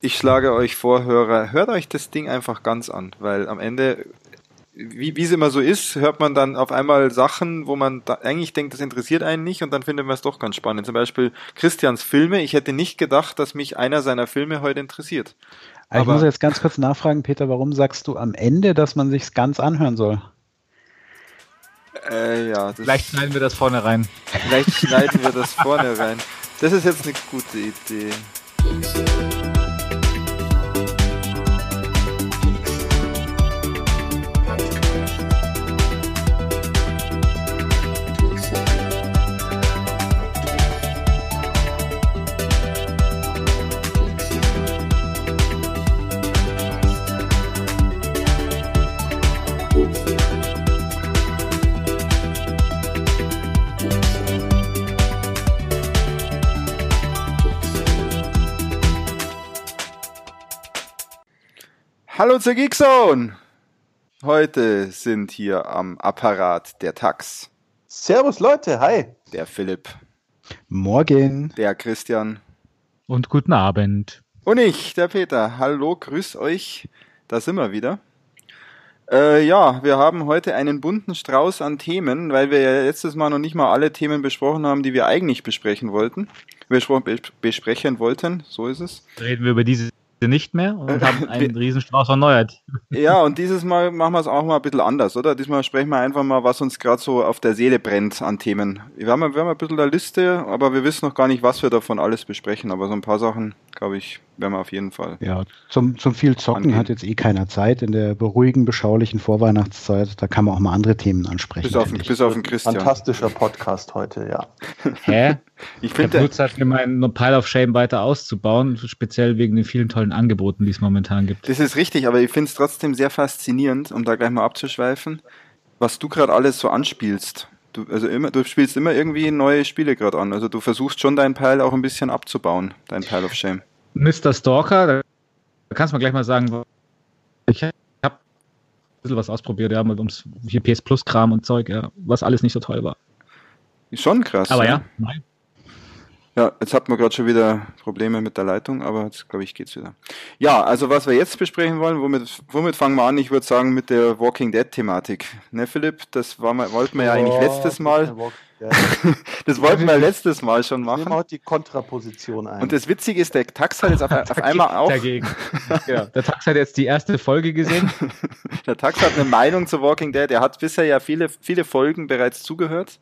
Ich schlage euch vor, Hörer, hört euch das Ding einfach ganz an, weil am Ende, wie, es immer so ist, hört man dann auf einmal Sachen, wo man eigentlich denkt, das interessiert einen nicht und dann findet man es doch ganz spannend. Zum Beispiel Christians Filme. Ich hätte nicht gedacht, dass mich einer seiner Filme heute interessiert. Aber ich muss jetzt ganz kurz nachfragen, Peter, warum sagst du am Ende, dass man sich's ganz anhören soll? Äh, ja, vielleicht schneiden wir das vorne rein. Vielleicht schneiden wir das vorne rein. Das ist jetzt eine gute Idee. Thank you. Hallo zur Geekzone! Heute sind hier am Apparat der Tax. Servus Leute, hi! Der Philipp. Morgen. Der Christian. Und guten Abend. Und ich, der Peter. Hallo, grüß euch. Da sind wir wieder. Äh, ja, wir haben heute einen bunten Strauß an Themen, weil wir ja letztes Mal noch nicht mal alle Themen besprochen haben, die wir eigentlich besprechen wollten. Besprechen wollten, so ist es. Reden wir über diese nicht mehr und haben einen Riesenstrauß erneuert. Ja, und dieses Mal machen wir es auch mal ein bisschen anders, oder? Diesmal sprechen wir einfach mal, was uns gerade so auf der Seele brennt an Themen. Wir haben, wir haben ein bisschen eine Liste, aber wir wissen noch gar nicht, was wir davon alles besprechen. Aber so ein paar Sachen, glaube ich, werden wir auf jeden Fall. Ja, zum, zum viel Zocken angehen. hat jetzt eh keiner Zeit in der beruhigen, beschaulichen Vorweihnachtszeit. Da kann man auch mal andere Themen ansprechen. Bis auf, bis auf den Christian. Fantastischer Podcast heute, ja. Hä? Ich finde, der Nutz hat gemeint, nur Pile of Shame weiter auszubauen, speziell wegen den vielen tollen Angeboten, die es momentan gibt. Das ist richtig, aber ich finde es trotzdem sehr faszinierend, um da gleich mal abzuschweifen, was du gerade alles so anspielst. Du, also immer, du spielst immer irgendwie neue Spiele gerade an. Also du versuchst schon deinen Pile auch ein bisschen abzubauen, dein Pile of Shame. Mr. Stalker, da kannst du mir gleich mal sagen, ich habe ein bisschen was ausprobiert, ja, mit ums hier PS Plus Kram und Zeug, ja, was alles nicht so toll war. Schon krass. Aber ja, ja nein. Ja, jetzt hat man gerade schon wieder Probleme mit der Leitung, aber jetzt glaube ich geht's wieder. Ja, also was wir jetzt besprechen wollen, womit, womit fangen wir an? Ich würde sagen mit der Walking Dead Thematik. Ne, Philipp? Das war mal, wollten wir ja eigentlich letztes Mal. das wollten wir letztes Mal schon machen. Nehmen wir die Kontraposition ein. Und das Witzige ist, der Tax hat jetzt auf, auf einmal auch. Dagegen. ja, der Tax hat jetzt die erste Folge gesehen. der Tax hat eine Meinung zu Walking Dead. Er hat bisher ja viele, viele Folgen bereits zugehört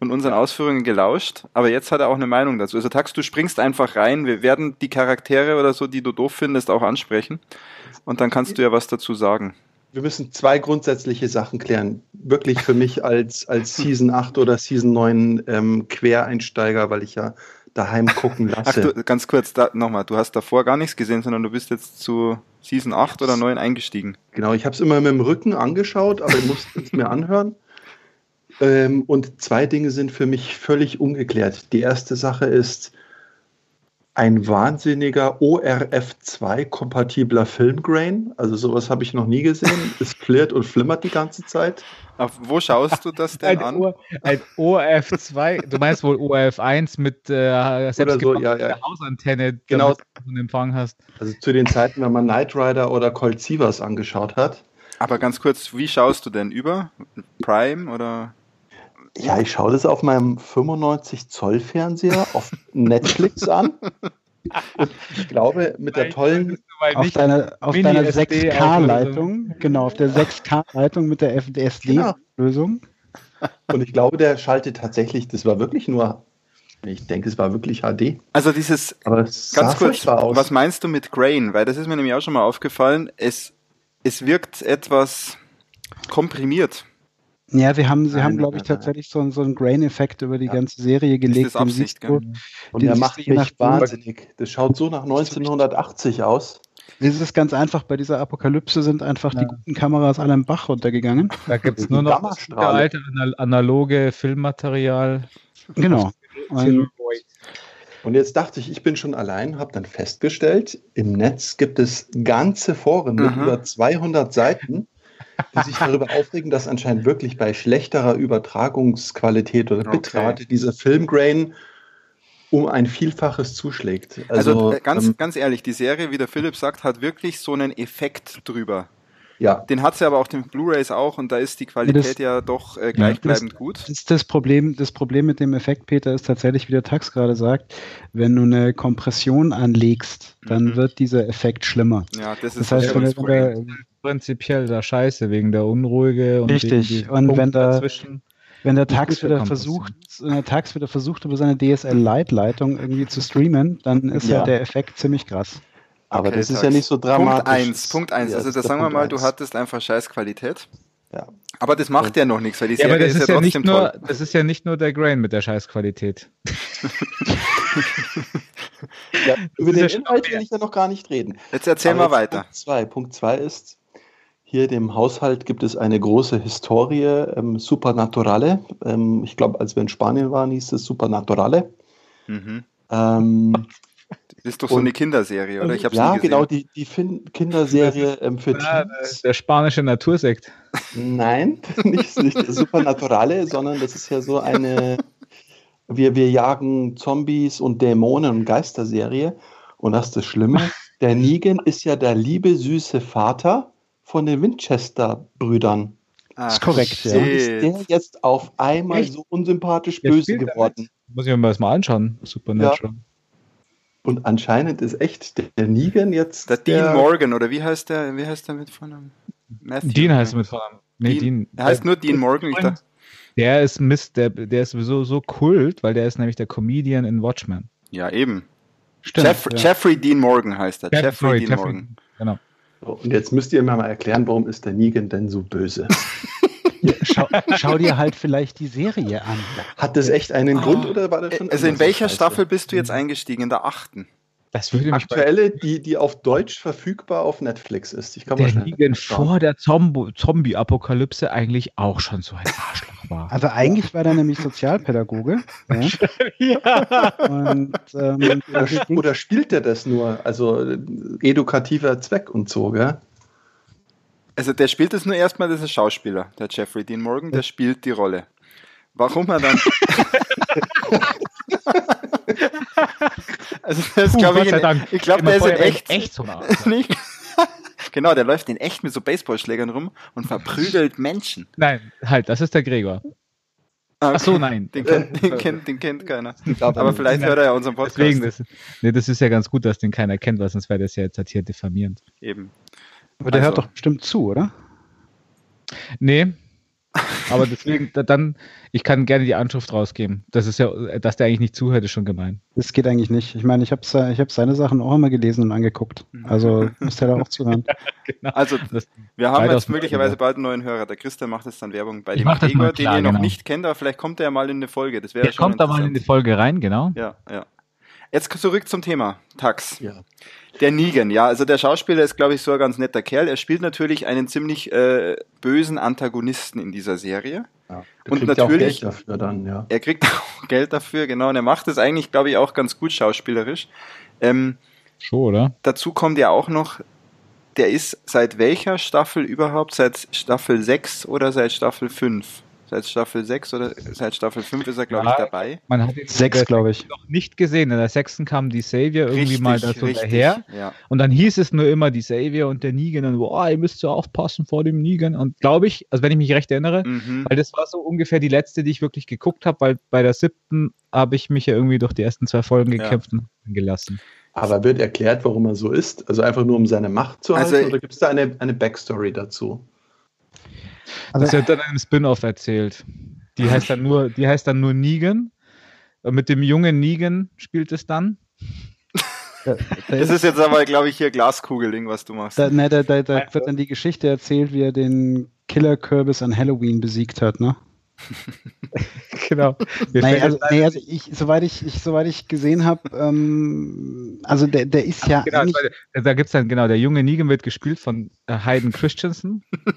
und unseren Ausführungen gelauscht, aber jetzt hat er auch eine Meinung dazu. Also Tax, du springst einfach rein, wir werden die Charaktere oder so, die du doof findest, auch ansprechen und dann kannst du ja was dazu sagen. Wir müssen zwei grundsätzliche Sachen klären. Wirklich für mich als, als Season 8 oder Season 9 ähm, Quereinsteiger, weil ich ja daheim gucken lasse. Ach, du, ganz kurz, nochmal, du hast davor gar nichts gesehen, sondern du bist jetzt zu Season 8 oder 9 eingestiegen. Genau, ich habe es immer mit dem Rücken angeschaut, aber ich musste es mir anhören. Ähm, und zwei Dinge sind für mich völlig ungeklärt. Die erste Sache ist ein wahnsinniger ORF2-kompatibler Filmgrain. Also sowas habe ich noch nie gesehen. Es flirrt und flimmert die ganze Zeit. Auf wo schaust du das denn ein an? O, ein ORF2, du meinst wohl ORF1 mit äh, so, ja, ja. Hausantenne, genau. du einen Empfang hast. Also zu den Zeiten, wenn man Knight Rider oder Colt Sievers angeschaut hat. Aber ganz kurz, wie schaust du denn über? Prime oder? Ja, ich schaue das auf meinem 95 Zoll Fernseher auf Netflix an. Ich glaube, mit der tollen. Auf deiner, auf deiner 6K-Leitung, genau, auf der 6K-Leitung mit der FDSD-Lösung. Genau. Und ich glaube, der schaltet tatsächlich, das war wirklich nur, ich denke, es war wirklich HD. Also dieses, ganz kurz, was meinst du mit Grain? Weil das ist mir nämlich auch schon mal aufgefallen, es, es wirkt etwas komprimiert. Ja, sie haben, sie nein, haben, glaube ich, tatsächlich so, so einen Grain-Effekt über die ja. ganze Serie gelegt. Das ist Absicht, so, Und der macht mich wahnsinnig. Das schaut so nach 1980 aus. Das ist ganz einfach. Bei dieser Apokalypse sind einfach ja. die guten Kameras alle im Bach runtergegangen. Da gibt es nur noch das alte analoge Filmmaterial. Genau. Und jetzt dachte ich, ich bin schon allein, habe dann festgestellt, im Netz gibt es ganze Foren mit mhm. über 200 Seiten die sich darüber aufregen, dass anscheinend wirklich bei schlechterer Übertragungsqualität oder Bitrate okay. dieser Filmgrain um ein Vielfaches zuschlägt. Also, also äh, ganz, ähm, ganz ehrlich, die Serie, wie der Philipp sagt, hat wirklich so einen Effekt drüber. Ja. Den hat sie aber auch den Blu-rays auch und da ist die Qualität das, ja doch äh, gleichbleibend das, gut. Das, das, Problem, das Problem mit dem Effekt, Peter, ist tatsächlich, wie der Tax gerade sagt, wenn du eine Kompression anlegst, dann mhm. wird dieser Effekt schlimmer. Ja, das ist das heißt, wenn das Problem. prinzipiell da scheiße, wegen der Unruhige und Richtig, und wenn da, dazwischen. wenn der Tax wieder versucht, wenn der Tax wieder versucht, über seine DSL Lite Leitung irgendwie zu streamen, dann ist ja. halt der Effekt ziemlich krass. Aber okay, das ist ja nicht so dramatisch. Punkt 1, Punkt 1. Ja, also da sagen wir mal, du hattest einfach Scheißqualität. Ja. Aber das macht ja noch nichts, weil die Serie ja, ist, ist, ja, trotzdem nur, toll. Das ist ja nicht nur der Grain mit der Scheißqualität. ja, über den Inhalt will ich ja noch gar nicht reden. Jetzt erzähl Aber mal weiter. Punkt 2. Punkt 2 ist, hier dem Haushalt gibt es eine große Historie, ähm, Supernaturale. Ähm, ich glaube, als wir in Spanien waren, hieß es Supernaturale. Mhm. Ähm, das ist doch so und, eine Kinderserie, oder? Ich hab's ja, genau, die, die fin Kinderserie ähm, für ja, Teens. Der spanische Natursekt. Nein, nicht, nicht Supernaturale, sondern das ist ja so eine, wir, wir jagen Zombies und Dämonen und Geisterserie. Und das ist das Schlimme, der Negan ist ja der liebe, süße Vater von den Winchester-Brüdern. Das ist korrekt, ja. So ist der jetzt auf einmal Echt? so unsympathisch böse geworden. Muss ich mir das mal anschauen, Supernatural. Ja. Und anscheinend ist echt der Negan jetzt. Der, der Dean Morgan, oder wie heißt der, wie heißt der mit Vornamen? Matthew, Dean heißt er mit Vornamen. Nee, Dean. Dean. Er heißt nur Dean Morgan. Ich dachte, der ist Mist, der, der ist sowieso so kult, weil der ist nämlich der Comedian in Watchmen. Ja, eben. Stimmt, Jeff, ja. Jeffrey Dean Morgan heißt er. Jeffrey, Jeffrey Dean Jeffrey, Morgan. Genau. So, und jetzt müsst ihr mir mal erklären, warum ist der Negan denn so böse? schau, schau, dir halt vielleicht die Serie an. Hat das echt einen oh. Grund oder war das schon? Also in welcher Staffel bist du jetzt eingestiegen? In der achten? Das würde mich Aktuelle, die, die auf Deutsch verfügbar auf Netflix ist. Ich kann der liegen vor der Zombie-Apokalypse eigentlich auch schon so ein Arschloch war. Also eigentlich war der nämlich Sozialpädagoge. ja. Und, ähm, oder, oder, spielt er das nur? Also edukativer Zweck und so, gell? Also der spielt es nur erstmal, das ist Schauspieler, der Jeffrey Dean Morgan, der spielt die Rolle. Warum er dann. also das glaube ich, in, ich glaube, der ist in echt, echt so nah. genau, der läuft in echt mit so Baseballschlägern rum und verprügelt Menschen. Nein, halt, das ist der Gregor. Okay. Ach so, nein. Den kennt, den kennt, den kennt keiner. Aber vielleicht hört er ja unseren Podcast. Deswegen, das, nee, das ist ja ganz gut, dass den keiner kennt, weil sonst wäre das ja jetzt halt hier diffamierend. Eben. Aber der also, hört doch bestimmt zu, oder? Nee. Aber deswegen, dann, ich kann gerne die Anschrift rausgeben. Das ist ja, dass der eigentlich nicht zuhört, ist schon gemein. Das geht eigentlich nicht. Ich meine, ich habe ich hab seine Sachen auch immer gelesen und angeguckt. Also muss der da auch zuhören. genau. Also, wir haben jetzt möglicherweise bald einen neuen Hörer. Der Christian macht jetzt dann Werbung bei ich dem Gregor, den ihr noch genau. nicht kennt, aber vielleicht kommt er ja mal in eine Folge. Das wäre schon kommt da mal in die Folge rein, genau. Ja, ja. Jetzt zurück zum Thema Tax. Ja. Der Negan, ja, also der Schauspieler ist, glaube ich, so ein ganz netter Kerl. Er spielt natürlich einen ziemlich äh, bösen Antagonisten in dieser Serie. Ja, und natürlich, ja dafür dann, ja. Er kriegt auch Geld dafür, genau. Und er macht es eigentlich, glaube ich, auch ganz gut schauspielerisch. Ähm, Schon, oder? Dazu kommt ja auch noch, der ist seit welcher Staffel überhaupt? Seit Staffel 6 oder seit Staffel 5? Seit Staffel 6 oder seit Staffel 5 ist er, glaube ja, ich, dabei. Man hat ihn 6, glaube ich. noch nicht gesehen. In der 6. kam die Savior irgendwie richtig, mal da so daher. Ja. Und dann hieß es nur immer die Savior und der Negan und boah, ihr müsst ja aufpassen vor dem Negan. Und glaube ich, also wenn ich mich recht erinnere, mhm. weil das war so ungefähr die letzte, die ich wirklich geguckt habe, weil bei der siebten habe ich mich ja irgendwie durch die ersten zwei Folgen gekämpft ja. und gelassen. Aber wird erklärt, warum er so ist? Also einfach nur um seine Macht zu halten? Also, oder gibt es da eine, eine Backstory dazu? Also, das wird dann einem Spin-off erzählt. Die heißt dann nur, die heißt dann nur Negan. Und mit dem jungen Negan spielt es dann. Das ist jetzt aber, glaube ich, hier Glaskugeling, was du machst. Da, ne, da, da, da wird dann die Geschichte erzählt, wie er den Killer Kürbis an Halloween besiegt hat, ne? genau. Nein, also, nee, also ich, soweit ich, ich, soweit ich gesehen habe, ähm, also der, der ist ja. Genau, da gibt es dann, genau, der junge Negan wird gespielt von äh, Hayden Christensen.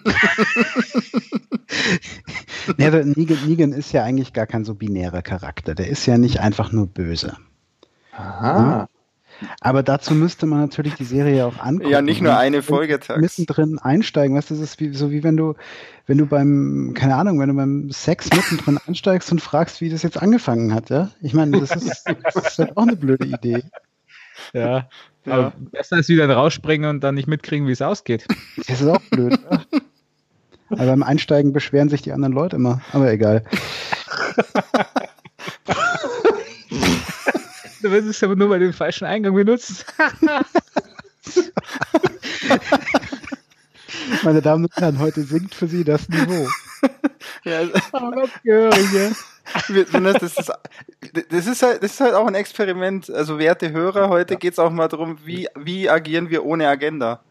nee, also Negan, Negan ist ja eigentlich gar kein so binärer Charakter. Der ist ja nicht einfach nur böse. Aha. Aber dazu müsste man natürlich die Serie auch angucken. Ja, nicht nur eine Folge Tags. Mittendrin einsteigen, weißt du, das ist wie, so wie wenn du, wenn du beim, keine Ahnung, wenn du beim Sex mittendrin einsteigst und fragst, wie das jetzt angefangen hat, ja? Ich meine, das ist, das ist halt auch eine blöde Idee. Ja. ja. Aber besser als wieder rausspringen und dann nicht mitkriegen, wie es ausgeht. Das ist auch blöd, ja? Aber beim Einsteigen beschweren sich die anderen Leute immer. Aber egal. du wirst es aber nur bei dem falschen Eingang benutzt. Meine Damen und Herren, heute sinkt für Sie das Niveau. Ja, oh Gott, Gehörige. Das ist, das, ist halt, das ist halt auch ein Experiment. Also, werte Hörer, heute geht es auch mal darum, wie, wie agieren wir ohne Agenda.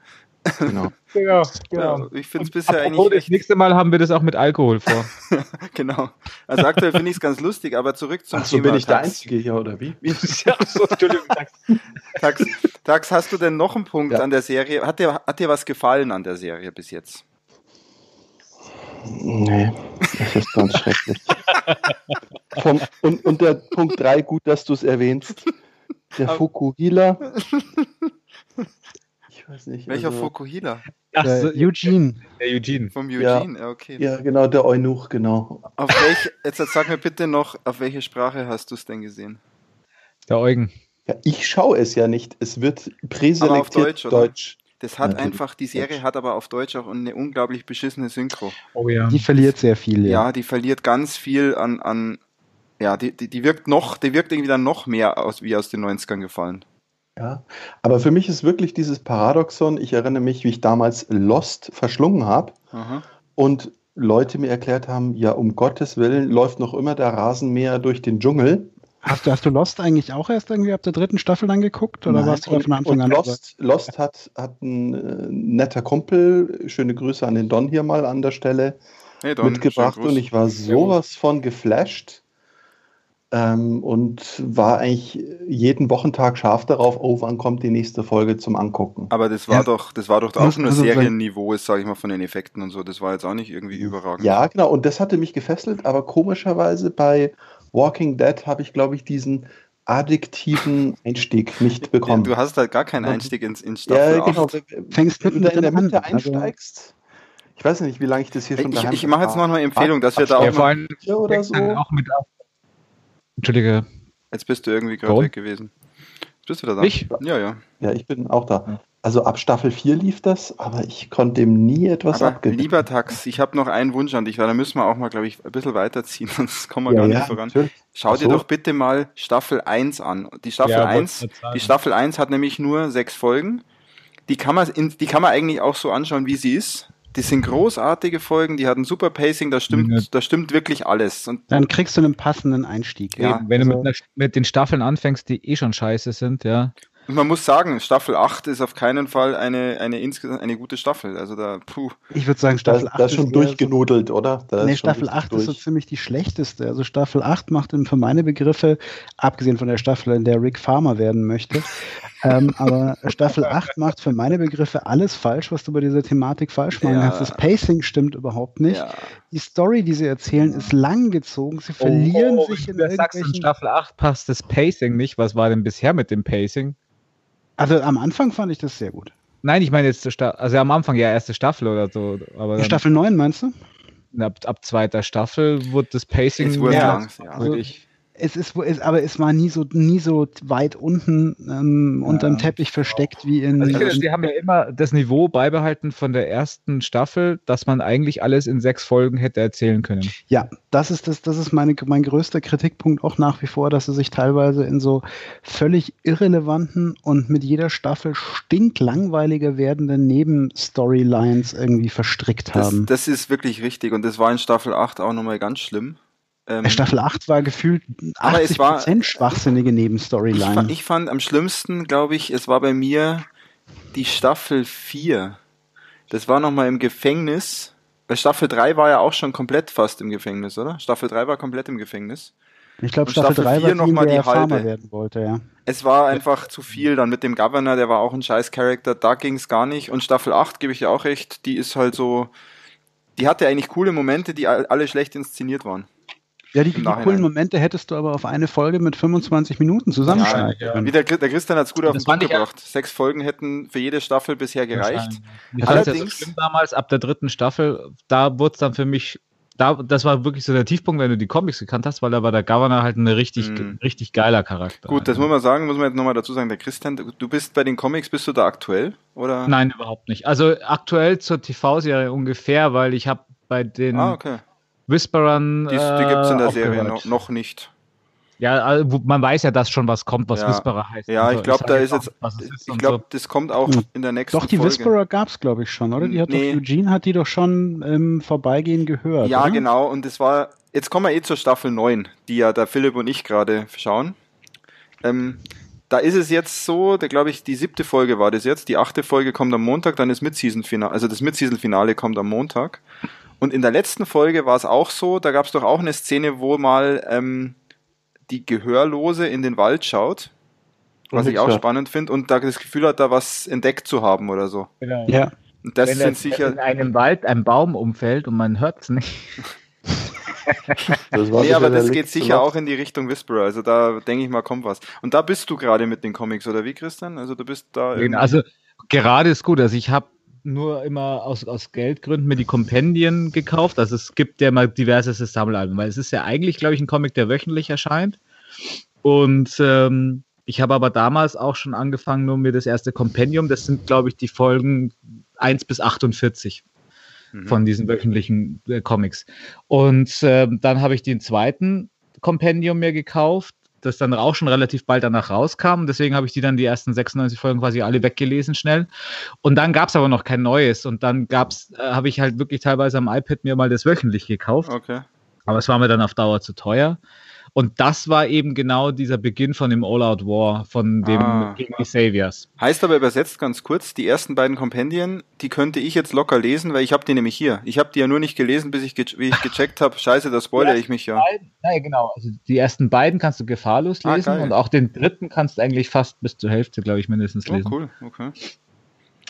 Genau. genau, genau. Ja, ich finde es bisher eigentlich. Das nächste Mal haben wir das auch mit Alkohol vor. genau. Also aktuell finde ich es ganz lustig, aber zurück zum Ach so, Thema. bin ich Tax. der Einzige hier, oder wie? ja, so, Entschuldigung, Tax. Tax, hast du denn noch einen Punkt ja. an der Serie? Hat dir, hat dir was gefallen an der Serie bis jetzt? Nee, das ist ganz schrecklich. Vom, und, und der Punkt 3, gut, dass du es erwähnst. Der Fukuhila weiß nicht. Welcher also, Fokuhila? Ach so, Eugene. Der Eugene. Vom Eugene, ja, okay. Ja, genau, der Eunuch, genau. Auf welche, jetzt sag mir bitte noch, auf welche Sprache hast du es denn gesehen? Der Eugen. Ja, ich schaue es ja nicht. Es wird präselektiert aber auf Deutsch. Deutsch. Das hat Natürlich. einfach, die Serie Deutsch. hat aber auf Deutsch auch eine unglaublich beschissene Synchro. Oh ja. Die verliert sehr viel, ja. Ja, die verliert ganz viel an, an ja, die, die, die wirkt noch, die wirkt irgendwie dann noch mehr aus, wie aus den 90ern gefallen. Ja, aber für mich ist wirklich dieses Paradoxon, ich erinnere mich, wie ich damals Lost verschlungen habe und Leute mir erklärt haben, ja, um Gottes Willen läuft noch immer der Rasenmäher durch den Dschungel. Hast du, hast du Lost eigentlich auch erst irgendwie ab der dritten Staffel dann geguckt oder Nein, warst du da von Anfang an? Lost, Lost hat, hat ein äh, netter Kumpel, schöne Grüße an den Don hier mal an der Stelle, hey Don, mitgebracht und ich war sowas von geflasht ähm, und war eigentlich jeden Wochentag scharf darauf, oh, wann kommt die nächste Folge zum Angucken. Aber das war ja. doch, das war doch auch schon ein Serienniveau, sage ich mal, von den Effekten und so. Das war jetzt auch nicht irgendwie überragend. Ja, genau. Und das hatte mich gefesselt, aber komischerweise bei Walking Dead habe ich, glaube ich, diesen addiktiven Einstieg nicht bekommen. Ja, du hast halt gar keinen Einstieg ins, ins Staffel Ja, genau. 8. Fängst Wenn du in der Mitte an, also einsteigst. Ich weiß nicht, wie lange ich das hier schon Ich, ich mache jetzt noch eine Empfehlung, dass wir da auch, ja, mal oder so. auch mit Entschuldige. Jetzt bist du irgendwie gerade weg gewesen. Jetzt bist du wieder da. Ich? Ja, ja. Ja, ich bin auch da. Also ab Staffel 4 lief das, aber ich konnte dem nie etwas abgewinnen. Lieber Tax, ich habe noch einen Wunsch an dich, weil da müssen wir auch mal, glaube ich, ein bisschen weiterziehen, sonst kommen wir ja, gar nicht ja, voran. Natürlich. Schau so. dir doch bitte mal Staffel 1 an. Die Staffel ja, 1, die Staffel 1 hat nämlich nur sechs Folgen. Die kann man, in, die kann man eigentlich auch so anschauen, wie sie ist. Die sind großartige Folgen, die hatten super Pacing, da stimmt, ja. da stimmt wirklich alles. Und dann kriegst du einen passenden Einstieg. Ja, wenn also, du mit, einer, mit, den Staffeln anfängst, die eh schon scheiße sind, ja. Und man muss sagen, Staffel 8 ist auf keinen Fall eine, eine insgesamt eine gute Staffel. Also da, puh. Ich würde sagen, Staffel da, 8 ist schon durchgenudelt, so, oder? Da nee, Staffel 8 durch. ist so ziemlich die schlechteste. Also Staffel 8 macht für meine Begriffe, abgesehen von der Staffel, in der Rick Farmer werden möchte, ähm, aber Staffel 8 macht für meine Begriffe alles falsch, was du bei dieser Thematik falsch machen ja. kannst. Das Pacing stimmt überhaupt nicht. Ja. Die Story, die sie erzählen, ist langgezogen. Sie verlieren oh, oh, sich in irgendwelchen... Sagst, in Staffel 8 passt das Pacing nicht. Was war denn bisher mit dem Pacing? Also am Anfang fand ich das sehr gut. Nein, ich meine jetzt, also am Anfang ja erste Staffel oder so. Aber Staffel 9 meinst du? Ab, ab zweiter Staffel wurde das Pacing es wurde ja, lang, ja. Also, es ist, es, aber es war nie so, nie so weit unten ähm, ja. unterm Teppich versteckt wie in. Also ich finde, sie haben ja immer das Niveau beibehalten von der ersten Staffel, dass man eigentlich alles in sechs Folgen hätte erzählen können. Ja, das ist das, das ist meine, mein größter Kritikpunkt auch nach wie vor, dass sie sich teilweise in so völlig irrelevanten und mit jeder Staffel stinklangweiliger werdenden Nebenstorylines irgendwie verstrickt haben. Das, das ist wirklich richtig und das war in Staffel 8 auch nochmal ganz schlimm. Ähm, Staffel 8 war gefühlt 80% war, schwachsinnige Nebenstoryline. Ich, fand, ich fand am schlimmsten, glaube ich, es war bei mir die Staffel 4. Das war nochmal im Gefängnis. Weil Staffel 3 war ja auch schon komplett fast im Gefängnis, oder? Staffel 3 war komplett im Gefängnis. Ich glaube, Staffel, Staffel 3 war noch mal die halbe. werden wollte, ja. Es war einfach zu viel dann mit dem Governor, der war auch ein scheiß Charakter, da ging es gar nicht. Und Staffel 8, gebe ich ja auch recht, die ist halt so, die hatte eigentlich coole Momente, die alle schlecht inszeniert waren. Ja, die, die coolen Momente hättest du aber auf eine Folge mit 25 Minuten zusammenschneiden ja, können. Wie der, der Christian hat es gut auf den Punkt gebracht. Sechs Folgen hätten für jede Staffel bisher gereicht. Ich fand es ja so schlimm damals, ab der dritten Staffel, da wurde es dann für mich da, das war wirklich so der Tiefpunkt, wenn du die Comics gekannt hast, weil da war der Governor halt ein richtig, mm. richtig geiler Charakter. Gut, das muss man sagen, muss man jetzt nochmal dazu sagen, der Christian, du bist bei den Comics, bist du da aktuell? Oder? Nein, überhaupt nicht. Also aktuell zur TV-Serie ungefähr, weil ich habe bei den ah, okay. Whisperern. Die, die gibt es in der Serie noch, noch nicht. Ja, also man weiß ja, dass schon was kommt, was ja. Whisperer heißt. Ja, ich glaube, da ist jetzt, ist ich glaube, so. das kommt auch in der nächsten Doch, die Folge. Whisperer gab es, glaube ich, schon, oder? Die hat nee. doch, Eugene hat die doch schon im Vorbeigehen gehört. Ja, oder? genau, und das war, jetzt kommen wir eh zur Staffel 9, die ja der Philipp und ich gerade schauen. Ähm, da ist es jetzt so, da glaube ich, die siebte Folge war das jetzt, die achte Folge kommt am Montag, dann ist Mid-Season-Finale, also das Mid-Season-Finale kommt am Montag. Und in der letzten Folge war es auch so, da gab es doch auch eine Szene, wo mal ähm, die Gehörlose in den Wald schaut, was ich auch spannend finde, und da das Gefühl hat, da was entdeckt zu haben oder so. Genau. Ja. Und das Wenn sind das, sicher. in einem Wald ein Baum umfällt und man hört es nicht. das nee, aber das geht sicher auch in die Richtung Whisperer. Also da denke ich mal, kommt was. Und da bist du gerade mit den Comics, oder wie, Christian? Also du bist da. Genau, also gerade ist gut. Also ich habe nur immer aus, aus Geldgründen mir die Kompendien gekauft. Also es gibt ja mal diverse Sammelalben, weil es ist ja eigentlich, glaube ich, ein Comic, der wöchentlich erscheint. Und ähm, ich habe aber damals auch schon angefangen, nur mir das erste Kompendium, das sind, glaube ich, die Folgen 1 bis 48 mhm. von diesen wöchentlichen äh, Comics. Und äh, dann habe ich den zweiten Kompendium mir gekauft das dann auch schon relativ bald danach rauskam. Deswegen habe ich die dann die ersten 96 Folgen quasi alle weggelesen schnell. Und dann gab es aber noch kein neues. Und dann gab's, äh, habe ich halt wirklich teilweise am iPad mir mal das wöchentlich gekauft. Okay. Aber es war mir dann auf Dauer zu teuer. Und das war eben genau dieser Beginn von dem All-Out War, von dem ah. gegen die Saviors. Heißt aber übersetzt ganz kurz, die ersten beiden Kompendien, die könnte ich jetzt locker lesen, weil ich habe die nämlich hier. Ich habe die ja nur nicht gelesen, bis ich, wie ich gecheckt habe, scheiße, da spoilere ich mich ja. Nein, genau. Also die ersten beiden kannst du gefahrlos ah, lesen ah, und auch den dritten kannst du eigentlich fast bis zur Hälfte, glaube ich, mindestens oh, lesen. Oh, cool, okay.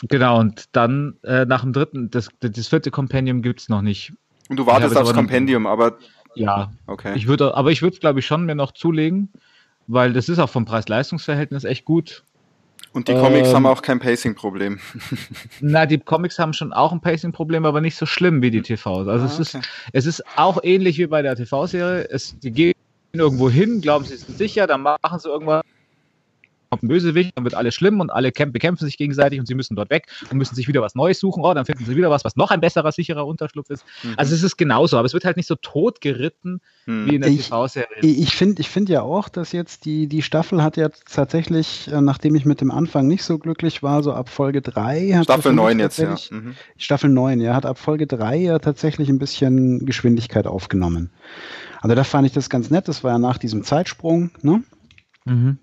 Genau, und dann äh, nach dem dritten, das, das vierte Kompendium gibt es noch nicht. Und du wartest aufs Kompendium, aber ja, okay. Ich würde, aber ich würde es, glaube ich, schon mir noch zulegen, weil das ist auch vom Preis-Leistungs-Verhältnis echt gut. Und die Comics ähm, haben auch kein Pacing-Problem. Na, die Comics haben schon auch ein Pacing-Problem, aber nicht so schlimm wie die TVs. Also ah, es, okay. ist, es ist auch ähnlich wie bei der TV-Serie. Die gehen irgendwo hin, glauben sie sind sicher, dann machen sie irgendwas kommt ein Bösewicht, dann wird alles schlimm und alle bekämpfen sich gegenseitig und sie müssen dort weg und müssen sich wieder was Neues suchen. Oh, dann finden sie wieder was, was noch ein besserer, sicherer Unterschlupf ist. Mhm. Also es ist genauso, aber es wird halt nicht so tot geritten mhm. wie in der TV-Serie. Ich finde ich find ja auch, dass jetzt die, die Staffel hat ja tatsächlich, äh, nachdem ich mit dem Anfang nicht so glücklich war, so ab Folge 3 Staffel 9 jetzt, ja. Mhm. Staffel 9, ja, hat ab Folge 3 ja tatsächlich ein bisschen Geschwindigkeit aufgenommen. Also da fand ich das ganz nett, das war ja nach diesem Zeitsprung, ne? Mhm.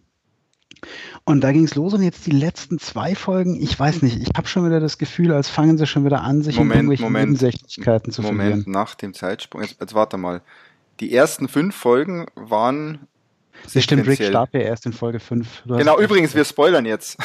Und da ging es los und jetzt die letzten zwei Folgen, ich weiß nicht, ich habe schon wieder das Gefühl, als fangen sie schon wieder an, sich Moment, in irgendwelche Moment, Nebensächlichkeiten zu Moment, verlieren. nach dem Zeitsprung, jetzt, jetzt warte mal. Die ersten fünf Folgen waren das stimmt, Rick starb ja erst in Folge 5. Genau, übrigens, wir spoilern jetzt.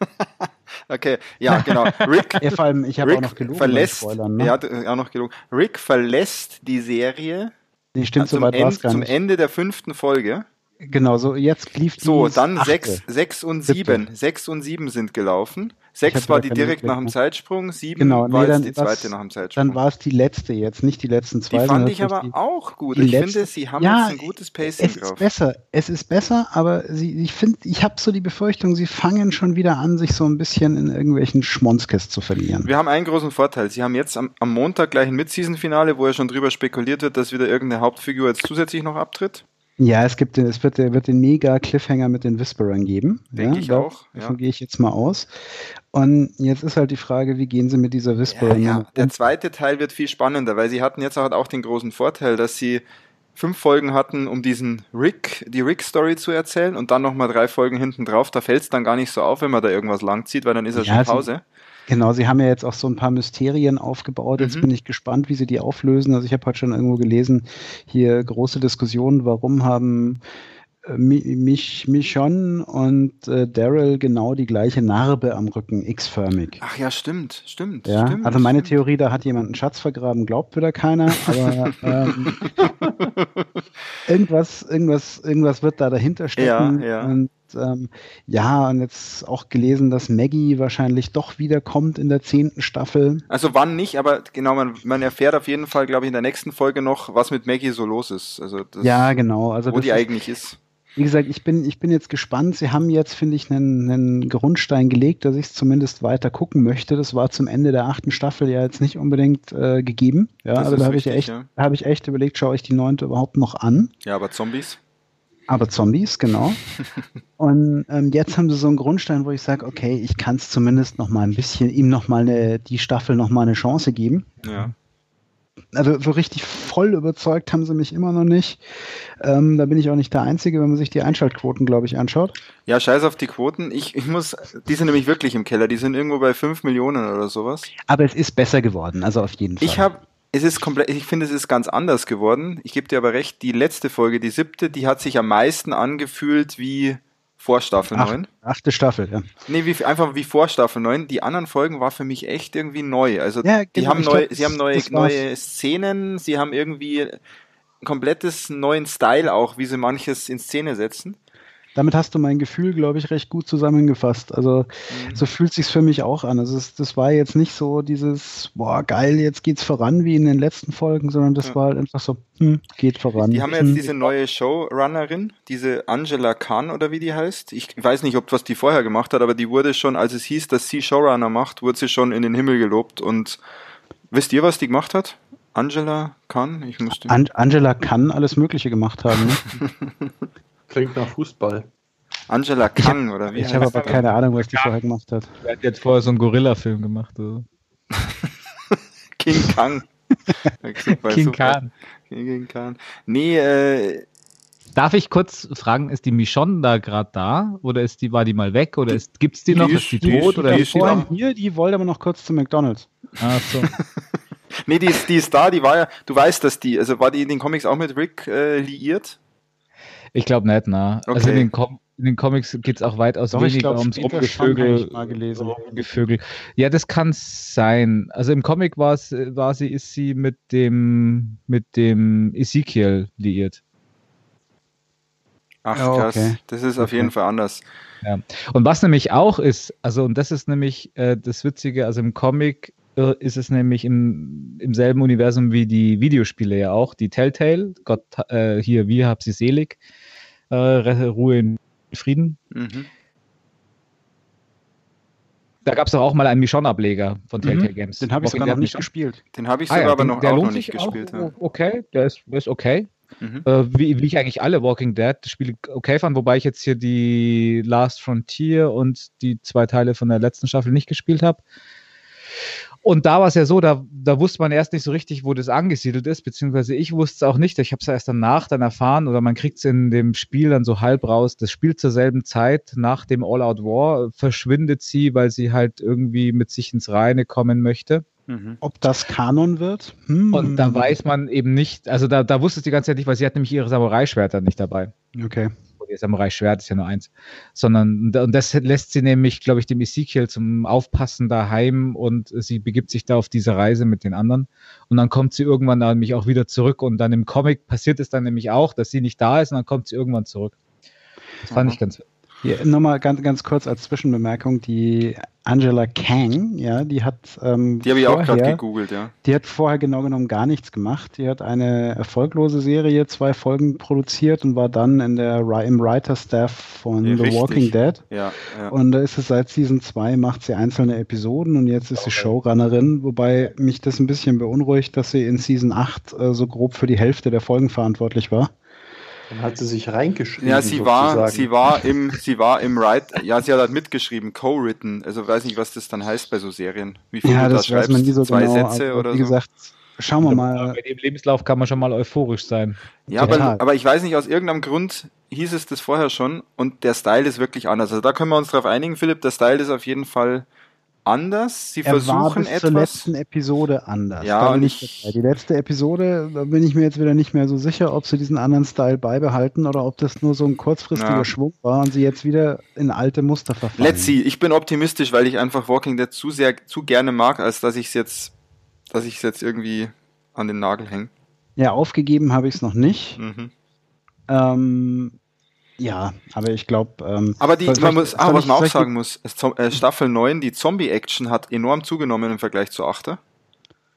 okay, ja, genau. Rick, ja, vor allem, ich habe auch noch gelogen. Verlässt, Spoilern, ne? Er hat auch noch gelogen. Rick verlässt die Serie nee, stimmt, zum, End, zum Ende der fünften Folge. Genau, so jetzt lief die So, dann sechs, sechs und sieben. Sechs und sieben sind gelaufen. Sechs war die direkt nach dem Zeitsprung, sieben genau, nee, war jetzt die zweite nach dem Zeitsprung. Dann war es die letzte jetzt, nicht die letzten zwei. Die fand ich aber die, auch gut. Ich letzte, finde, sie haben ja, jetzt ein gutes Pacing es drauf. Ist besser, es ist besser, aber sie, ich finde, ich habe so die Befürchtung, sie fangen schon wieder an, sich so ein bisschen in irgendwelchen Schmonskes zu verlieren. Wir haben einen großen Vorteil. Sie haben jetzt am, am Montag gleich ein Mid-Season-Finale, wo ja schon drüber spekuliert wird, dass wieder irgendeine Hauptfigur jetzt zusätzlich noch abtritt. Ja, es gibt, es wird, wird den mega Cliffhanger mit den Whisperern geben. Denke ja, ich auch. Davon ja. gehe ich jetzt mal aus. Und jetzt ist halt die Frage, wie gehen sie mit dieser Whisperer? Ja, ja. Der zweite Teil wird viel spannender, weil sie hatten jetzt auch den großen Vorteil, dass sie fünf Folgen hatten, um diesen Rick, die Rick-Story zu erzählen und dann nochmal drei Folgen hinten drauf. Da fällt es dann gar nicht so auf, wenn man da irgendwas langzieht, weil dann ist er ja, schon Pause. Sie, Genau, Sie haben ja jetzt auch so ein paar Mysterien aufgebaut. Jetzt mhm. bin ich gespannt, wie Sie die auflösen. Also ich habe heute schon irgendwo gelesen, hier große Diskussionen, warum haben äh, mich, Michonne und äh, Daryl genau die gleiche Narbe am Rücken, X-förmig. Ach ja, stimmt, stimmt. Ja, stimmt, also meine stimmt. Theorie, da hat jemand einen Schatz vergraben, glaubt wieder keiner, aber ähm, irgendwas, irgendwas, irgendwas wird da dahinter stecken. Ja, ja. Und ähm, ja, und jetzt auch gelesen, dass Maggie wahrscheinlich doch wiederkommt in der zehnten Staffel. Also wann nicht, aber genau, man, man erfährt auf jeden Fall, glaube ich, in der nächsten Folge noch, was mit Maggie so los ist. Also das, ja, genau. Also wo die ist, eigentlich ist. Wie gesagt, ich bin, ich bin jetzt gespannt. Sie haben jetzt, finde ich, einen, einen Grundstein gelegt, dass ich es zumindest weiter gucken möchte. Das war zum Ende der achten Staffel ja jetzt nicht unbedingt äh, gegeben. Ja, das also da habe ich echt, ja. habe ich echt überlegt, schaue ich die neunte überhaupt noch an. Ja, aber Zombies? Aber Zombies, genau. Und ähm, jetzt haben sie so einen Grundstein, wo ich sage, okay, ich kann es zumindest noch mal ein bisschen, ihm noch mal eine, die Staffel noch mal eine Chance geben. Ja also so richtig voll überzeugt haben sie mich immer noch nicht. Ähm, da bin ich auch nicht der Einzige, wenn man sich die Einschaltquoten, glaube ich, anschaut. Ja, scheiß auf die Quoten. Ich, ich muss, die sind nämlich wirklich im Keller. Die sind irgendwo bei 5 Millionen oder sowas. Aber es ist besser geworden, also auf jeden Fall. Ich habe, es ist komplett, ich finde, es ist ganz anders geworden. Ich gebe dir aber recht, die letzte Folge, die siebte, die hat sich am meisten angefühlt wie vor Staffel Ach, 9. Achte Staffel, ja. Nee, wie, einfach wie vor Staffel 9. Die anderen Folgen war für mich echt irgendwie neu. Also ja, die genau, haben neu, glaub, sie haben neue, neue Szenen, sie haben irgendwie ein komplettes neuen Style auch, wie sie manches in Szene setzen damit hast du mein Gefühl, glaube ich, recht gut zusammengefasst. Also mhm. so fühlt sich's für mich auch an. Also es, das war jetzt nicht so dieses, boah, geil, jetzt geht's voran wie in den letzten Folgen, sondern das ja. war halt einfach so, hm, geht voran. Die haben jetzt hm. diese neue Showrunnerin, diese Angela Khan oder wie die heißt. Ich weiß nicht, ob was die vorher gemacht hat, aber die wurde schon, als es hieß, dass sie Showrunner macht, wurde sie schon in den Himmel gelobt. Und wisst ihr, was die gemacht hat? Angela Khan? Ich musste. An Angela kann alles Mögliche gemacht haben. Ne? Klingt nach Fußball. Angela Kang, oder wie? Ich habe aber keine Ahnung, was die vorher gemacht hat. Er hat jetzt vorher so einen Gorilla-Film gemacht. Oder? King Kang. King Khan. King Khan. Nee, äh, Darf ich kurz fragen, ist die Michonne da gerade da? Oder ist die, war die mal weg? Oder gibt es die, die noch? Ist, ist die, tot? Oder die ist vorhin hier, die wollte aber noch kurz zu McDonalds. Ach so. nee, die ist, die ist da, die war ja, du weißt, dass die, also war die in den Comics auch mit Rick äh, liiert? Ich glaube nicht, na. Okay. Also in den, Com in den Comics geht es auch weitaus Doch, weniger glaub, ums Rumgevögel. Rumgevögel. Ja, das kann sein. Also im Comic war sie, ist sie mit dem, mit dem Ezekiel liiert. Ach, oh, krass. Okay. Das ist auf jeden Fall anders. Ja. Und was nämlich auch ist, also, und das ist nämlich äh, das Witzige, also im Comic äh, ist es nämlich im, im selben Universum wie die Videospiele ja auch, die Telltale, Gott, äh, hier, wie hab sie selig, äh, Ruhe in Frieden. Mhm. Da gab es doch auch mal einen Michonne-Ableger von mhm. Telltale mhm. Games. Den habe ich sogar noch nicht gespielt. Den habe ich sogar ah, ja, aber noch, auch noch nicht gespielt. Auch, okay, der ist, der ist okay. Mhm. Äh, wie, wie, ich eigentlich alle Walking Dead Spiele okay fand, wobei ich jetzt hier die Last Frontier und die zwei Teile von der letzten Staffel nicht gespielt habe. Und da war es ja so, da, da wusste man erst nicht so richtig, wo das angesiedelt ist, beziehungsweise ich wusste es auch nicht. Ich habe es erst danach dann erfahren oder man kriegt es in dem Spiel dann so halb raus. Das spielt zur selben Zeit nach dem All-Out War, verschwindet sie, weil sie halt irgendwie mit sich ins Reine kommen möchte. Mhm. Ob das Kanon wird? Hm. Und da weiß man eben nicht, also da, da wusste es die ganze Zeit nicht, weil sie hat nämlich ihre Samurai-Schwerter nicht dabei. Okay ihr Samurai-Schwert ist ja nur eins, sondern und das lässt sie nämlich, glaube ich, dem Ezekiel zum Aufpassen daheim und sie begibt sich da auf diese Reise mit den anderen und dann kommt sie irgendwann nämlich auch wieder zurück und dann im Comic passiert es dann nämlich auch, dass sie nicht da ist und dann kommt sie irgendwann zurück. Das fand Aha. ich ganz ja, Nochmal ganz, ganz kurz als Zwischenbemerkung, die Angela Kang, ja, die hat ähm, Die habe ich auch gerade gegoogelt, ja. Die hat vorher genau genommen gar nichts gemacht. Die hat eine erfolglose Serie, zwei Folgen produziert und war dann in der, im Writer-Staff von ja, The richtig. Walking Dead. Ja, ja. Und da ist es seit Season 2, macht sie einzelne Episoden und jetzt ist okay. sie Showrunnerin, wobei mich das ein bisschen beunruhigt, dass sie in Season 8 äh, so grob für die Hälfte der Folgen verantwortlich war. Dann hat sie sich reingeschrieben. Ja, sie sozusagen. war, sie war im, sie war im Write, ja, sie hat halt mitgeschrieben, co-written. Also weiß nicht, was das dann heißt bei so Serien. Wie viel ja, du das da schreibst, man nie so zwei genau, Sätze oder wie so. gesagt, schauen wir mal. Bei dem Lebenslauf kann man schon mal euphorisch sein. Ja, aber, aber ich weiß nicht, aus irgendeinem Grund hieß es das vorher schon und der Style ist wirklich anders. Also da können wir uns drauf einigen, Philipp, der Style ist auf jeden Fall anders. Sie er versuchen etwas. zur letzten Episode anders. Ja, und ich, die letzte Episode, da bin ich mir jetzt wieder nicht mehr so sicher, ob sie diesen anderen Style beibehalten oder ob das nur so ein kurzfristiger ja. Schwung war und sie jetzt wieder in alte Muster verfallen. Let's see. Ich bin optimistisch, weil ich einfach Walking Dead zu sehr, zu gerne mag, als dass ich es jetzt, dass ich es jetzt irgendwie an den Nagel hänge. Ja, aufgegeben habe ich es noch nicht. Mhm. Ähm, ja, aber ich glaube. Ähm, aber die, man muss, ah, was man auch sagen muss, äh, Staffel 9, die Zombie-Action hat enorm zugenommen im Vergleich zu 8.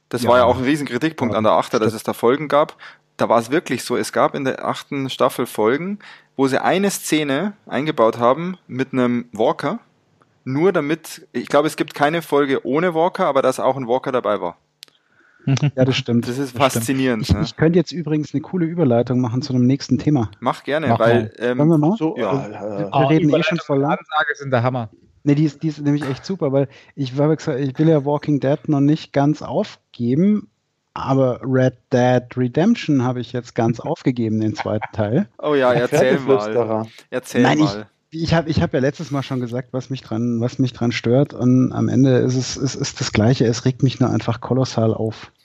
Das ja. war ja auch ein riesen Kritikpunkt ja, an der 8, dass es da Folgen gab. Da war es wirklich so, es gab in der achten Staffel Folgen, wo sie eine Szene eingebaut haben mit einem Walker, nur damit, ich glaube, es gibt keine Folge ohne Walker, aber dass auch ein Walker dabei war. Ja, das stimmt. Das ist das faszinierend. Ich, ne? ich, könnte jetzt übrigens eine coole Überleitung machen zu einem nächsten Thema. Mach gerne, Mach weil. Ähm, wir mal? So, ja, wir, wir reden eh schon voll lang. Ansage sind der Hammer. Nee, die ist, die ist nämlich echt super, weil ich, war, ich will ja Walking Dead noch nicht ganz aufgeben, aber Red Dead Redemption habe ich jetzt ganz aufgegeben, den zweiten Teil. Oh ja, erzähl mal. Erzähl Nein, mal. Ich, ich habe ich hab ja letztes Mal schon gesagt, was mich dran, was mich dran stört. Und am Ende ist es ist, ist das Gleiche. Es regt mich nur einfach kolossal auf.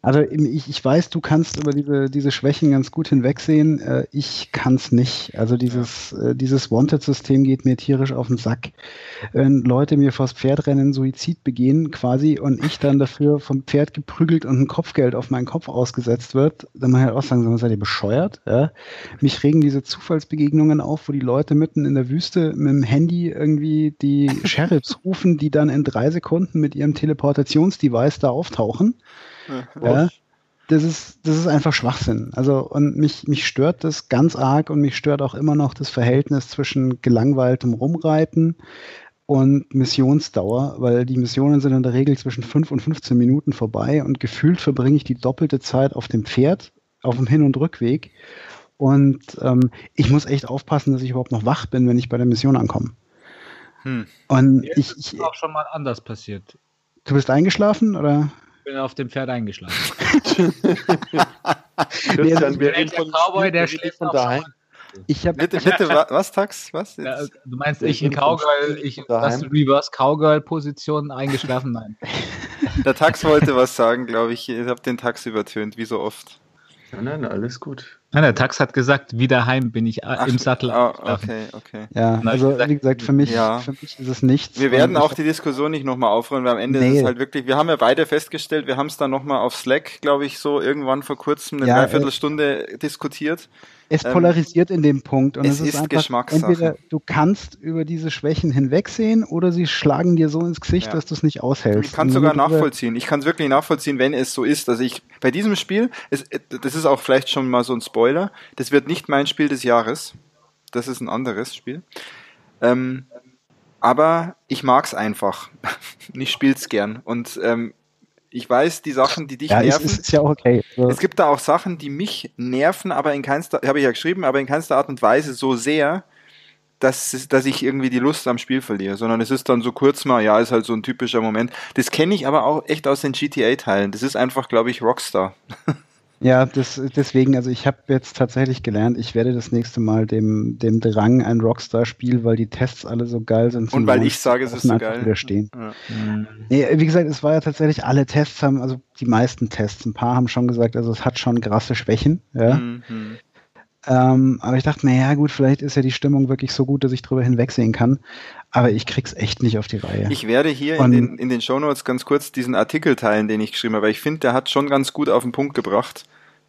Also ich, ich weiß, du kannst über diese, diese Schwächen ganz gut hinwegsehen. Äh, ich kann es nicht. Also dieses. Äh, dieses Wanted-System geht mir tierisch auf den Sack. Wenn Leute mir vors Pferd rennen, Suizid begehen quasi und ich dann dafür vom Pferd geprügelt und ein Kopfgeld auf meinen Kopf ausgesetzt wird, dann muss ich halt auch sagen, seid ihr bescheuert? Ja? Mich regen diese Zufallsbegegnungen auf, wo die Leute mitten in der Wüste mit dem Handy irgendwie die Sheriffs rufen, die dann in drei Sekunden mit ihrem Teleportationsdevice da auftauchen. Ja, das ist, das ist einfach Schwachsinn. Also, und mich, mich stört das ganz arg und mich stört auch immer noch das Verhältnis zwischen gelangweiltem Rumreiten und Missionsdauer, weil die Missionen sind in der Regel zwischen 5 und 15 Minuten vorbei und gefühlt verbringe ich die doppelte Zeit auf dem Pferd, auf dem Hin- und Rückweg. Und ähm, ich muss echt aufpassen, dass ich überhaupt noch wach bin, wenn ich bei der Mission ankomme. Hm. Und Jetzt ich, ich, ist auch schon mal anders passiert. Du bist eingeschlafen oder? Bin auf dem Pferd eingeschlafen. also, wir reden von, Cowboy, der schläft von daheim. Ich habe bitte, bitte, was, Tax? Was? Ja, du meinst, ich in Cowgirl, ich das Reverse Cowgirl-Position eingeschlafen? Nein. Der Tax wollte was sagen, glaube ich. Ich habe den Tax übertönt, wie so oft. Nein, nein, alles gut. Nein, der Tax hat gesagt, wieder heim bin ich Ach, im Sattel. Oh, okay, okay. Ja, also gesagt, wie gesagt, für mich, ja. für mich ist es nichts. Wir werden auch die Diskussion nicht nochmal aufrollen, weil am Ende nee. ist es halt wirklich, wir haben ja beide festgestellt, wir haben es dann nochmal auf Slack, glaube ich, so irgendwann vor kurzem eine ja, Dreiviertelstunde äh, diskutiert. Es ähm, polarisiert in dem Punkt und es, es ist, ist einfach, Geschmackssache. Entweder du kannst über diese Schwächen hinwegsehen oder sie schlagen dir so ins Gesicht, ja. dass du es nicht aushältst. Ich kann es sogar nachvollziehen. Ich kann es wirklich nachvollziehen, wenn es so ist. Also ich bei diesem Spiel, es, das ist auch vielleicht schon mal so ein Spoiler. Das wird nicht mein Spiel des Jahres. Das ist ein anderes Spiel. Ähm, aber ich mag es einfach. ich spiele es gern. Und ähm, ich weiß, die Sachen, die dich ja, nerven. Ist, ist ja auch okay. Ja. Es gibt da auch Sachen, die mich nerven, aber in keinster, habe ich ja geschrieben, aber in keinster Art und Weise so sehr, dass, dass ich irgendwie die Lust am Spiel verliere, sondern es ist dann so kurz mal, ja, ist halt so ein typischer Moment. Das kenne ich aber auch echt aus den GTA-Teilen. Das ist einfach, glaube ich, Rockstar. Ja, das, deswegen, also ich habe jetzt tatsächlich gelernt, ich werde das nächste Mal dem, dem Drang ein Rockstar-Spiel, weil die Tests alle so geil sind. Und weil ich sage, es ist so geil. Widerstehen. Ja. Nee, wie gesagt, es war ja tatsächlich, alle Tests haben, also die meisten Tests, ein paar haben schon gesagt, also es hat schon krasse Schwächen. Ja. Mhm. Ähm, aber ich dachte mir, ja gut, vielleicht ist ja die Stimmung wirklich so gut, dass ich drüber hinwegsehen kann. Aber ich krieg's echt nicht auf die Reihe. Ich werde hier in den, in den Shownotes ganz kurz diesen Artikel teilen, den ich geschrieben habe, weil ich finde, der hat schon ganz gut auf den Punkt gebracht,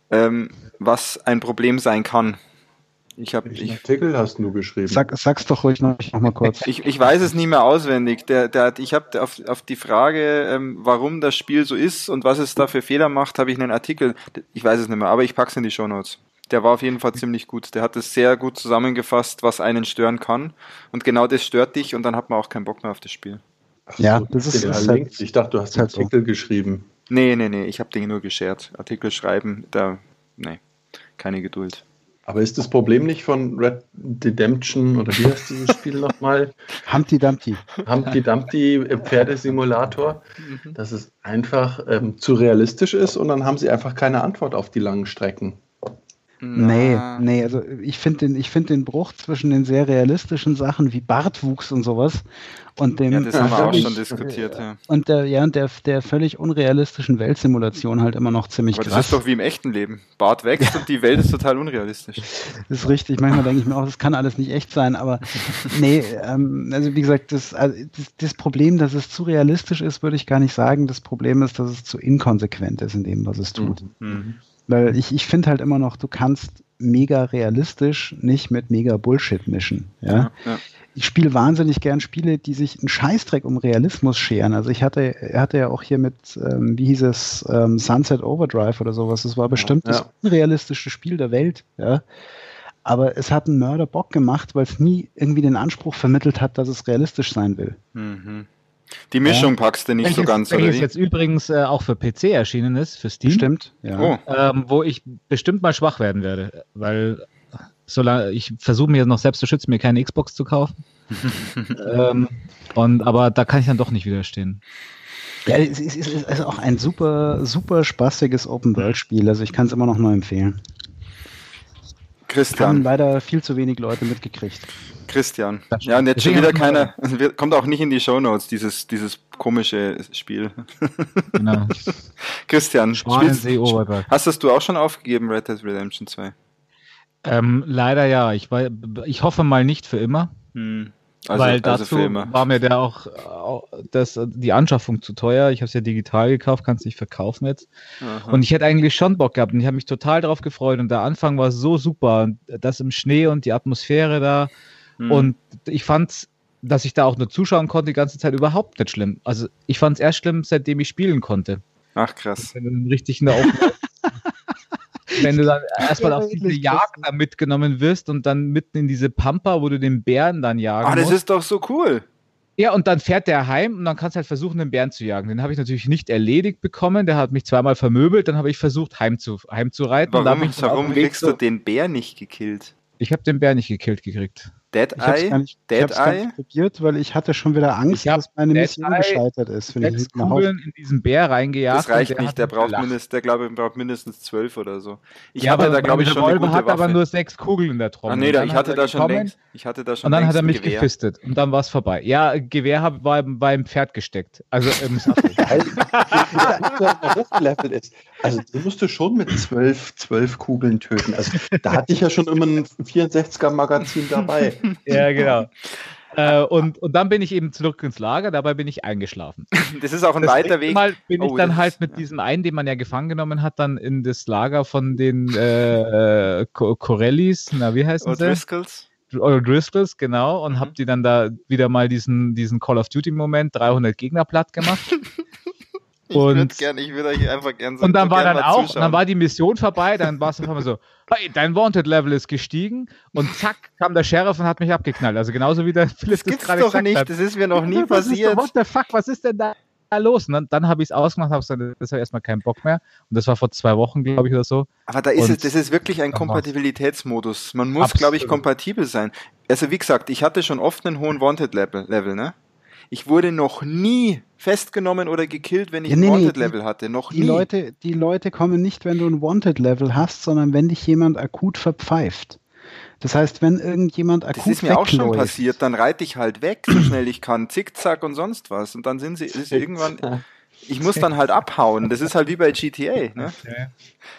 ähm, was ein Problem sein kann. Ich habe ich, Artikel hast du geschrieben. Sag, sag's doch ruhig noch, noch mal kurz. Ich, ich weiß es nicht mehr auswendig. Der, der, ich habe auf, auf die Frage, ähm, warum das Spiel so ist und was es da für Fehler macht, habe ich einen Artikel. Ich weiß es nicht mehr, aber ich pack's in die Shownotes der war auf jeden Fall ziemlich gut. Der hat es sehr gut zusammengefasst, was einen stören kann. Und genau das stört dich und dann hat man auch keinen Bock mehr auf das Spiel. ja, das ist, ist halt, Ich dachte, du hast halt Artikel so. geschrieben. Nee, nee, nee, ich habe Dinge nur geshared. Artikel schreiben, da, nee, keine Geduld. Aber ist das Problem nicht von Red Redemption oder wie heißt dieses Spiel nochmal? Humpty Dumpty. Humpty Dumpty Pferdesimulator, mhm. dass es einfach ähm, zu realistisch ist und dann haben sie einfach keine Antwort auf die langen Strecken. Nee, nee, also ich finde den, find den Bruch zwischen den sehr realistischen Sachen wie Bartwuchs und sowas und dem. Ja, das haben wir auch schon diskutiert, ja. Und der, ja, und der, der völlig unrealistischen Weltsimulation halt immer noch ziemlich Aber krass. Das ist doch wie im echten Leben. Bart wächst und die Welt ist total unrealistisch. Das ist richtig. Manchmal denke ich mir auch, das kann alles nicht echt sein, aber nee, ähm, also wie gesagt, das, also das, das Problem, dass es zu realistisch ist, würde ich gar nicht sagen. Das Problem ist, dass es zu inkonsequent ist in dem, was es tut. Mhm. Weil ich, ich finde halt immer noch, du kannst mega realistisch nicht mit mega Bullshit mischen. Ja? ja, ja. Ich spiele wahnsinnig gern Spiele, die sich einen Scheißdreck um Realismus scheren. Also ich hatte, er hatte ja auch hier mit, ähm, wie hieß es, ähm, Sunset Overdrive oder sowas. Das war bestimmt ja, das unrealistische Spiel der Welt. Ja? Aber es hat einen Mörder Bock gemacht, weil es nie irgendwie den Anspruch vermittelt hat, dass es realistisch sein will. Mhm. Die Mischung ja. packst du nicht welches, so ganz, oder wie? jetzt übrigens äh, auch für PC erschienen ist, für Steam. Stimmt, ja. Oh. Ähm, wo ich bestimmt mal schwach werden werde, weil solange ich versuche mir noch selbst zu schützen, mir keine Xbox zu kaufen. ähm, und, aber da kann ich dann doch nicht widerstehen. Ja, es ist, es ist auch ein super, super spaßiges Open-World-Spiel. Also ich kann es immer noch nur empfehlen. Christian. Haben leider viel zu wenig Leute mitgekriegt. Christian. Ja, und jetzt schon wieder keiner, kommt auch nicht in die Show Notes, dieses, dieses komische Spiel. Genau. Christian, spielst, hast das du auch schon aufgegeben, Red Dead Redemption 2? Ähm, leider ja. Ich, war, ich hoffe mal nicht für immer. Hm. Also, weil also dazu war mir der auch, auch das, die Anschaffung zu teuer. Ich habe es ja digital gekauft, kann es nicht verkaufen jetzt. Aha. Und ich hätte eigentlich schon Bock gehabt und ich habe mich total darauf gefreut. Und der Anfang war so super. Das im Schnee und die Atmosphäre da Mhm. Und ich fand, dass ich da auch nur zuschauen konnte die ganze Zeit überhaupt nicht schlimm. Also ich fand es erst schlimm, seitdem ich spielen konnte. Ach krass. Wenn du richtig in der Wenn du dann erstmal auf diese Jagd da mitgenommen wirst und dann mitten in diese Pampa, wo du den Bären dann jagen Ah, das musst. ist doch so cool. Ja, und dann fährt der heim und dann kannst du halt versuchen, den Bären zu jagen. Den habe ich natürlich nicht erledigt bekommen. Der hat mich zweimal vermöbelt. Dann habe ich versucht, heim zu, heimzureiten. Warum, warum kriegst du den Bär nicht gekillt? Ich habe den Bär nicht gekillt gekriegt. Dead ich Eye? Nicht, Dead ich Eye? Nicht probiert, weil ich hatte schon wieder Angst, dass meine Dead Mission Eye gescheitert ist. Wenn sechs ich Kugeln in diesen Bär reingejagt. Das reicht nicht, der braucht, mindest, der, glaube ich, braucht mindestens zwölf oder so. Ich ja, hatte da, glaube ich, schon eine gute hat Waffe. aber nur sechs Kugeln in der Trommel. Ah, nee, da, ich hatte da schon längst, ich hatte da schon Und dann hat er mich Gewehr. gefistet und dann war es vorbei. Ja, Gewehr hab, war beim Pferd gesteckt. Also im Level ist. Also du musst du schon mit zwölf, zwölf Kugeln töten. Also da hatte ich ja schon immer ein 64er Magazin dabei. ja, genau. Äh, und, und dann bin ich eben zurück ins Lager, dabei bin ich eingeschlafen. Das ist auch ein das weiter Weg. Mal bin oh, ich dann halt mit ja. diesem einen, den man ja gefangen genommen hat, dann in das Lager von den äh, Corellis, na wie heißen sie? Driscolls. Oder Driscolls, genau, und mhm. hab die dann da wieder mal diesen, diesen Call of Duty Moment 300 Gegner platt gemacht. Ich würde gerne, ich würde euch einfach gerne so Und dann war dann auch, zuschauen. dann war die Mission vorbei, dann war es auf einmal so, hey, dein Wanted-Level ist gestiegen und zack, kam der Sheriff und hat mich abgeknallt. Also genauso wie der Philipp das, das gerade gesagt nicht, hat. Das ist mir noch nie passiert. What the fuck, was ist denn da? los? Und dann, dann habe ich es ausgemacht, habe gesagt, das habe erstmal keinen Bock mehr. Und das war vor zwei Wochen, glaube ich, oder so. Aber da ist und es, das ist wirklich ein Kompatibilitätsmodus. Man muss, glaube ich, kompatibel sein. Also wie gesagt, ich hatte schon oft einen hohen Wanted-Level, Level, ne? Ich wurde noch nie festgenommen oder gekillt, wenn ich ja, nee, ein Wanted-Level hatte. Noch die nie. Leute, die Leute kommen nicht, wenn du ein Wanted-Level hast, sondern wenn dich jemand akut verpfeift. Das heißt, wenn irgendjemand akut Das ist mir auch schon passiert, dann reite ich halt weg, so schnell ich kann, zickzack und sonst was. Und dann sind sie ist irgendwann ich muss dann halt abhauen. Das ist halt wie bei GTA. Ne?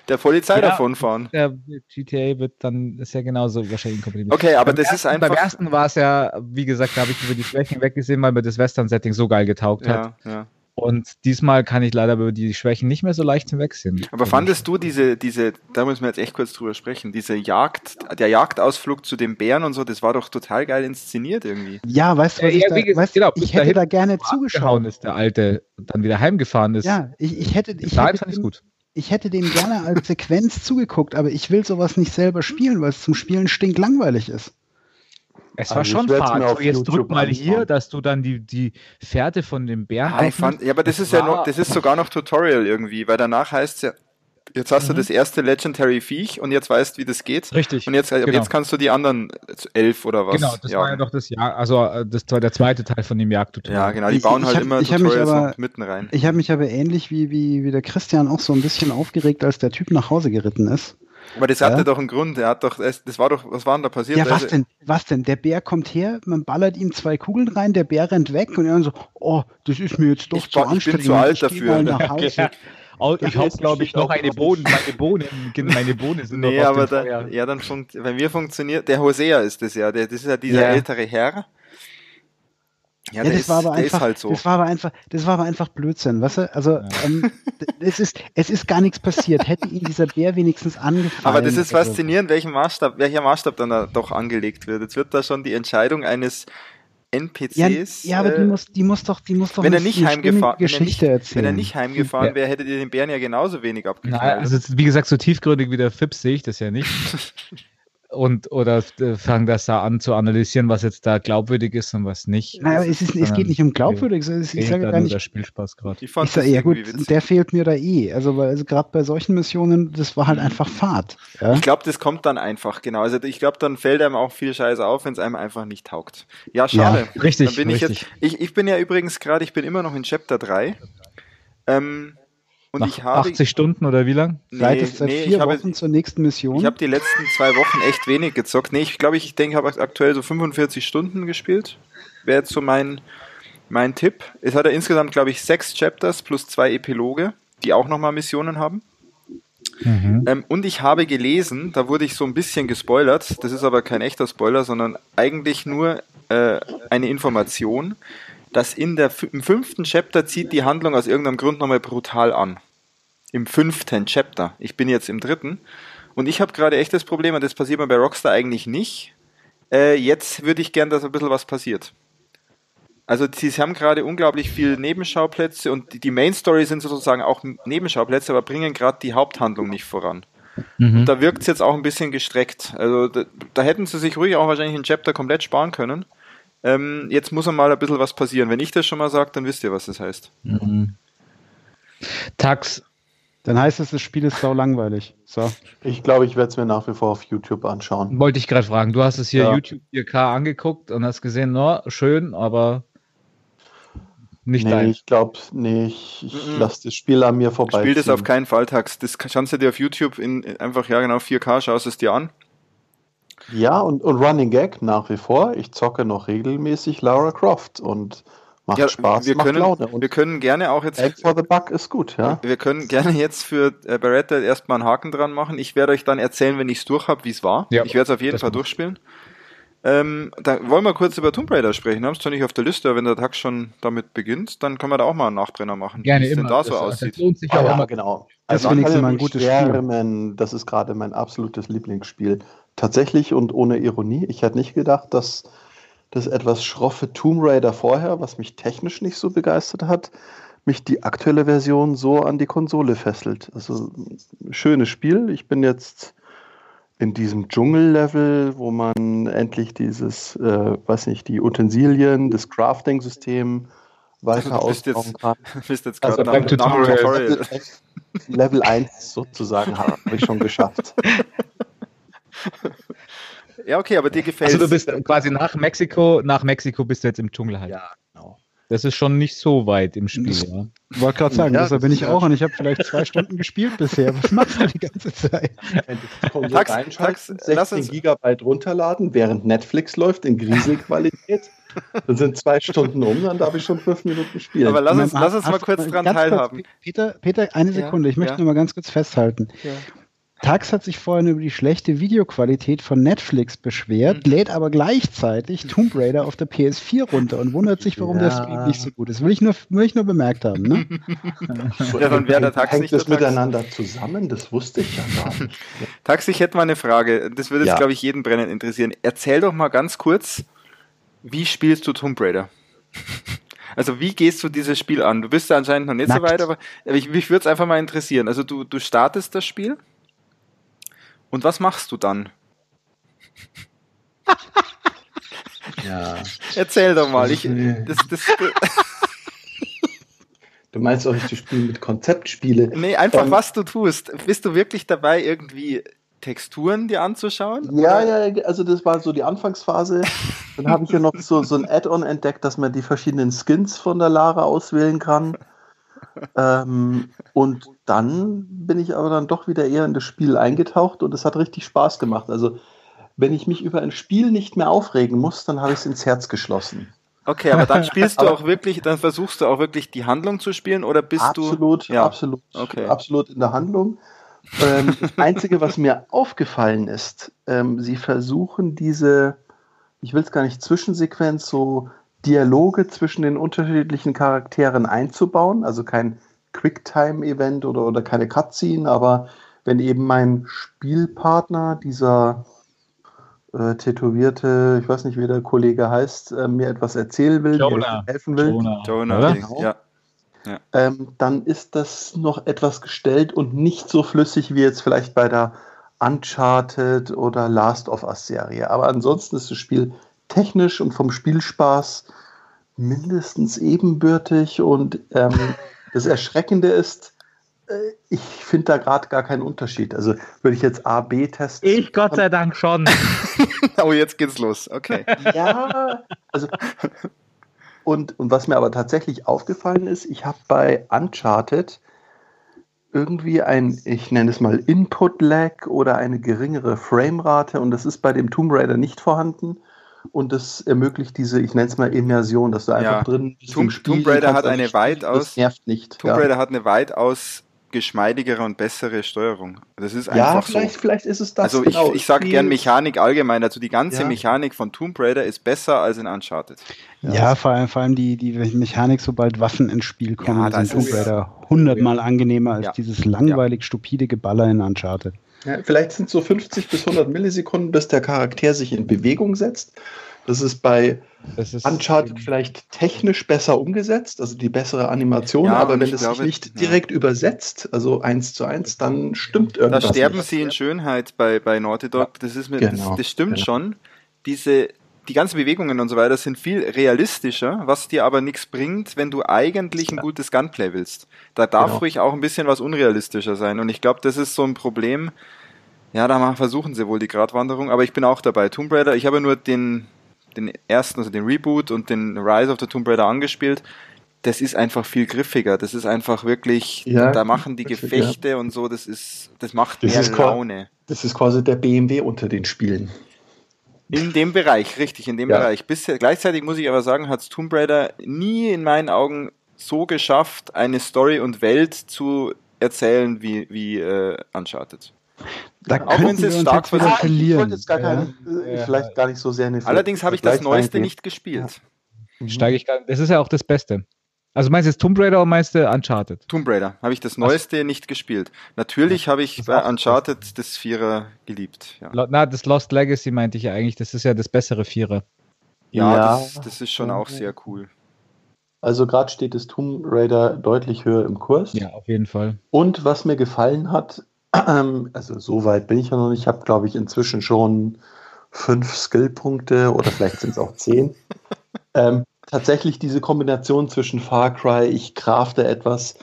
Der Polizei ja, davonfahren. Der GTA wird dann, ist ja genauso wahrscheinlich inkompatibel. Okay, aber beim das ersten, ist einfach. Beim ersten war es ja, wie gesagt, da habe ich über die Schwächen weggesehen, weil mir das Western-Setting so geil getaugt hat. Ja, ja. Und diesmal kann ich leider über die Schwächen nicht mehr so leicht hinwegsehen. Aber fandest du diese, diese, da müssen wir jetzt echt kurz drüber sprechen, diese Jagd, der Jagdausflug zu den Bären und so, das war doch total geil inszeniert irgendwie. Ja, weißt du, was ich, da, gesagt, weißt, genau, ich hätte da gerne zugeschaut. ist der Alte dann wieder heimgefahren ist. Ja, ich, ich hätte, ich hätte, fand den, gut. ich hätte dem gerne als Sequenz zugeguckt, aber ich will sowas nicht selber spielen, weil es zum Spielen stinklangweilig ist. Es war also schon fad. So, jetzt drück mal hier, dass du dann die, die Fährte von dem Bären. Ah, fand, ja, aber das, das ist ja noch, das ist sogar noch Tutorial irgendwie, weil danach heißt es ja, jetzt hast mhm. du das erste Legendary Viech und jetzt weißt, wie das geht. Richtig. Und jetzt, genau. jetzt kannst du die anderen elf oder was. Genau, das jagen. war ja doch das Jahr, also äh, das war der zweite Teil von dem Jagdtutorial. Ja, genau, die bauen ich, halt ich hab, immer Tutorials aber, mitten rein. Ich habe mich aber ähnlich wie, wie, wie der Christian auch so ein bisschen aufgeregt, als der Typ nach Hause geritten ist. Aber das hatte ja? doch einen Grund. Er hat doch, das war doch, was war denn da passiert? Ja, was denn? Was denn? Der Bär kommt her, man ballert ihm zwei Kugeln rein, der Bär rennt weg und er dann so, oh, das ist mir jetzt doch ich, zu anstrengend. Ich bin zu alt dafür. Ne? Ich habe, glaube ich, noch eine Bohnen, meine Bohnen, meine Bohnen sind Nee, aber da, ja, dann funkt, bei mir funktioniert, der Hosea ist das ja, der, das ist ja dieser ja. ältere Herr, ja, ja das, ist, war aber einfach, halt so. das war aber einfach, das war aber einfach Blödsinn, weißt du? Also ja. ähm, es ist, es ist gar nichts passiert. Hätte ihm dieser Bär wenigstens angefallen. Aber das ist faszinierend, welchen Maßstab, welcher Maßstab dann da doch angelegt wird. Jetzt wird da schon die Entscheidung eines NPCs. Ja, ja aber äh, die muss, die muss doch, die muss doch wenn er nicht heimgefahren, Geschichte wenn er nicht, erzählen. Wenn er nicht heimgefahren wäre, hättet ihr den Bären ja genauso wenig abgeknallt. also wie gesagt, so tiefgründig wie der Fips sehe ich das ja nicht. und oder äh, fangen das da an zu analysieren, was jetzt da glaubwürdig ist und was nicht. Naja, es, ist, es geht nicht um glaubwürdig. Ich, ich sage gar nicht. Der Spielspaß gerade. Ich fand ich ja gut, witzig. der fehlt mir da eh. Also, also gerade bei solchen Missionen, das war halt mhm. einfach Fahrt. Ja? Ich glaube, das kommt dann einfach, genau. Also ich glaube, dann fällt einem auch viel Scheiße auf, wenn es einem einfach nicht taugt. Ja, schade. Ja, richtig. Dann bin richtig. Ich, jetzt, ich, ich bin ja übrigens gerade, ich bin immer noch in Chapter 3. Ähm, und Nach ich habe 80 Stunden oder wie lang? Nee, seit, seit nee, vier Wochen habe, zur nächsten Mission. Ich habe die letzten zwei Wochen echt wenig gezockt. Nee, ich glaube, ich denke, ich habe aktuell so 45 Stunden gespielt. Wäre jetzt so mein, mein Tipp. Es hat ja insgesamt, glaube ich, sechs Chapters plus zwei Epiloge, die auch nochmal Missionen haben. Mhm. Ähm, und ich habe gelesen, da wurde ich so ein bisschen gespoilert, das ist aber kein echter Spoiler, sondern eigentlich nur äh, eine Information, dass in der, im fünften Chapter zieht die Handlung aus irgendeinem Grund nochmal brutal an. Im fünften Chapter. Ich bin jetzt im dritten. Und ich habe gerade echt das Problem, und das passiert mir bei Rockstar eigentlich nicht. Äh, jetzt würde ich gern, dass ein bisschen was passiert. Also sie haben gerade unglaublich viele Nebenschauplätze und die Main Story sind sozusagen auch Nebenschauplätze, aber bringen gerade die Haupthandlung nicht voran. Mhm. Und da wirkt es jetzt auch ein bisschen gestreckt. Also da, da, hätten sie sich ruhig auch wahrscheinlich ein Chapter komplett sparen können. Ähm, jetzt muss mal ein bisschen was passieren. Wenn ich das schon mal sage, dann wisst ihr, was das heißt. Mhm. Tax. Dann heißt es, das Spiel ist sau langweilig. So. Ich glaube, ich werde es mir nach wie vor auf YouTube anschauen. Wollte ich gerade fragen. Du hast es hier ja. YouTube 4K angeguckt und hast gesehen, no, schön, aber nicht nee, dein. Ich glaube, nee, ich, ich -mm. lasse das Spiel an mir vorbei. Spiel das auf keinen Fall, Tax. Das kannst du dir auf YouTube in, einfach, ja genau, 4K, schaust es dir an. Ja, und, und Running Gag nach wie vor. Ich zocke noch regelmäßig Lara Croft und macht ja, Spaß, wir macht können, Laune. Und wir können gerne auch jetzt. Egg for the Bug ist gut, ja. Wir können gerne jetzt für äh, Beretta erstmal einen Haken dran machen. Ich werde euch dann erzählen, wenn ich es durch habe, wie es war. Ja, ich werde es auf jeden Fall durchspielen. Ähm, da wollen wir kurz über Tomb Raider sprechen. Wir haben es zwar nicht auf der Liste, aber wenn der Tag schon damit beginnt, dann können wir da auch mal einen Nachbrenner machen, Gerne wie es denn da so das, aussieht. Das lohnt sich auch ah, immer. Genau. Also das finde ich ein gutes Spiel. Das ist gerade mein absolutes Lieblingsspiel. Tatsächlich und ohne Ironie, ich hätte nicht gedacht, dass das etwas schroffe Tomb Raider vorher, was mich technisch nicht so begeistert hat, mich die aktuelle Version so an die Konsole fesselt. Also schönes Spiel. Ich bin jetzt in diesem Dschungellevel, wo man endlich dieses, äh, weiß nicht, die Utensilien, das Crafting-System weiter ausbauen kann. Bist jetzt also also, nach Tutorial. Level 1 sozusagen habe ich schon geschafft. Ja, okay, aber dir gefällt Also du bist quasi nach Mexiko, nach Mexiko bist du jetzt im Dschungel halt. Ja, genau. Das ist schon nicht so weit im Spiel, ja. Ich wollte gerade sagen, ja, deshalb bin ich auch und ich habe vielleicht zwei Stunden gespielt bisher. Was machst du die ganze Zeit? Tax, Tax, 16 Gigabyte runterladen, während Netflix läuft in Grieselqualität. Dann sind zwei Stunden um, dann darf ich schon fünf Minuten spielen. Aber lass uns, lass uns mal kurz dran teilhaben. Kurz, Peter, Peter, eine Sekunde, ja, ich möchte ja. nur mal ganz kurz festhalten. Ja. Tax hat sich vorhin über die schlechte Videoqualität von Netflix beschwert, mhm. lädt aber gleichzeitig Tomb Raider auf der PS4 runter und wundert sich, warum ja. der Stream nicht so gut ist. Will ich nur, will ich nur bemerkt haben. Ne? ja, dann wäre der Tax Hängt nicht das miteinander zusammen? Das wusste ich ja gar nicht. Tax, ich hätte mal eine Frage. Das würde jetzt, ja. glaube ich, jeden brennend interessieren. Erzähl doch mal ganz kurz, wie spielst du Tomb Raider? Also wie gehst du dieses Spiel an? Du bist ja anscheinend noch nicht Nackt. so weit, aber mich, mich würde es einfach mal interessieren. Also du, du startest das Spiel und was machst du dann? ja. Erzähl doch mal. Ich, das, das, du meinst auch nicht, du spielst mit Konzeptspiele? Nee, einfach ähm, was du tust. Bist du wirklich dabei, irgendwie Texturen dir anzuschauen? Ja, oder? ja, also das war so die Anfangsphase. Dann habe ich ja noch so, so ein Add-on entdeckt, dass man die verschiedenen Skins von der Lara auswählen kann. ähm, und dann bin ich aber dann doch wieder eher in das Spiel eingetaucht und es hat richtig Spaß gemacht. Also wenn ich mich über ein Spiel nicht mehr aufregen muss, dann habe ich es ins Herz geschlossen. Okay, aber dann spielst du auch wirklich, dann versuchst du auch wirklich die Handlung zu spielen oder bist absolut, du. Ja. Absolut, okay. absolut in der Handlung. ähm, das Einzige, was mir aufgefallen ist, ähm, sie versuchen diese, ich will es gar nicht Zwischensequenz, so Dialoge zwischen den unterschiedlichen Charakteren einzubauen, also kein Quicktime-Event oder, oder keine Cutscene, aber wenn eben mein Spielpartner, dieser äh, tätowierte, ich weiß nicht, wie der Kollege heißt, äh, mir etwas erzählen will, Jonah. mir helfen will, Jonah, Jonah genau. ja. Ja. Ähm, dann ist das noch etwas gestellt und nicht so flüssig wie jetzt vielleicht bei der Uncharted oder Last of Us Serie. Aber ansonsten ist das Spiel technisch und vom Spielspaß mindestens ebenbürtig und ähm, das Erschreckende ist, äh, ich finde da gerade gar keinen Unterschied. Also würde ich jetzt A, B testen. Ich Gott sei Dank schon. oh, jetzt geht's los. Okay. Ja, also und, und was mir aber tatsächlich aufgefallen ist, ich habe bei Uncharted irgendwie ein, ich nenne es mal Input-Lag oder eine geringere Framerate und das ist bei dem Tomb Raider nicht vorhanden und das ermöglicht diese, ich nenne es mal Immersion, dass du einfach ja. drin bist. Tomb, Tomb Raider hat eine weitaus, das nervt nicht. Tomb Raider hat eine weitaus geschmeidigere und bessere Steuerung. Das ist einfach ja, vielleicht, so. vielleicht ist es das. Also genau. ich, ich sage gern Mechanik allgemein. Also die ganze ja. Mechanik von Tomb Raider ist besser als in Uncharted. Ja, ja vor, allem, vor allem die, die Mechanik, sobald Waffen ins Spiel kommen, ja, sind Tomb Raider hundertmal angenehmer als dieses langweilig stupide Geballer in Uncharted. Ja, vielleicht sind so 50 bis 100 Millisekunden, bis der Charakter sich in Bewegung setzt. Das ist bei das ist Uncharted vielleicht technisch besser umgesetzt, also die bessere Animation, ja, aber wenn es sich nicht direkt übersetzt, also eins zu eins, dann stimmt irgendwas. Da sterben nicht. sie in Schönheit bei, bei Naughty Dog. Das, ist mir, genau. das, das stimmt genau. schon. Diese, die ganzen Bewegungen und so weiter sind viel realistischer, was dir aber nichts bringt, wenn du eigentlich ein gutes Gunplay willst. Da darf genau. ruhig auch ein bisschen was unrealistischer sein. Und ich glaube, das ist so ein Problem. Ja, da versuchen sie wohl die Gratwanderung, aber ich bin auch dabei. Tomb Raider, ich habe nur den, den ersten, also den Reboot und den Rise of the Tomb Raider angespielt. Das ist einfach viel griffiger. Das ist einfach wirklich, ja, da machen die Gefechte ja. und so, das ist, das macht das mehr Laune. Das ist quasi der BMW unter den Spielen. In dem Bereich, richtig, in dem ja. Bereich. Bisher, gleichzeitig muss ich aber sagen, hat Tomb Raider nie in meinen Augen so geschafft, eine Story und Welt zu erzählen wie, wie äh, Uncharted. Da auch wenn sie es stark verlieren. Ich wollte jetzt gar keine, ja. vielleicht gar nicht so sehr eine Allerdings habe ich das Neueste nicht gespielt. Ja. Steige ich gar, das ist ja auch das Beste. Also meinst du jetzt Tomb Raider oder meinst du Uncharted? Tomb Raider habe ich das Neueste Was? nicht gespielt. Natürlich habe ich bei Uncharted das Vierer geliebt. Ja. Na, das Lost Legacy meinte ich ja eigentlich. Das ist ja das bessere Vierer. Ja, ja. Das, das, ist schon auch sehr cool. Also gerade steht das Tomb Raider deutlich höher im Kurs. Ja, auf jeden Fall. Und was mir gefallen hat, also so weit bin ich ja noch nicht. Ich habe, glaube ich, inzwischen schon fünf Skillpunkte oder vielleicht sind es auch zehn. ähm, tatsächlich diese Kombination zwischen Far Cry, ich crafte etwas,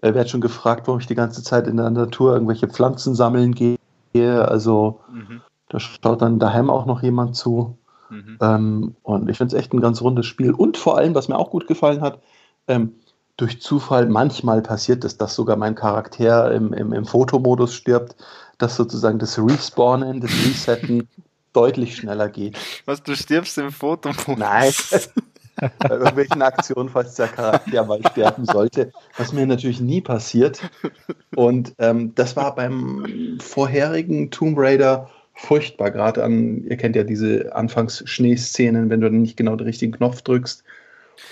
äh, werde schon gefragt, warum ich die ganze Zeit in der Natur irgendwelche Pflanzen sammeln gehe. Also mhm. da schaut dann daheim auch noch jemand zu. Mhm. Ähm, und ich finde es echt ein ganz rundes Spiel. Und vor allem, was mir auch gut gefallen hat, ähm, durch Zufall manchmal passiert es, dass sogar mein Charakter im, im, im Fotomodus stirbt, dass sozusagen das Respawnen, das Resetten deutlich schneller geht. Was, du stirbst im Fotomodus? Nein. Bei irgendwelchen Aktionen, falls der Charakter mal sterben sollte, was mir natürlich nie passiert. Und ähm, das war beim vorherigen Tomb Raider furchtbar, gerade an, ihr kennt ja diese Anfangs-Schneeszenen, wenn du dann nicht genau den richtigen Knopf drückst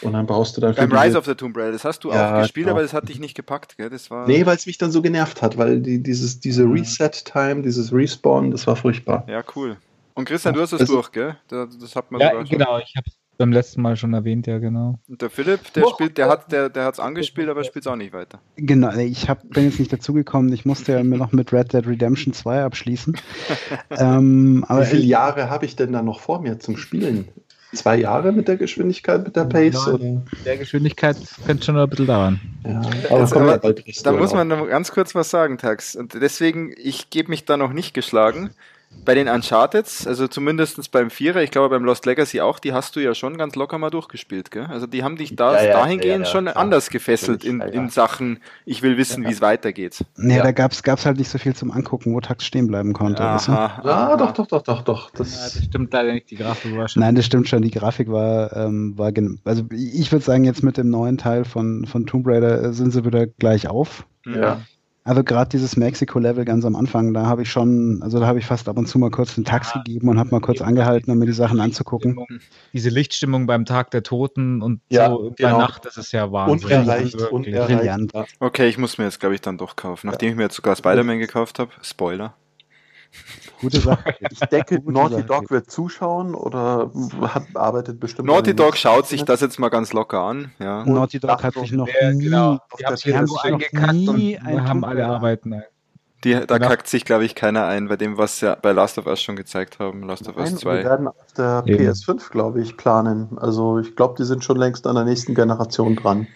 und dann brauchst du dann Beim Rise of the Tomb Raider, das hast du ja, auch gespielt, genau. aber das hat dich nicht gepackt, gell? Das war nee, weil es mich dann so genervt hat, weil die, dieses, diese Reset-Time, dieses Respawn, das war furchtbar. Ja, cool. Und Christian, du hast es also, durch, gell? Das, das hat man ja, genau, ich habe es beim letzten Mal schon erwähnt, ja, genau. Und der Philipp, der oh. spielt, der hat der, der hat's angespielt, aber spielt es auch nicht weiter. Genau, ich hab, bin jetzt nicht dazugekommen, ich musste ja mir noch mit Red Dead Redemption 2 abschließen. ähm, Wie viele Jahre habe ich denn da noch vor mir zum Spielen? zwei Jahre mit der Geschwindigkeit, mit der Pace? Ja, oder? Der Geschwindigkeit könnte schon ein bisschen dauern. Ja, aber Jetzt, aber, da muss man noch ganz kurz was sagen, Tax. Und deswegen, ich gebe mich da noch nicht geschlagen. Bei den Uncharted, also zumindest beim Vierer, ich glaube beim Lost Legacy auch, die hast du ja schon ganz locker mal durchgespielt, gell? Also die haben dich da ja, ja, dahingehend ja, schon klar. anders gefesselt in, in Sachen, ich will wissen, wie es weitergeht. Nee, da gab es halt nicht so viel zum Angucken, wo Tax stehen bleiben konnte. Aha, ja, doch, doch, doch, doch, doch. Das, das, stimmt leider nicht, die Grafik war schon. Nein, das stimmt schon, die Grafik war, ähm, war also ich würde sagen, jetzt mit dem neuen Teil von, von Tomb Raider äh, sind sie wieder gleich auf. Ja. Also gerade dieses Mexiko-Level ganz am Anfang, da habe ich schon, also da habe ich fast ab und zu mal kurz den Tax ja, gegeben und habe mal kurz angehalten, um mir die Sachen anzugucken. Diese Lichtstimmung beim Tag der Toten und ja, so genau. bei Nacht, das ist ja Wahnsinn. Unerreicht, unerreicht. Okay, ich muss mir jetzt, glaube ich, dann doch kaufen. Nachdem ja. ich mir jetzt sogar Spider-Man gekauft habe, Spoiler. Gute Sache. Ich denke, Gute Naughty Sache. Dog wird zuschauen oder hat, arbeitet bestimmt. Naughty Dog schaut sich das jetzt mal ganz locker an. Ja. Naughty Dog hat sich noch ja, nie, genau. die haben, so eingekackt und haben alle Arbeiten ein. Die, da genau. kackt sich, glaube ich, keiner ein, bei dem, was ja bei Last of Us schon gezeigt haben. Last of Us 2. Wir werden auf der Eben. PS5, glaube ich, planen. Also ich glaube, die sind schon längst an der nächsten Generation dran.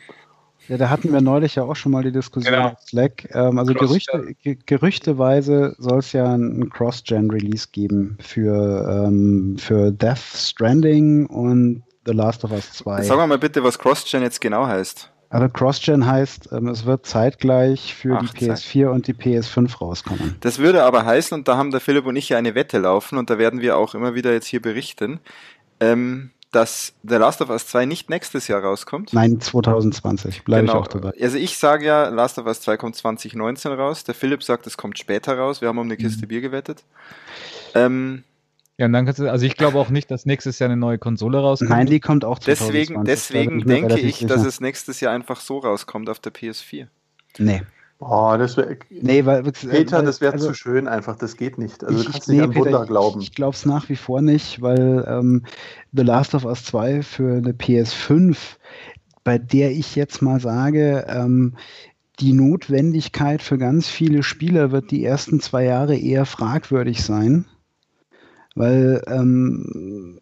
Ja, da hatten wir neulich ja auch schon mal die Diskussion genau. auf Slack. Ähm, also Gerüchte, gerüchteweise soll es ja ein Cross-Gen-Release geben für, ähm, für Death Stranding und The Last of Us 2. Sag mal bitte, was Cross-Gen jetzt genau heißt. Also Cross-Gen heißt, ähm, es wird zeitgleich für Ach, die PS4 Zeit. und die PS5 rauskommen. Das würde aber heißen, und da haben der Philipp und ich ja eine Wette laufen, und da werden wir auch immer wieder jetzt hier berichten, ähm, dass The Last of Us 2 nicht nächstes Jahr rauskommt. Nein, 2020, bleibe genau. ich auch dabei. Also ich sage ja, Last of Us 2 kommt 2019 raus. Der Philipp sagt, es kommt später raus. Wir haben um eine Kiste mhm. Bier gewettet. Ähm, ja, und dann kannst du, also ich glaube auch nicht, dass nächstes Jahr eine neue Konsole rauskommt. Nein, die kommt auch 2020. Deswegen, deswegen denke ich, sicher. dass es nächstes Jahr einfach so rauskommt auf der PS4. Nee. Oh, das wäre. Nee, weil, Peter, das wäre also, zu schön einfach, das geht nicht. Also ich, du kannst nicht nee, an Wunder Peter, glauben. Ich, ich glaube es nach wie vor nicht, weil ähm, The Last of Us 2 für eine PS5, bei der ich jetzt mal sage, ähm, die Notwendigkeit für ganz viele Spieler wird die ersten zwei Jahre eher fragwürdig sein. Weil ähm,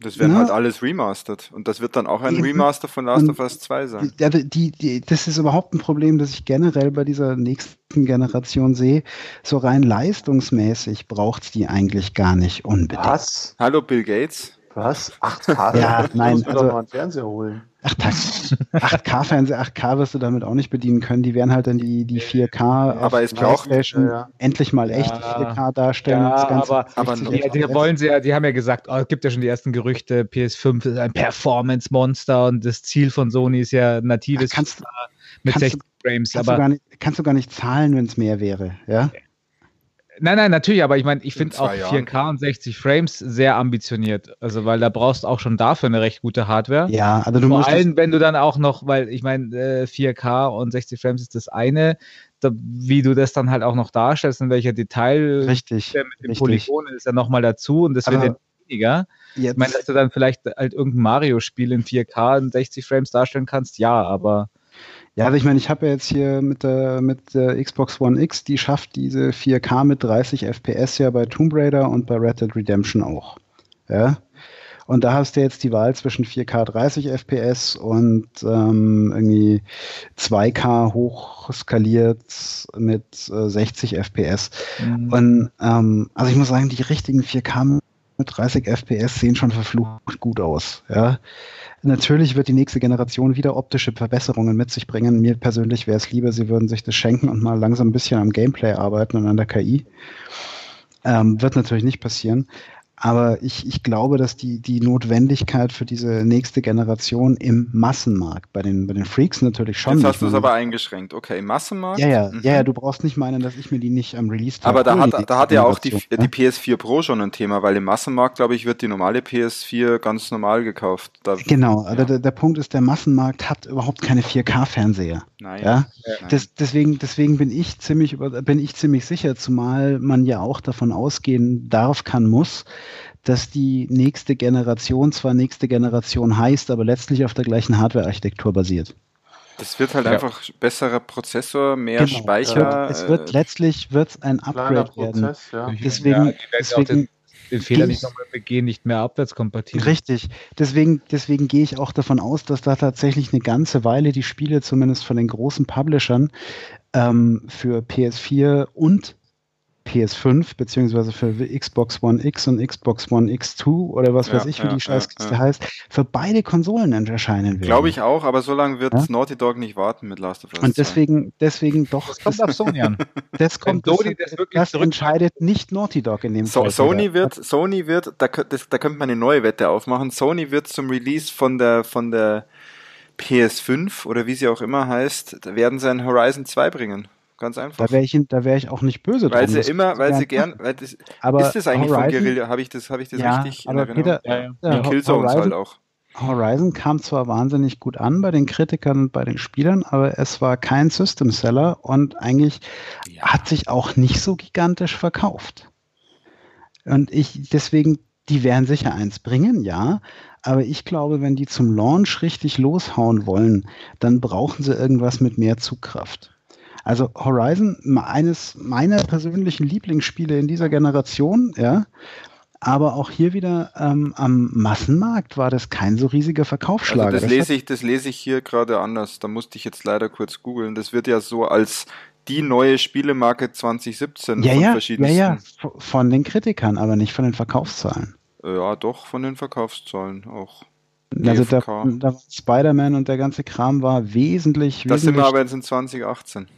das werden ja. halt alles remastered. Und das wird dann auch ein Remaster von Last of Us 2 sein. Die, die, das ist überhaupt ein Problem, das ich generell bei dieser nächsten Generation sehe. So rein leistungsmäßig braucht es die eigentlich gar nicht unbedingt. Was? Hallo Bill Gates. Was? 8K? ja, nein. Ich also, doch mal einen Fernseher holen. Ach, 8K-Fernseher, 8K wirst du damit auch nicht bedienen können. Die werden halt dann die, die 4K aber es braucht ja. endlich mal echt ja. 4K darstellen. Ja, aber, aber die, die wollen sie ja, die haben ja gesagt, oh, es gibt ja schon die ersten Gerüchte, PS5 ist ein Performance-Monster und das Ziel von Sony ist ja natives Ach, kannst, mit kannst 60 du, Frames. Kannst, aber, du nicht, kannst du gar nicht zahlen, wenn es mehr wäre, ja? Nein, nein, natürlich, aber ich meine, ich finde auch 4K Jahren. und 60 Frames sehr ambitioniert. Also, weil da brauchst du auch schon dafür eine recht gute Hardware. Ja, also du Vor musst. Vor allem, wenn du dann auch noch, weil ich meine, äh, 4K und 60 Frames ist das eine, da, wie du das dann halt auch noch darstellst, in welcher Detail richtig, mit dem Polygon ist ja nochmal dazu und das aber wird weniger. Jetzt. Ich meine, dass du dann vielleicht halt irgendein Mario-Spiel in 4K und 60 Frames darstellen kannst, ja, aber ja, also ich meine, ich habe ja jetzt hier mit der, mit der Xbox One X, die schafft diese 4K mit 30 FPS ja bei Tomb Raider und bei Red Dead Redemption auch. Ja. Und da hast du jetzt die Wahl zwischen 4K 30 FPS und ähm, irgendwie 2K hochskaliert mit äh, 60 FPS. Mhm. Und ähm, also ich muss sagen, die richtigen 4K mit 30 FPS sehen schon verflucht gut aus. Ja. Natürlich wird die nächste Generation wieder optische Verbesserungen mit sich bringen. Mir persönlich wäre es lieber, sie würden sich das schenken und mal langsam ein bisschen am Gameplay arbeiten und an der KI. Ähm, wird natürlich nicht passieren. Aber ich, ich glaube, dass die, die Notwendigkeit für diese nächste Generation im Massenmarkt, bei den, bei den Freaks natürlich schon. Jetzt hast du es aber eingeschränkt. Okay, Massenmarkt? Ja, ja, mhm. ja, ja, du brauchst nicht meinen, dass ich mir die nicht am Release Aber da hat, da hat ja auch die, ja? die PS4 Pro schon ein Thema, weil im Massenmarkt, glaube ich, wird die normale PS4 ganz normal gekauft. Da, genau, ja. der, der Punkt ist, der Massenmarkt hat überhaupt keine 4K-Fernseher. Nein. Ja? Das, deswegen, deswegen bin ich ziemlich über, bin ich ziemlich sicher, zumal man ja auch davon ausgehen darf, kann, muss, dass die nächste Generation zwar nächste Generation heißt, aber letztlich auf der gleichen Hardware-Architektur basiert. Das wird halt ja. einfach besserer Prozessor, mehr genau. Speicher. Es wird, es wird äh, letztlich wird's ein Upgrade werden. Ja. Deswegen, ja, deswegen den Fehler nicht nochmal begehen, nicht mehr abwärtskompatibel. Richtig. Deswegen, deswegen gehe ich auch davon aus, dass da tatsächlich eine ganze Weile die Spiele, zumindest von den großen Publishern, ähm, für PS4 und PS5 beziehungsweise für Xbox One X und Xbox One X2 oder was ja, weiß ich, wie ja, die Scheißkiste ja, heißt, für beide Konsolen erscheinen wird. Glaube ich auch, aber so lange wird Naughty Dog nicht warten mit Last of Us. Und deswegen, deswegen doch. Das kommt auf Sony an. Das kommt, das, das, das entscheidet nicht Naughty Dog in dem so, Fall. Sony wird, Sony wird, da, das, da könnte man eine neue Wette aufmachen. Sony wird zum Release von der, von der PS5 oder wie sie auch immer heißt, werden sie ein Horizon 2 bringen. Ganz einfach. Da wäre ich, wär ich auch nicht böse Weil drum. sie immer, weil sie gern, weil das, aber ist das eigentlich Horizon, von Guerilla? Habe ich das, habe ich das ja, richtig aber in Peter, ja, ja. ja Killzones halt auch. Horizon kam zwar wahnsinnig gut an bei den Kritikern und bei den Spielern, aber es war kein System Seller und eigentlich ja. hat sich auch nicht so gigantisch verkauft. Und ich, deswegen, die werden sicher eins bringen, ja, aber ich glaube, wenn die zum Launch richtig loshauen wollen, dann brauchen sie irgendwas mit mehr Zugkraft. Also Horizon, eines meiner persönlichen Lieblingsspiele in dieser Generation, ja. Aber auch hier wieder ähm, am Massenmarkt war das kein so riesiger Verkaufsschlag. Also das, lese ich, das lese ich hier gerade anders. Da musste ich jetzt leider kurz googeln. Das wird ja so als die neue Spielemarke 2017 ja, von ja, verschiedensten. Ja, ja, von den Kritikern, aber nicht von den Verkaufszahlen. Ja, doch, von den Verkaufszahlen auch. Also der, der Spider-Man und der ganze Kram war wesentlich. Das sind wir aber jetzt in 2018.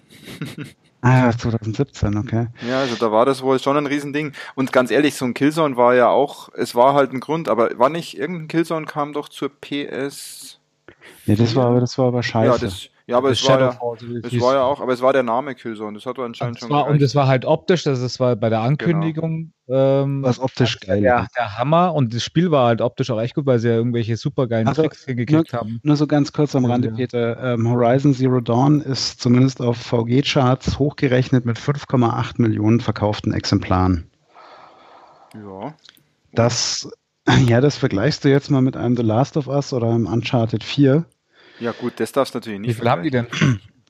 Ah, 2017, okay. Ja, also da war das wohl schon ein Riesending. Und ganz ehrlich, so ein Killzone war ja auch, es war halt ein Grund, aber war nicht, irgendein Killzone kam doch zur PS. Ja, das war, das war aber scheiße. Ja, das, ja, aber es war ja, es war ja auch, aber es war der Name Killzone, das hat er anscheinend schon war, Und es war halt optisch, das ist war bei der genau. Ankündigung. Genau. Ähm, Was optisch geil. Ja, der Hammer und das Spiel war halt optisch auch echt gut, weil sie ja irgendwelche supergeilen also, Tricks hingekriegt nur, haben. Nur so ganz kurz am Rande, ja. Peter. Ähm, Horizon Zero Dawn ist zumindest auf VG-Charts hochgerechnet mit 5,8 Millionen verkauften Exemplaren. Ja. Das, ja, das vergleichst du jetzt mal mit einem The Last of Us oder einem Uncharted 4 ja, gut, das darfst du natürlich nicht. Wie viel haben die denn?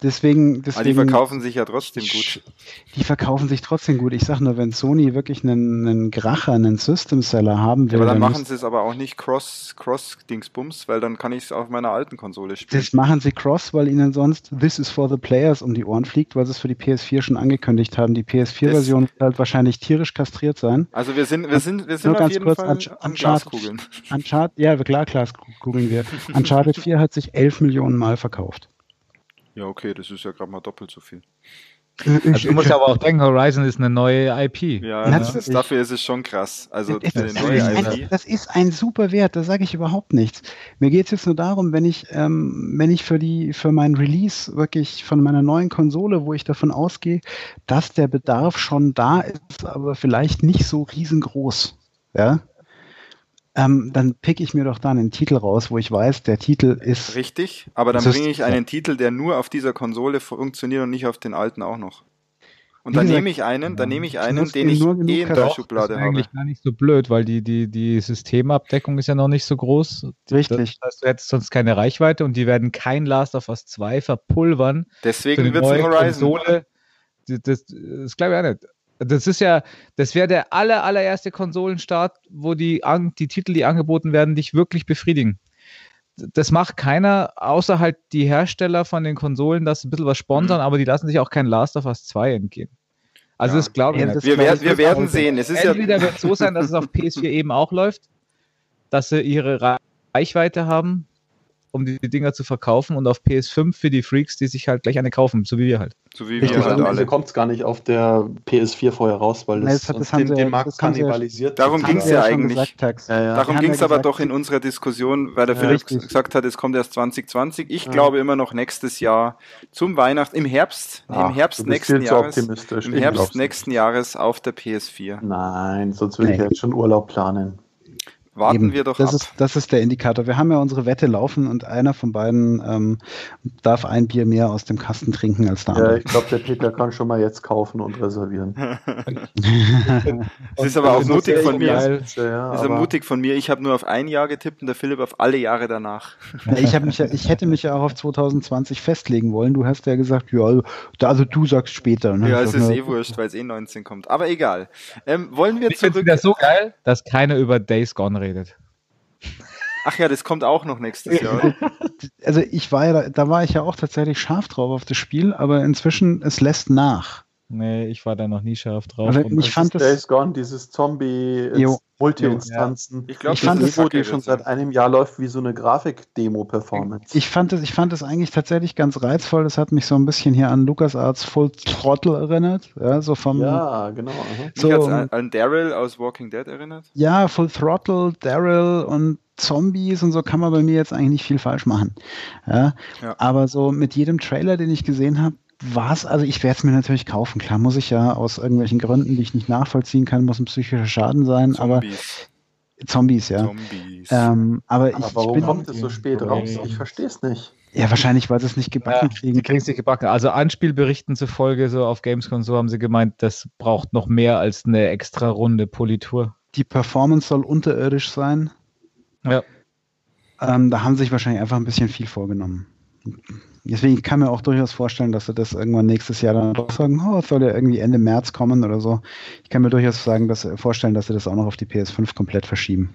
Deswegen, deswegen, Aber die verkaufen sich ja trotzdem gut. Die verkaufen sich trotzdem gut. Ich sag nur, wenn Sony wirklich einen, einen Gracher, einen System Seller haben will. Ja, aber dann, dann machen sie es aber auch nicht Cross, Cross Dingsbums, weil dann kann ich es auf meiner alten Konsole spielen. Das machen sie Cross, weil ihnen sonst This is for the Players um die Ohren fliegt, weil sie es für die PS4 schon angekündigt haben. Die PS4-Version wird halt wahrscheinlich tierisch kastriert sein. Also wir sind, wir sind, wir sind nur auf jeden kurz, Fall an, an Glaskugeln. Uncharted, ja, klar, Glaskugeln wir. Uncharted 4 hat sich 11 Millionen Mal verkauft. Ja, okay, das ist ja gerade mal doppelt so viel. Also du musst aber auch denken, Horizon ist eine neue IP. Ja, ja das ist, dafür ist es schon krass. Also das, eine neue ist IP. Ein, das ist ein super Wert, da sage ich überhaupt nichts. Mir geht es jetzt nur darum, wenn ich, ähm, wenn ich für die, für mein Release wirklich von meiner neuen Konsole, wo ich davon ausgehe, dass der Bedarf schon da ist, aber vielleicht nicht so riesengroß. Ja, ähm, dann pick ich mir doch da einen Titel raus, wo ich weiß, der Titel ist. Richtig, aber dann bringe ich einen Titel, der nur auf dieser Konsole funktioniert und nicht auf den alten auch noch. Und dann nehme ich einen, dann nehme ich einen, den ich eh in der Schublade habe. eigentlich gar nicht so blöd, weil die, die, die Systemabdeckung ist ja noch nicht so groß. Richtig. Das heißt, du hättest sonst keine Reichweite und die werden kein Last of Us 2 verpulvern. Deswegen wird es ein Horizon. Konsole. Das, das, das glaube ich auch nicht. Das ist ja, das wäre der aller, allererste Konsolenstart, wo die, die Titel, die angeboten werden, dich wirklich befriedigen. Das macht keiner, außer halt die Hersteller von den Konsolen, das ein bisschen was sponsern, mhm. aber die lassen sich auch kein Last of Us 2 entgehen. Also ja. das glaube ich. Ja, wir, werden, wir werden sehen. Es ist Entweder ja wird es so sein, dass es auf PS4 eben auch läuft, dass sie ihre Reichweite haben, um die Dinger zu verkaufen und auf PS5 für die Freaks, die sich halt gleich eine kaufen, so wie wir halt. So wie wir halt alle. kommt es gar nicht auf der PS4 vorher raus, weil das, das, den, den, Markt kannibalisiert. Darum ging es ja, eigentlich. Ja, ja. Darum ging es aber doch in unserer Diskussion, weil der Philipp gesagt hat, es kommt erst 2020. Ich glaube immer noch nächstes Jahr zum Weihnachten, im Herbst, Ach, im Herbst nächsten Jahres, im Herbst nächsten Jahres auf der PS4. Nein, sonst würde ich jetzt schon Urlaub planen. Warten Eben, wir doch das ab. Ist, das ist der Indikator. Wir haben ja unsere Wette laufen und einer von beiden ähm, darf ein Bier mehr aus dem Kasten trinken als der andere. Ja, ich glaube, der Peter kann schon mal jetzt kaufen und reservieren. das ist aber auch mutig von mir. Geil. Ja, das ist mutig von mir. Ich habe nur auf ein Jahr getippt und der Philipp auf alle Jahre danach. Ja, ich, mich, ich hätte mich ja auch auf 2020 festlegen wollen. Du hast ja gesagt, ja, also, also du sagst später. Ne? Ja, es ist eh wurscht, weil es eh 19 kommt. Aber egal. Ähm, wollen wir ich zurück... Ich das so geil, dass keiner über Days Gone redet. Ach ja, das kommt auch noch nächstes Jahr. Also ich war ja, da, da war ich ja auch tatsächlich scharf drauf auf das Spiel, aber inzwischen, es lässt nach. Nee, ich war da noch nie scharf drauf. Also ich fand das Days Gone, dieses Zombie Multi-Instanzen. Ich glaube, das ist Demo, die schon seit einem Jahr läuft wie so eine Grafik-Demo-Performance. Ich fand das, ich fand das eigentlich tatsächlich ganz reizvoll. Das hat mich so ein bisschen hier an LucasArts Full Throttle erinnert. Ja, so vom. Ja, genau. So, mich an, an Daryl aus Walking Dead erinnert. Ja, Full Throttle, Daryl und Zombies und so kann man bei mir jetzt eigentlich nicht viel falsch machen. Ja, ja. Aber so mit jedem Trailer, den ich gesehen habe, war es, also ich werde es mir natürlich kaufen. Klar muss ich ja aus irgendwelchen Gründen, die ich nicht nachvollziehen kann, muss ein psychischer Schaden sein, Zombies. aber Zombies, ja. Zombies. Ähm, aber, aber ich, warum ich bin, kommt es so spät raus? Ich verstehe es nicht. Ja, wahrscheinlich, weil sie es nicht gebacken ja, kriegen. Die kriegen es nicht gebacken. Also Anspielberichten zufolge, so auf Gamescom, so haben sie gemeint, das braucht noch mehr als eine extra Runde Politur. Die Performance soll unterirdisch sein. Ja. Ähm, da haben sie sich wahrscheinlich einfach ein bisschen viel vorgenommen. Deswegen kann mir auch durchaus vorstellen, dass sie das irgendwann nächstes Jahr dann doch sagen, oh, es soll ja irgendwie Ende März kommen oder so. Ich kann mir durchaus sagen, dass, vorstellen, dass sie das auch noch auf die PS5 komplett verschieben.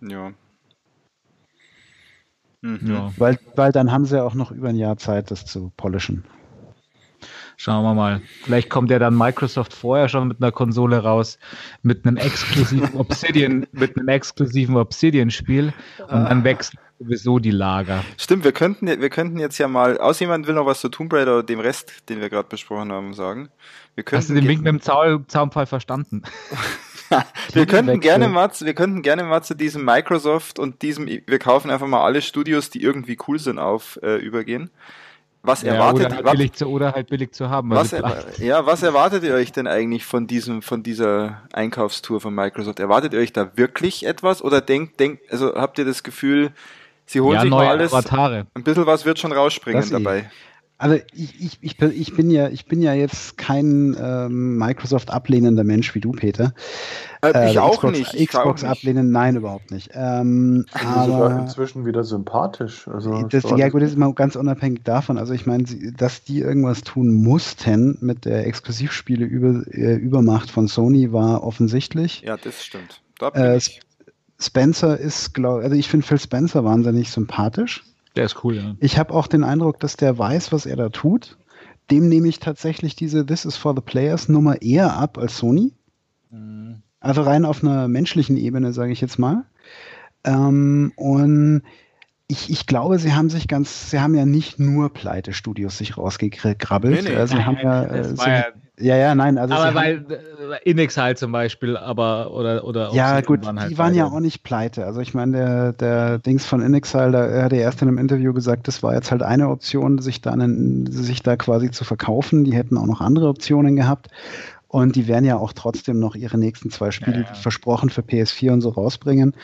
Ja. Mhm. ja. Weil, weil dann haben sie ja auch noch über ein Jahr Zeit, das zu polischen. Schauen wir mal. Vielleicht kommt ja dann Microsoft vorher schon mit einer Konsole raus, mit einem exklusiven Obsidian, mit einem exklusiven Obsidian-Spiel und dann wächst sowieso die Lager. Stimmt, wir könnten, wir könnten jetzt ja mal, außer jemand will noch was zu Tomb Raider oder dem Rest, den wir gerade besprochen haben, sagen. Wir Hast du den Wink mit dem Zaun, Zaunpfeil verstanden? wir könnten gerne mal, wir könnten gerne mal zu diesem Microsoft und diesem, wir kaufen einfach mal alle Studios, die irgendwie cool sind, auf äh, übergehen. Was ja, erwartet oder halt, billig zu, oder halt billig zu haben. Was er, ja, was erwartet ihr euch denn eigentlich von diesem, von dieser Einkaufstour von Microsoft? Erwartet ihr euch da wirklich etwas oder denkt, denkt, also habt ihr das Gefühl, Sie holen ja, sich mal alles. Avatare. Ein bisschen was wird schon rausspringen das dabei. Ich. Also ich, ich, ich, ich, bin ja, ich bin ja jetzt kein ähm, Microsoft ablehnender Mensch wie du, Peter. Äh, ich äh, auch Xbox, nicht. Ich Xbox ablehnen, nein, überhaupt nicht. Ähm, aber sogar inzwischen wieder sympathisch. Also das, ja gut, das ist mal ganz unabhängig davon. Also ich meine, dass die irgendwas tun mussten mit der Exklusivspiele über, äh, Übermacht von Sony war offensichtlich. Ja, das stimmt. Da bin äh, ich Spencer ist, glaube also ich finde Phil Spencer wahnsinnig sympathisch. Der ist cool, ja. Ich habe auch den Eindruck, dass der weiß, was er da tut. Dem nehme ich tatsächlich diese This is for the Players Nummer eher ab als Sony. Mhm. Also rein auf einer menschlichen Ebene, sage ich jetzt mal. Ähm, und ich, ich glaube, sie haben sich ganz, sie haben ja nicht nur Pleite-Studios sich rausgegrabbelt. Nee, nee, sie nein, haben ja, äh, sie, ja, ja, ja, nein. Also aber weil äh, Inix halt zum Beispiel, aber oder oder ja gut, waren halt die waren ja auch nicht pleite. Also ich meine, der der Dings von Inixile, da hat er erst in einem Interview gesagt, das war jetzt halt eine Option, sich da einen, sich da quasi zu verkaufen. Die hätten auch noch andere Optionen gehabt. Und die werden ja auch trotzdem noch ihre nächsten zwei Spiele ja, ja. versprochen für PS4 und so rausbringen.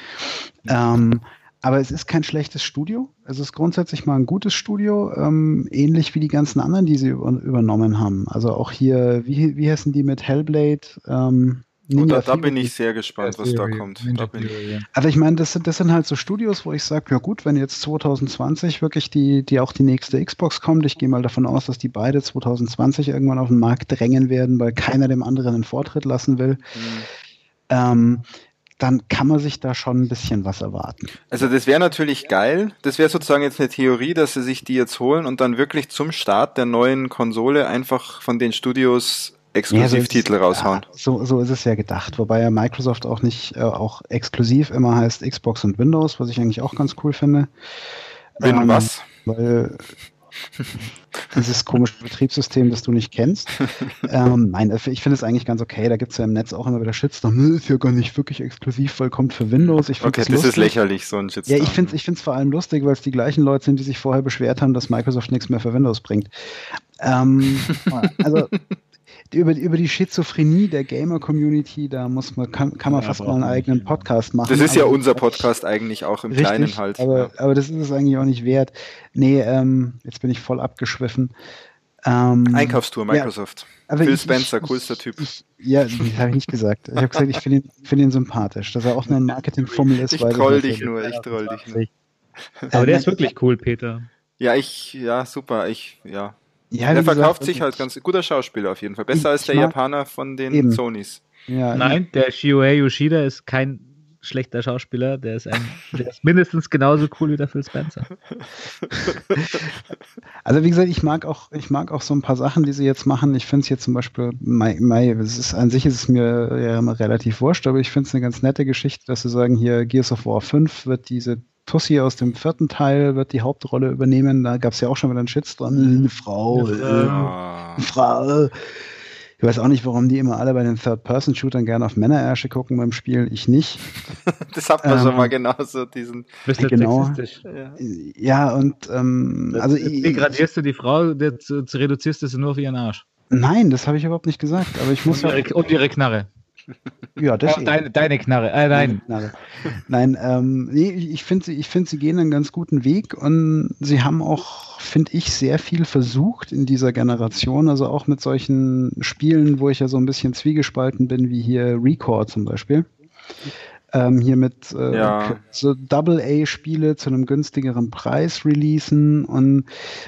Ähm, aber es ist kein schlechtes Studio. Es ist grundsätzlich mal ein gutes Studio, ähm, ähnlich wie die ganzen anderen, die sie über, übernommen haben. Also auch hier, wie, wie heißen die mit Hellblade? Ähm, Ninja da, da bin ich sehr gespannt, was da kommt. Da ich. Also ich meine, das sind, das sind halt so Studios, wo ich sage, ja gut, wenn jetzt 2020 wirklich die, die auch die nächste Xbox kommt, ich gehe mal davon aus, dass die beide 2020 irgendwann auf den Markt drängen werden, weil keiner dem anderen einen Vortritt lassen will. Mhm. Ähm, dann kann man sich da schon ein bisschen was erwarten. Also das wäre natürlich geil. Das wäre sozusagen jetzt eine Theorie, dass sie sich die jetzt holen und dann wirklich zum Start der neuen Konsole einfach von den Studios Exklusivtitel ja, so raushauen. Ja, so, so ist es ja gedacht, wobei ja Microsoft auch nicht äh, auch exklusiv immer heißt Xbox und Windows, was ich eigentlich auch ganz cool finde. Win ähm, was? Weil dieses komische Betriebssystem, das du nicht kennst. ähm, nein, also ich finde es eigentlich ganz okay. Da gibt es ja im Netz auch immer wieder Shitstorm. Ist ja gar nicht wirklich exklusiv, weil kommt für Windows. Ich okay, das lustig. ist lächerlich, so ein Shitstorm. Ja, ich finde es ich vor allem lustig, weil es die gleichen Leute sind, die sich vorher beschwert haben, dass Microsoft nichts mehr für Windows bringt. Ähm, also über, über die Schizophrenie der Gamer-Community, da muss man, kann, kann man ja, fast mal einen eigenen Podcast machen. Das ist ja unser Podcast eigentlich auch im richtig, Kleinen halt. Aber, ja. aber das ist es eigentlich auch nicht wert. Nee, ähm, jetzt bin ich voll abgeschwiffen. Ähm, Einkaufstour Microsoft. Ja, Phil Spencer, ich, coolster Typ. Ich, ja, das habe ich nicht gesagt. Ich habe gesagt, ich finde ihn, find ihn sympathisch, dass er auch nur ein Marketingfummel ist. Ich troll dich nur, ich troll dich nur. Aber der ist wirklich cool, Peter. Ja, ich, ja, super, ich, ja. Ja, der verkauft gesagt, sich halt ganz guter Schauspieler auf jeden Fall. Besser als der Japaner von den eben. Sonys. Ja, Nein, der Shiohei Yoshida ist kein schlechter Schauspieler. Der ist, ein, der ist mindestens genauso cool wie der Phil Spencer. Also wie gesagt, ich mag auch, ich mag auch so ein paar Sachen, die sie jetzt machen. Ich finde es jetzt zum Beispiel, Mai, Mai, es ist, an sich ist es mir ja immer relativ wurscht, aber ich finde es eine ganz nette Geschichte, dass sie sagen, hier Gears of War 5 wird diese Tussi aus dem vierten Teil wird die Hauptrolle übernehmen. Da gab es ja auch schon wieder einen Shitstorm. Eine Frau, ja. äh, Frau. Ich weiß auch nicht, warum die immer alle bei den Third-Person-Shootern gerne auf Männerärsche gucken beim Spiel. Ich nicht. das hat man ähm, schon mal genauso, diesen. Bist du genau. Ja. ja, und ähm, also. Degradierst du die Frau, jetzt, jetzt reduzierst du sie nur auf ihren Arsch. Nein, das habe ich überhaupt nicht gesagt. Aber ich muss und, ihre, und ihre Knarre. Ja, das oh, deine, deine Knarre. Äh, nein. Knarre. Nein, ähm, nee, ich finde, ich find, sie gehen einen ganz guten Weg und sie haben auch, finde ich, sehr viel versucht in dieser Generation. Also auch mit solchen Spielen, wo ich ja so ein bisschen zwiegespalten bin, wie hier Record zum Beispiel ähm, hier mit äh, ja. so Double-A-Spiele zu einem günstigeren Preis releasen und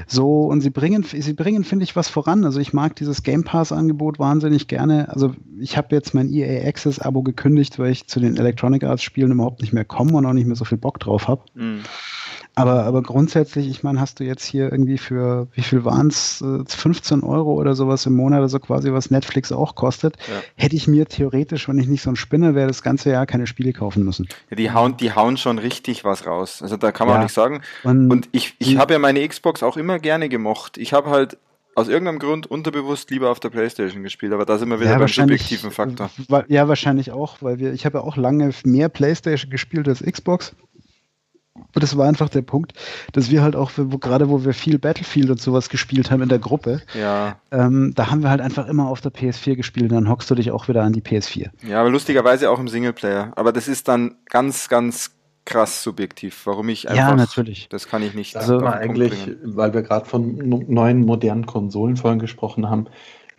so und sie bringen, sie bringen, finde ich, was voran. Also ich mag dieses Game Pass-Angebot wahnsinnig gerne. Also ich habe jetzt mein EA Access-Abo gekündigt, weil ich zu den Electronic Arts-Spielen überhaupt nicht mehr komme und auch nicht mehr so viel Bock drauf habe. Mhm. Aber, aber grundsätzlich, ich meine, hast du jetzt hier irgendwie für, wie viel waren es, 15 Euro oder sowas im Monat, also quasi was Netflix auch kostet, ja. hätte ich mir theoretisch, wenn ich nicht so ein Spinner wäre, das ganze Jahr keine Spiele kaufen müssen. Ja, die hauen, die hauen schon richtig was raus. Also da kann man ja. auch nicht sagen. Und, Und ich, ich habe ja meine Xbox auch immer gerne gemocht. Ich habe halt aus irgendeinem Grund unterbewusst lieber auf der Playstation gespielt, aber da sind wir wieder ja, beim subjektiven Faktor. Ja, wahrscheinlich auch, weil wir, ich habe ja auch lange mehr Playstation gespielt als Xbox. Und das war einfach der Punkt, dass wir halt auch, wo, gerade wo wir viel Battlefield und sowas gespielt haben in der Gruppe, ja. ähm, da haben wir halt einfach immer auf der PS4 gespielt und dann hockst du dich auch wieder an die PS4. Ja, aber lustigerweise auch im Singleplayer. Aber das ist dann ganz, ganz krass subjektiv, warum ich einfach. Ja, natürlich. Das kann ich nicht. Also eigentlich, weil wir gerade von neuen modernen Konsolen vorhin gesprochen haben,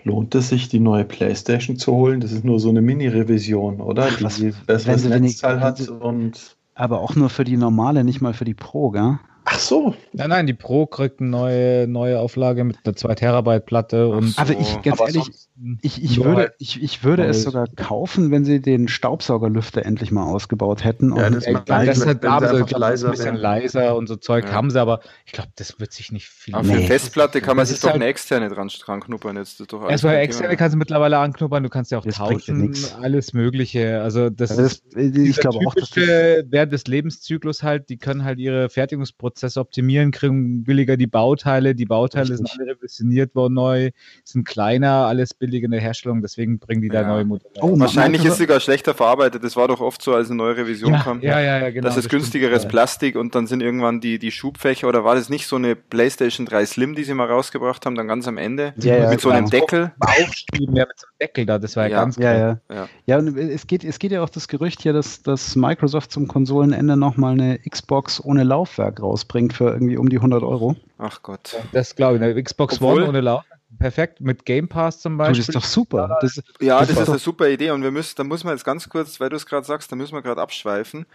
lohnt es sich, die neue PlayStation zu holen? Das ist nur so eine Mini-Revision, oder? Die besseres Netzteil hat und aber auch nur für die normale, nicht mal für die Pro, gell? Ach so. Nein, nein, die Pro kriegt eine neue, neue Auflage mit einer 2 Terabyte Platte. Und also ich, ganz ehrlich, ich, ich würde, ich, ich würde es sogar kaufen, wenn sie den Staubsaugerlüfter endlich mal ausgebaut hätten. Ja, das, und, äh, das halt haben sie, leiser ein bisschen werden. leiser und so Zeug ja. haben sie, aber ich glaube, das wird sich nicht viel. Aber für nee. Festplatte kann man sich doch halt, eine externe dran, dran knuppern jetzt. Das doch alles Erstmal externe kannst du mittlerweile anknuppern, du kannst ja auch das tauschen, alles Mögliche. Also das, also das ist ich glaube auch, das während des Lebenszyklus halt, die können halt ihre Fertigungsprozesse optimieren, kriegen billiger die Bauteile, die Bauteile Richtig. sind alle revisioniert worden neu, sind kleiner, alles billiger billig in der Herstellung, deswegen bringen die da ja. neue Modelle. Oh, wahrscheinlich ist sogar schlechter verarbeitet. Das war doch oft so, als eine neue Revision ja, kam. Ja, ja, ja, genau. Das ist günstigeres stimmt, Plastik und dann sind irgendwann die, die Schubfächer oder war das nicht so eine PlayStation 3 Slim, die sie mal rausgebracht haben, dann ganz am Ende ja, mit so einem Deckel. Aufspielen mehr mit so einem Deckel da, das war ja, ganz ja, ja. ja. Ja, und es geht, es geht ja auch das Gerücht hier, dass, dass Microsoft zum Konsolenende nochmal eine Xbox ohne Laufwerk rausbringt für irgendwie um die 100 Euro. Ach Gott. Das glaube ich, eine Xbox Obwohl, One ohne Laufwerk perfekt mit Game Pass zum Beispiel. das ist doch super. Das, ja, das, das ist eine super Idee und wir müssen, da muss man jetzt ganz kurz, weil du es gerade sagst, da müssen wir gerade abschweifen.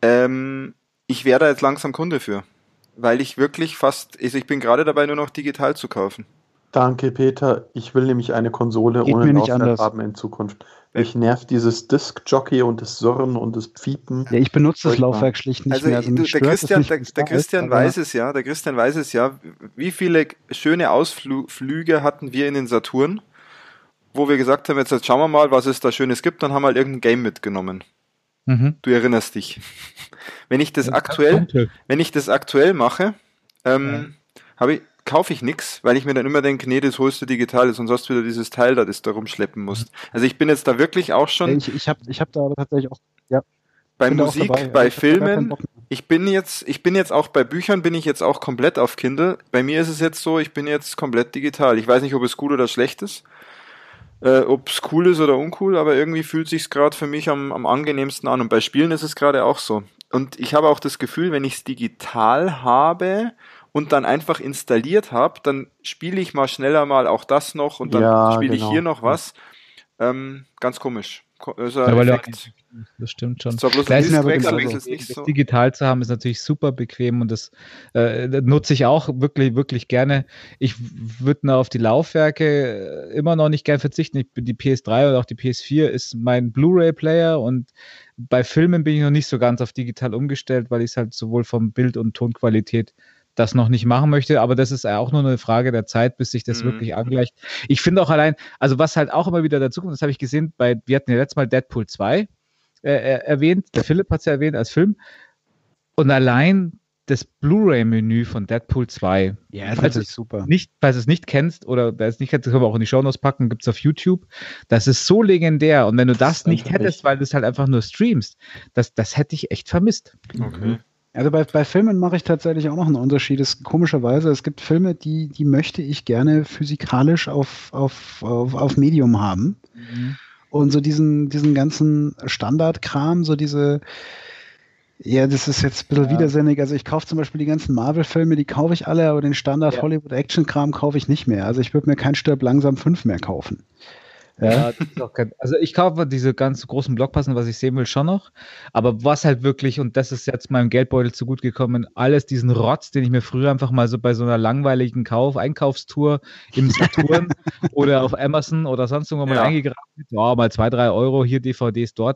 Ähm, ich wäre da jetzt langsam Kunde für, weil ich wirklich fast, also ich bin gerade dabei, nur noch digital zu kaufen. Danke, Peter. Ich will nämlich eine Konsole Geht ohne Laufwerk haben in Zukunft. Mich nervt dieses Disk-Jockey und das Surren und das Piepen. Ja, ich benutze das Laufwerk schlicht nicht also, mehr. Also du, der Christian, der, der Christian weiß es ja, der Christian weiß es ja. Wie viele schöne Ausflüge hatten wir in den Saturn, wo wir gesagt haben, jetzt, jetzt schauen wir mal, was es da Schönes gibt, dann haben wir halt irgendein Game mitgenommen. Mhm. Du erinnerst dich. Wenn ich das, das aktuell, wenn ich das aktuell mache, ähm, ja. habe ich, kaufe ich nichts, weil ich mir dann immer denke, nee, das holst du digital, ist und sonst wieder dieses Teil da, das du rumschleppen musst. Also ich bin jetzt da wirklich auch schon. Ich, ich habe ich hab da tatsächlich auch, ja. Bei Musik, bei ich Filmen, ich bin jetzt, ich bin jetzt auch bei Büchern, bin ich jetzt auch komplett auf Kindle. Bei mir ist es jetzt so, ich bin jetzt komplett digital. Ich weiß nicht, ob es gut oder schlecht ist, äh, ob es cool ist oder uncool, aber irgendwie fühlt sich gerade für mich am, am angenehmsten an. Und bei Spielen ist es gerade auch so. Und ich habe auch das Gefühl, wenn ich es digital habe und dann einfach installiert habe, dann spiele ich mal schneller mal auch das noch und dann ja, spiele genau. ich hier noch was. Ähm, ganz komisch. ist er ja, Effekt. Das stimmt schon. Das, ist aber Weg, aber das, nicht so. digital zu haben ist natürlich super bequem und das, äh, das nutze ich auch wirklich, wirklich gerne. Ich würde auf die Laufwerke äh, immer noch nicht gern verzichten. Ich, die PS3 oder auch die PS4 ist mein Blu-ray-Player und bei Filmen bin ich noch nicht so ganz auf digital umgestellt, weil ich es halt sowohl vom Bild- und Tonqualität das noch nicht machen möchte, aber das ist auch nur eine Frage der Zeit, bis sich das mhm. wirklich angleicht. Ich finde auch allein, also was halt auch immer wieder dazu kommt, das habe ich gesehen, bei, wir hatten ja letztes Mal Deadpool 2 äh, erwähnt, der Philipp hat es ja erwähnt als Film und allein das Blu-ray-Menü von Deadpool 2. Ja, das falls ist super. Nicht, falls es nicht kennst oder wer es nicht kennt, das können wir auch in die Shownotes packen, gibt es auf YouTube. Das ist so legendär. Und wenn du das, das nicht hättest, weil du es halt einfach nur streamst, das, das hätte ich echt vermisst. Okay. Also bei, bei Filmen mache ich tatsächlich auch noch einen Unterschied. Es, komischerweise, es gibt Filme, die, die möchte ich gerne physikalisch auf, auf, auf, auf Medium haben. Mhm. Und so diesen, diesen ganzen Standardkram, so diese, ja, das ist jetzt ein bisschen ja. widersinnig. Also ich kaufe zum Beispiel die ganzen Marvel-Filme, die kaufe ich alle, aber den Standard-Hollywood-Action-Kram kaufe ich nicht mehr. Also ich würde mir kein Stirb langsam 5 mehr kaufen. Ja, kein, also ich kaufe diese ganz großen Blockpassen, was ich sehen will, schon noch. Aber was halt wirklich, und das ist jetzt meinem Geldbeutel zu gut gekommen, alles diesen Rotz, den ich mir früher einfach mal so bei so einer langweiligen Kauf, Einkaufstour im Saturn oder auf Amazon oder sonst irgendwo mal ja. eingegraben oh, mal zwei, drei Euro, hier DVDs dort.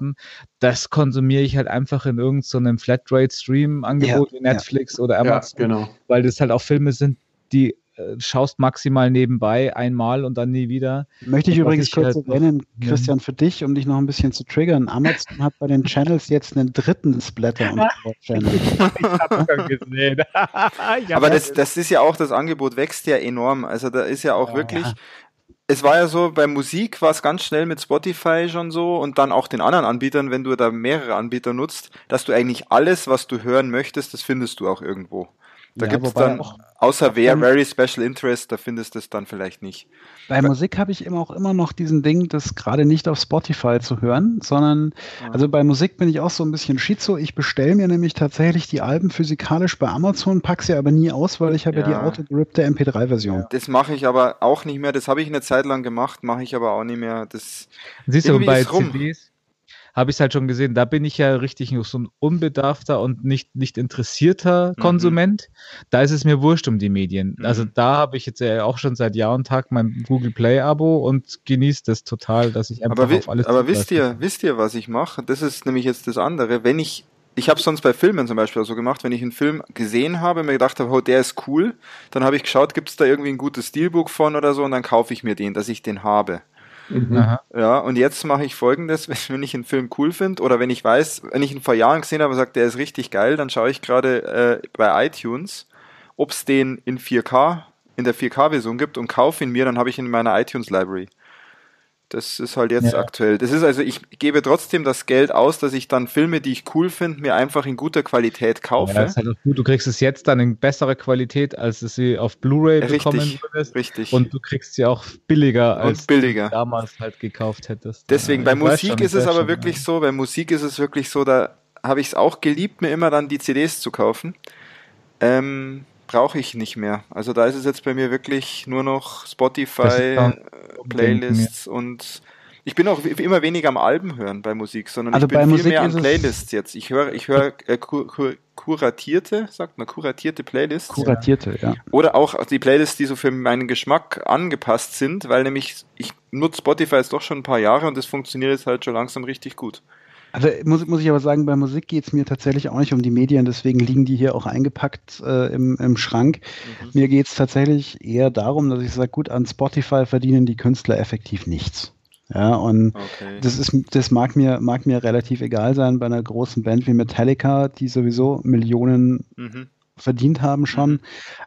Das konsumiere ich halt einfach in irgendeinem so Flatrate-Stream-Angebot ja, wie Netflix ja. oder Amazon. genau. Weil das halt auch Filme sind, die schaust maximal nebenbei einmal und dann nie wieder. Möchte ich übrigens ich kurz halt erwähnen, Christian, für dich, um dich noch ein bisschen zu triggern. Amazon hat bei den Channels jetzt einen dritten Splatter und Channel. ich gesehen. Aber das, das ist ja auch, das Angebot wächst ja enorm. Also da ist ja auch ja, wirklich, ja. es war ja so, bei Musik war es ganz schnell mit Spotify schon so und dann auch den anderen Anbietern, wenn du da mehrere Anbieter nutzt, dass du eigentlich alles, was du hören möchtest, das findest du auch irgendwo. Da ja, gibt es dann, außer wer Very Special Interest, da findest du es dann vielleicht nicht. Bei Weil, Musik habe ich immer auch immer noch diesen Ding, das gerade nicht auf Spotify zu hören, sondern, ja. also bei Musik bin ich auch so ein bisschen schizo. Ich bestelle mir nämlich tatsächlich die Alben physikalisch bei Amazon, packe sie aber nie aus, weil ich habe ja. ja die autogerippte MP3-Version. Das mache ich aber auch nicht mehr. Das habe ich eine Zeit lang gemacht, mache ich aber auch nicht mehr. Das Siehst du, bei CDs, habe ich es halt schon gesehen. Da bin ich ja richtig so ein unbedarfter und nicht, nicht interessierter mhm. Konsument. Da ist es mir wurscht um die Medien. Mhm. Also da habe ich jetzt ja auch schon seit Jahr und Tag mein Google Play Abo und genieße das total, dass ich einfach aber auf alles. Aber wisst ihr, wisst ihr, was ich mache? Das ist nämlich jetzt das andere. Wenn ich ich habe sonst bei Filmen zum Beispiel so gemacht, wenn ich einen Film gesehen habe, mir gedacht habe, oh, der ist cool, dann habe ich geschaut, gibt es da irgendwie ein gutes Steelbook von oder so und dann kaufe ich mir den, dass ich den habe. Mhm. Ja, und jetzt mache ich folgendes, wenn ich einen Film cool finde oder wenn ich weiß, wenn ich ihn vor Jahren gesehen habe und sage, der ist richtig geil, dann schaue ich gerade äh, bei iTunes, ob es den in 4K, in der 4K-Version gibt und kaufe ihn mir, dann habe ich ihn in meiner iTunes-Library. Das ist halt jetzt ja. aktuell. Das ist also, ich gebe trotzdem das Geld aus, dass ich dann Filme, die ich cool finde, mir einfach in guter Qualität kaufe. Ja, ist halt gut. Du kriegst es jetzt dann in bessere Qualität, als du sie auf Blu-ray bekommen würdest. Richtig. Und du kriegst sie auch billiger, als billiger. du damals halt gekauft hättest. Deswegen, ja, bei Musik ist es aber wirklich so, bei Musik ist es wirklich so, da habe ich es auch geliebt, mir immer dann die CDs zu kaufen. Ähm, brauche ich nicht mehr. Also da ist es jetzt bei mir wirklich nur noch Spotify, Playlists und ich bin auch immer weniger am Alben hören bei Musik, sondern also ich bin viel Musik mehr an Playlists jetzt. Ich höre, ich höre äh, kur kur kuratierte, sagt man, kuratierte Playlists. Kuratierte, ja. Oder auch die Playlists, die so für meinen Geschmack angepasst sind, weil nämlich ich nutze Spotify jetzt doch schon ein paar Jahre und das funktioniert jetzt halt schon langsam richtig gut. Also muss, muss ich aber sagen, bei Musik geht es mir tatsächlich auch nicht um die Medien, deswegen liegen die hier auch eingepackt äh, im, im Schrank. Mhm. Mir geht es tatsächlich eher darum, dass ich sage, gut, an Spotify verdienen die Künstler effektiv nichts. Ja, und okay. das ist, das mag mir, mag mir relativ egal sein bei einer großen Band wie Metallica, die sowieso Millionen mhm. verdient haben schon. Mhm.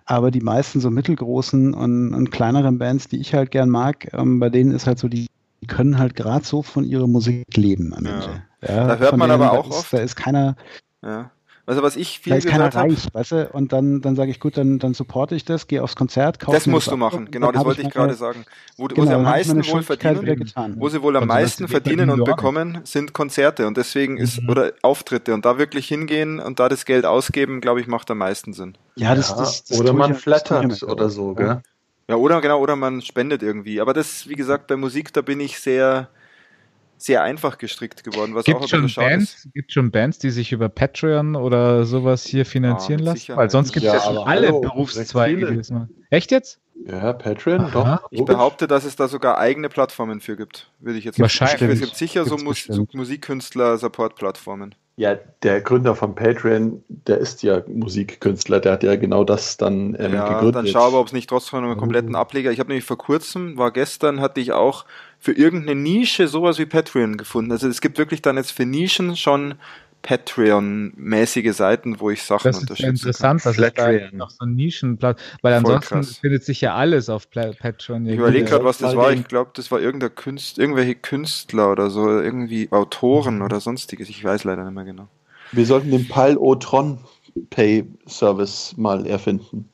Aber die meisten so mittelgroßen und, und, kleineren Bands, die ich halt gern mag, ähm, bei denen ist halt so die, die können halt gerade so von ihrer Musik leben am Ende. Ja, da hört man aber auch ist, oft. Da ist keiner. Ja. Also was ich viel da ist keiner reich, weißt du? Und dann, dann sage ich, gut, dann, dann supporte ich das, gehe aufs Konzert, kaufe Das musst du machen, genau, das wollte ich gerade sagen. Wo, genau, wo sie am meisten wohl verdienen, wo sie wohl am meisten verdienen und bekommen, sind Konzerte und deswegen ist, mhm. oder Auftritte und da wirklich hingehen und da das Geld ausgeben, glaube ich, macht am meisten Sinn. Ja, das, das, das Oder man flattert oder so, gell? Ja, oder genau, oder man spendet irgendwie. Aber das, wie gesagt, bei Musik, da bin ich sehr, sehr einfach gestrickt geworden, was gibt auch schon Bands, ist. Gibt schon Bands, die sich über Patreon oder sowas hier finanzieren ah, lassen? Weil sonst gibt es ja, ja schon alle hallo, Berufszweige. Echt jetzt? Ja, Patreon, Aha. doch. Ich behaupte, dass es da sogar eigene Plattformen für gibt. Würde ich jetzt Wahrscheinlich. Es gibt sicher so Mus Musikkünstler-Support-Plattformen. Ja, der Gründer von Patreon, der ist ja Musikkünstler, der hat ja genau das dann ähm, ja, gegründet. Dann schau aber, ob es nicht trotzdem einen kompletten Ableger. Ich habe nämlich vor kurzem, war gestern, hatte ich auch für irgendeine Nische sowas wie Patreon gefunden. Also es gibt wirklich dann jetzt für Nischen schon Patreon-mäßige Seiten, wo ich Sachen das unterstütze. Das ist interessant, dass es da noch so ein Nischenplatz, weil ansonsten findet sich ja alles auf Patreon. Ich überlege gerade, was das war. Ich glaube, das war irgendein Künstler, irgendwelche Künstler oder so, irgendwie Autoren mhm. oder sonstiges. Ich weiß leider nicht mehr genau. Wir sollten den Pal-O-Tron Pay Service mal erfinden.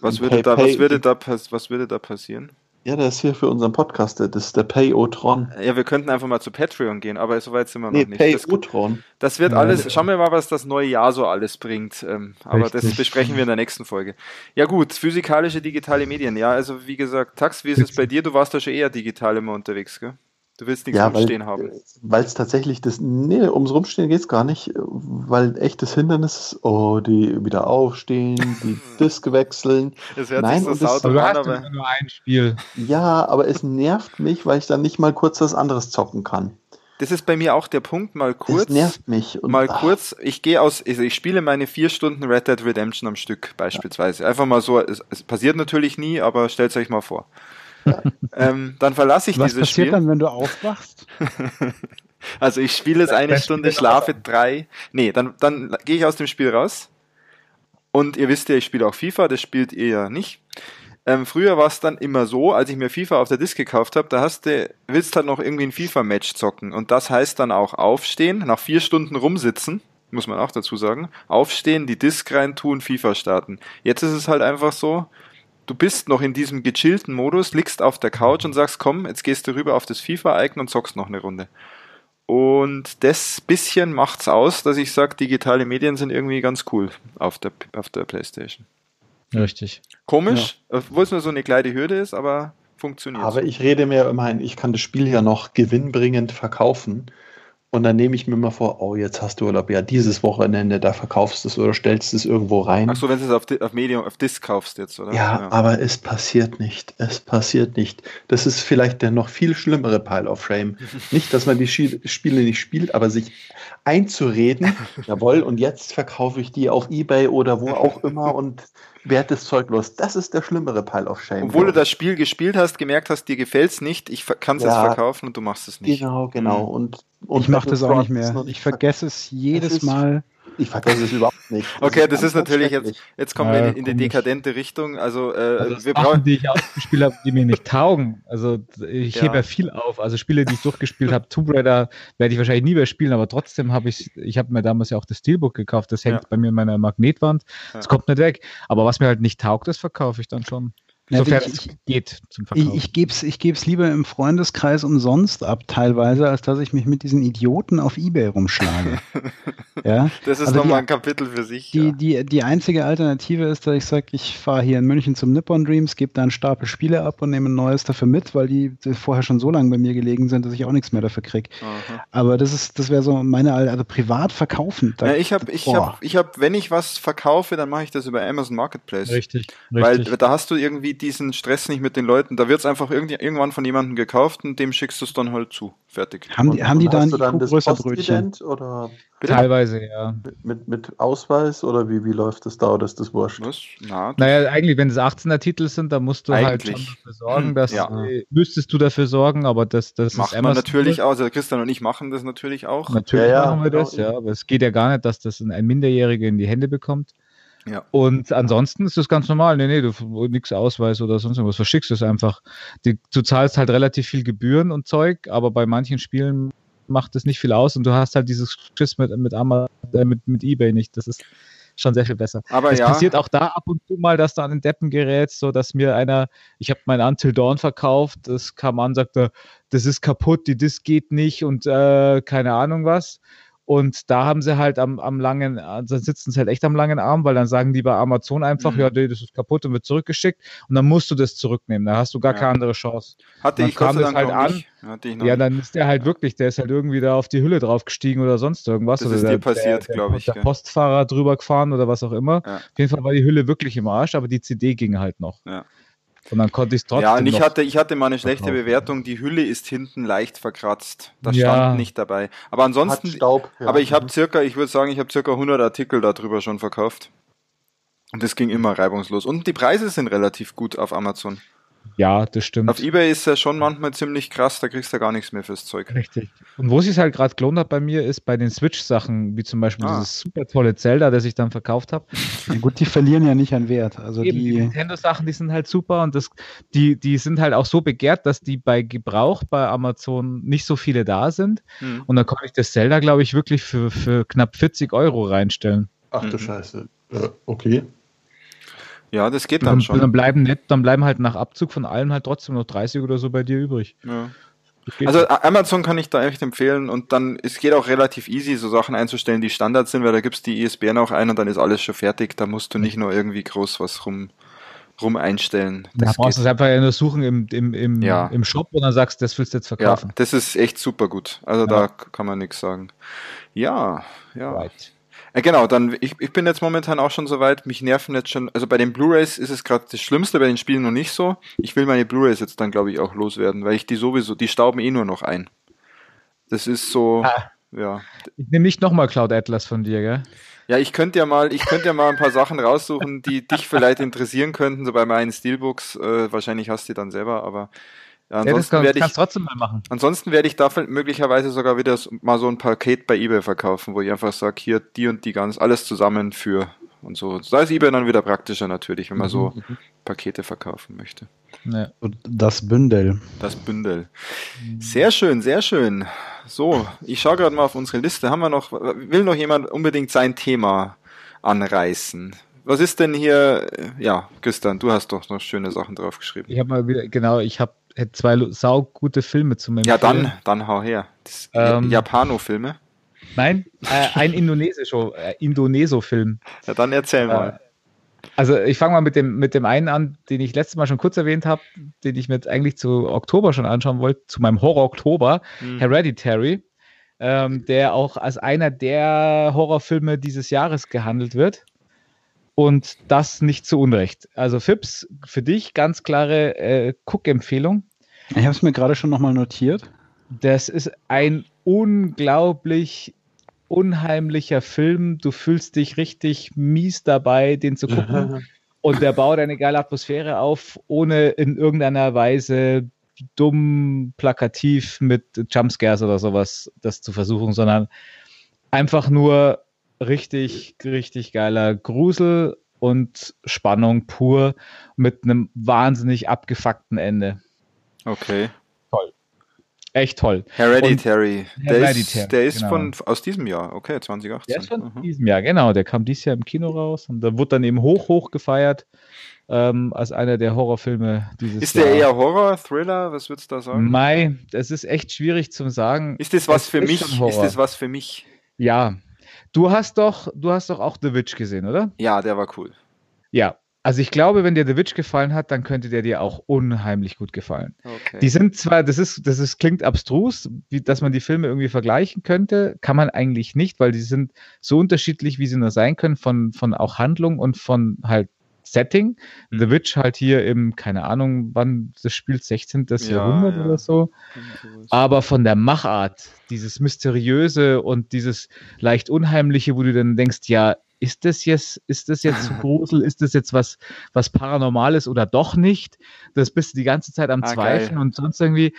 Was würde, da, was, würde da, was würde da passieren? Ja, der ist hier für unseren Podcast, das ist der Pay-O-Tron. Ja, wir könnten einfach mal zu Patreon gehen, aber so weit sind wir nee, noch nicht. Pay-O-Tron. Das, das, wird alles, schauen wir mal, was das neue Jahr so alles bringt. Ähm, aber Richtig. das besprechen wir in der nächsten Folge. Ja gut, physikalische digitale Medien. Ja, also wie gesagt, Tax, wie ist es bei dir? Du warst da schon eher digital immer unterwegs, gell? Du willst nichts ja, rumstehen haben. Weil es tatsächlich das, nee, ums Rumstehen geht es gar nicht, weil echtes Hindernis, oh, die wieder aufstehen, die Disk wechseln. Das hört Nein, sich so das, aber an, aber nur ein Spiel. Ja, aber es nervt mich, weil ich dann nicht mal kurz was anderes zocken kann. Das ist bei mir auch der Punkt, mal kurz. Das nervt mich. Und, mal ach. kurz, ich gehe aus, also ich spiele meine vier Stunden Red Dead Redemption am Stück beispielsweise. Ja. Einfach mal so, es, es passiert natürlich nie, aber stellt euch mal vor ähm, dann verlasse ich Was dieses Spiel. Was passiert dann, wenn du aufwachst? also ich spiele es eine Stunde, schlafe drei. Nee, dann, dann gehe ich aus dem Spiel raus. Und ihr wisst ja, ich spiele auch FIFA, das spielt ihr ja nicht. Ähm, früher war es dann immer so, als ich mir FIFA auf der Disk gekauft habe, da hast du, willst halt noch irgendwie ein FIFA-Match zocken. Und das heißt dann auch aufstehen, nach vier Stunden rumsitzen, muss man auch dazu sagen, aufstehen, die Disk reintun, FIFA starten. Jetzt ist es halt einfach so, du bist noch in diesem gechillten Modus, liegst auf der Couch und sagst, komm, jetzt gehst du rüber auf das FIFA-Icon und zockst noch eine Runde. Und das bisschen macht's aus, dass ich sage, digitale Medien sind irgendwie ganz cool auf der, auf der Playstation. Richtig. Komisch, ja. obwohl es nur so eine kleine Hürde ist, aber funktioniert. Aber ich rede mir immer ein, ich kann das Spiel ja noch gewinnbringend verkaufen. Und dann nehme ich mir mal vor, oh, jetzt hast du Urlaub, ja, dieses Wochenende, da verkaufst du es oder stellst es irgendwo rein. Ach so, wenn du es auf, auf Medium, auf Disc kaufst jetzt, oder? Ja, ja, aber es passiert nicht. Es passiert nicht. Das ist vielleicht der noch viel schlimmere Pile of Frame. nicht, dass man die Spiele nicht spielt, aber sich einzureden, jawohl, und jetzt verkaufe ich die auf Ebay oder wo auch immer und wertes Zeug los. Das ist der schlimmere Pile of Shame. Obwohl du das Spiel gespielt hast, gemerkt hast, dir gefällt's nicht, ich kann es ja, jetzt verkaufen und du machst es nicht. Genau, genau. Mhm. Und, und ich mache das auch nicht mehr. Ich vergesse es jedes Mal. Ich vergesse es überhaupt nicht. Das okay, ist das ist natürlich jetzt, jetzt kommen ja, wir in, in die dekadente Richtung. Also, äh, also wir brauchen. die ich ausgespielt habe, die mir nicht taugen. Also ich ja. hebe ja viel auf. Also Spiele, die ich durchgespielt habe, Tomb Raider werde ich wahrscheinlich nie mehr spielen, aber trotzdem habe ich, ich habe mir damals ja auch das Steelbook gekauft. Das hängt ja. bei mir in meiner Magnetwand. Das kommt nicht weg. Aber was mir halt nicht taugt, das verkaufe ich dann schon. Insofern ich, es geht zum Verkauf. Ich, ich gebe es ich geb's lieber im Freundeskreis umsonst ab, teilweise, als dass ich mich mit diesen Idioten auf Ebay rumschlage. ja? Das ist also nochmal ein Kapitel für sich. Die, ja. die, die einzige Alternative ist, dass ich sage, ich fahre hier in München zum Nippon Dreams, gebe da einen Stapel Spiele ab und nehme ein neues dafür mit, weil die vorher schon so lange bei mir gelegen sind, dass ich auch nichts mehr dafür kriege. Aber das ist, das wäre so meine, also privat verkaufen. Da, ja, ich habe, ich habe, ich habe, wenn ich was verkaufe, dann mache ich das über Amazon Marketplace. Richtig. Weil richtig. da hast du irgendwie diesen Stress nicht mit den Leuten. Da wird es einfach irgendwann von jemandem gekauft und dem schickst du es dann halt zu. Fertig. Haben die, haben die dann, dann das Brötchen? Oder Teilweise, ja. Mit, mit Ausweis oder wie, wie läuft das da oder ist das wurscht? Was? Na, naja, eigentlich, wenn es 18er Titel sind, dann musst du halt eigentlich. halt schon dafür sorgen, dass ja. äh, müsstest du dafür sorgen, aber das, das Macht man natürlich auch, also Christian und ich machen das natürlich auch. Natürlich ja, machen wir genau. das, ja, aber es geht ja gar nicht, dass das ein Minderjähriger in die Hände bekommt. Ja. Und ansonsten ist das ganz normal. Nee, nee, du nichts Ausweis oder sonst irgendwas, verschickst es einfach. Die, du zahlst halt relativ viel Gebühren und Zeug, aber bei manchen Spielen macht das nicht viel aus und du hast halt dieses Schiss mit, mit, Amazon, äh, mit, mit Ebay nicht. Das ist schon sehr viel besser. Aber es ja. passiert auch da ab und zu mal, dass da an den Deppen gerät, so dass mir einer, ich habe mein Until Dawn verkauft, das kam an, sagte, das ist kaputt, die Disk geht nicht und äh, keine Ahnung was. Und da haben sie halt am, am langen, also sitzen sie halt echt am langen Arm, weil dann sagen die bei Amazon einfach, mhm. ja, das ist kaputt und wird zurückgeschickt und dann musst du das zurücknehmen. Da hast du gar ja. keine andere Chance. Hatte ich kam das halt an. ja, dann ist der halt wirklich, der ist halt irgendwie da auf die Hülle drauf gestiegen oder sonst irgendwas. Das oder ist der, dir passiert, glaube ich. Der Postfahrer drüber gefahren oder was auch immer. Ja. Auf jeden Fall war die Hülle wirklich im Arsch, aber die CD ging halt noch. Ja. Und dann konnte ich es trotzdem. Ja, und ich hatte, ich hatte mal eine schlechte verkaufen. Bewertung. Die Hülle ist hinten leicht verkratzt. Das ja. stand nicht dabei. Aber ansonsten, Staub, ja. aber ich habe circa, ich würde sagen, ich habe circa 100 Artikel darüber schon verkauft. Und das ging immer reibungslos. Und die Preise sind relativ gut auf Amazon. Ja, das stimmt. Auf Ebay ist er schon manchmal ziemlich krass, da kriegst du gar nichts mehr fürs Zeug. Richtig. Und wo es sich halt gerade gelohnt hat bei mir, ist bei den Switch-Sachen, wie zum Beispiel ah. dieses super tolle Zelda, das ich dann verkauft habe. Ja, gut, die verlieren ja nicht an Wert. Also Eben, die, die Nintendo-Sachen, die sind halt super und das, die, die sind halt auch so begehrt, dass die bei Gebrauch bei Amazon nicht so viele da sind. Hm. Und dann konnte ich das Zelda, glaube ich, wirklich für, für knapp 40 Euro reinstellen. Ach du mhm. Scheiße. Äh, okay. Ja, das geht dann, dann schon. Dann bleiben, nicht, dann bleiben halt nach Abzug von allem halt trotzdem noch 30 oder so bei dir übrig. Ja. Also Amazon kann ich da echt empfehlen und dann, es geht auch relativ easy, so Sachen einzustellen, die Standard sind, weil da gibt's die ISBN auch ein und dann ist alles schon fertig. Da musst du nicht nur irgendwie groß was rum, rum einstellen. Das da brauchst du es einfach nur suchen im, im, im, ja. im Shop und dann sagst, das willst du jetzt verkaufen. Ja, das ist echt super gut. Also ja. da kann man nichts sagen. Ja, ja. Right. Ja, genau, dann ich, ich bin jetzt momentan auch schon soweit, mich nerven jetzt schon, also bei den Blu-Rays ist es gerade das Schlimmste, bei den Spielen noch nicht so. Ich will meine Blu-Rays jetzt dann, glaube ich, auch loswerden, weil ich die sowieso, die stauben eh nur noch ein. Das ist so, ah. ja. Ich nehme nicht nochmal Cloud Atlas von dir, gell? Ja, ich könnte ja mal, ich könnte ja mal ein paar Sachen raussuchen, die dich vielleicht interessieren könnten, so bei meinen Steelbooks. Äh, wahrscheinlich hast du die dann selber, aber ja, ansonsten ja, das kann, ich, trotzdem mal machen. Ansonsten werde ich dafür möglicherweise sogar wieder mal so ein Paket bei eBay verkaufen, wo ich einfach sage, hier die und die ganz, alles zusammen für und so. Da ist eBay dann wieder praktischer natürlich, wenn man mhm, so mhm. Pakete verkaufen möchte. Ja. Das Bündel. Das Bündel. Sehr schön, sehr schön. So, ich schaue gerade mal auf unsere Liste. Haben wir noch, will noch jemand unbedingt sein Thema anreißen? Was ist denn hier, ja, Christian, du hast doch noch schöne Sachen draufgeschrieben. Ich habe mal wieder, genau, ich habe hätte zwei saugute Filme zum Empfehlen. Ja, dann, dann hau her. Ähm, Japano-Filme? Nein, äh, ein Indonesischer, äh, Indoneso-Film. Ja, dann erzähl mal. Äh, also ich fange mal mit dem, mit dem einen an, den ich letztes Mal schon kurz erwähnt habe, den ich mir jetzt eigentlich zu Oktober schon anschauen wollte, zu meinem Horror-Oktober, mhm. Hereditary, ähm, der auch als einer der Horrorfilme dieses Jahres gehandelt wird. Und das nicht zu Unrecht. Also Fips, für dich ganz klare äh, Cook-Empfehlung. Ich habe es mir gerade schon nochmal notiert. Das ist ein unglaublich unheimlicher Film. Du fühlst dich richtig mies dabei, den zu gucken. Und der baut eine geile Atmosphäre auf, ohne in irgendeiner Weise dumm, plakativ mit Jumpscares oder sowas das zu versuchen, sondern einfach nur richtig, richtig geiler Grusel und Spannung pur mit einem wahnsinnig abgefuckten Ende. Okay. Toll. Echt toll. Hereditary. Und der Hereditary, ist, der ist genau. von, aus diesem Jahr, okay, 2018. Der ist von mhm. diesem Jahr, genau. Der kam dieses Jahr im Kino raus und da wurde dann eben hoch, hoch gefeiert ähm, als einer der Horrorfilme dieses Ist der Jahr. eher Horror, Thriller? Was würdest du da sagen? Mai, das ist echt schwierig zu sagen. Ist das was es für mich? Ist das was für mich? Ja, Du hast doch, du hast doch auch The Witch gesehen, oder? Ja, der war cool. Ja, also ich glaube, wenn dir The Witch gefallen hat, dann könnte der dir auch unheimlich gut gefallen. Okay. Die sind zwar, das ist, das ist, klingt abstrus, wie, dass man die Filme irgendwie vergleichen könnte, kann man eigentlich nicht, weil die sind so unterschiedlich, wie sie nur sein können, von, von auch Handlung und von halt Setting. Mhm. The Witch halt hier im, keine Ahnung, wann das spielt, 16. Ja, Jahrhundert ja. oder so. Aber von der Machart, dieses Mysteriöse und dieses leicht Unheimliche, wo du dann denkst, ja, ist das jetzt, ist das jetzt Grusel, ist das jetzt was, was Paranormales oder doch nicht? Das bist du die ganze Zeit am ah, Zweifeln geil. und sonst irgendwie.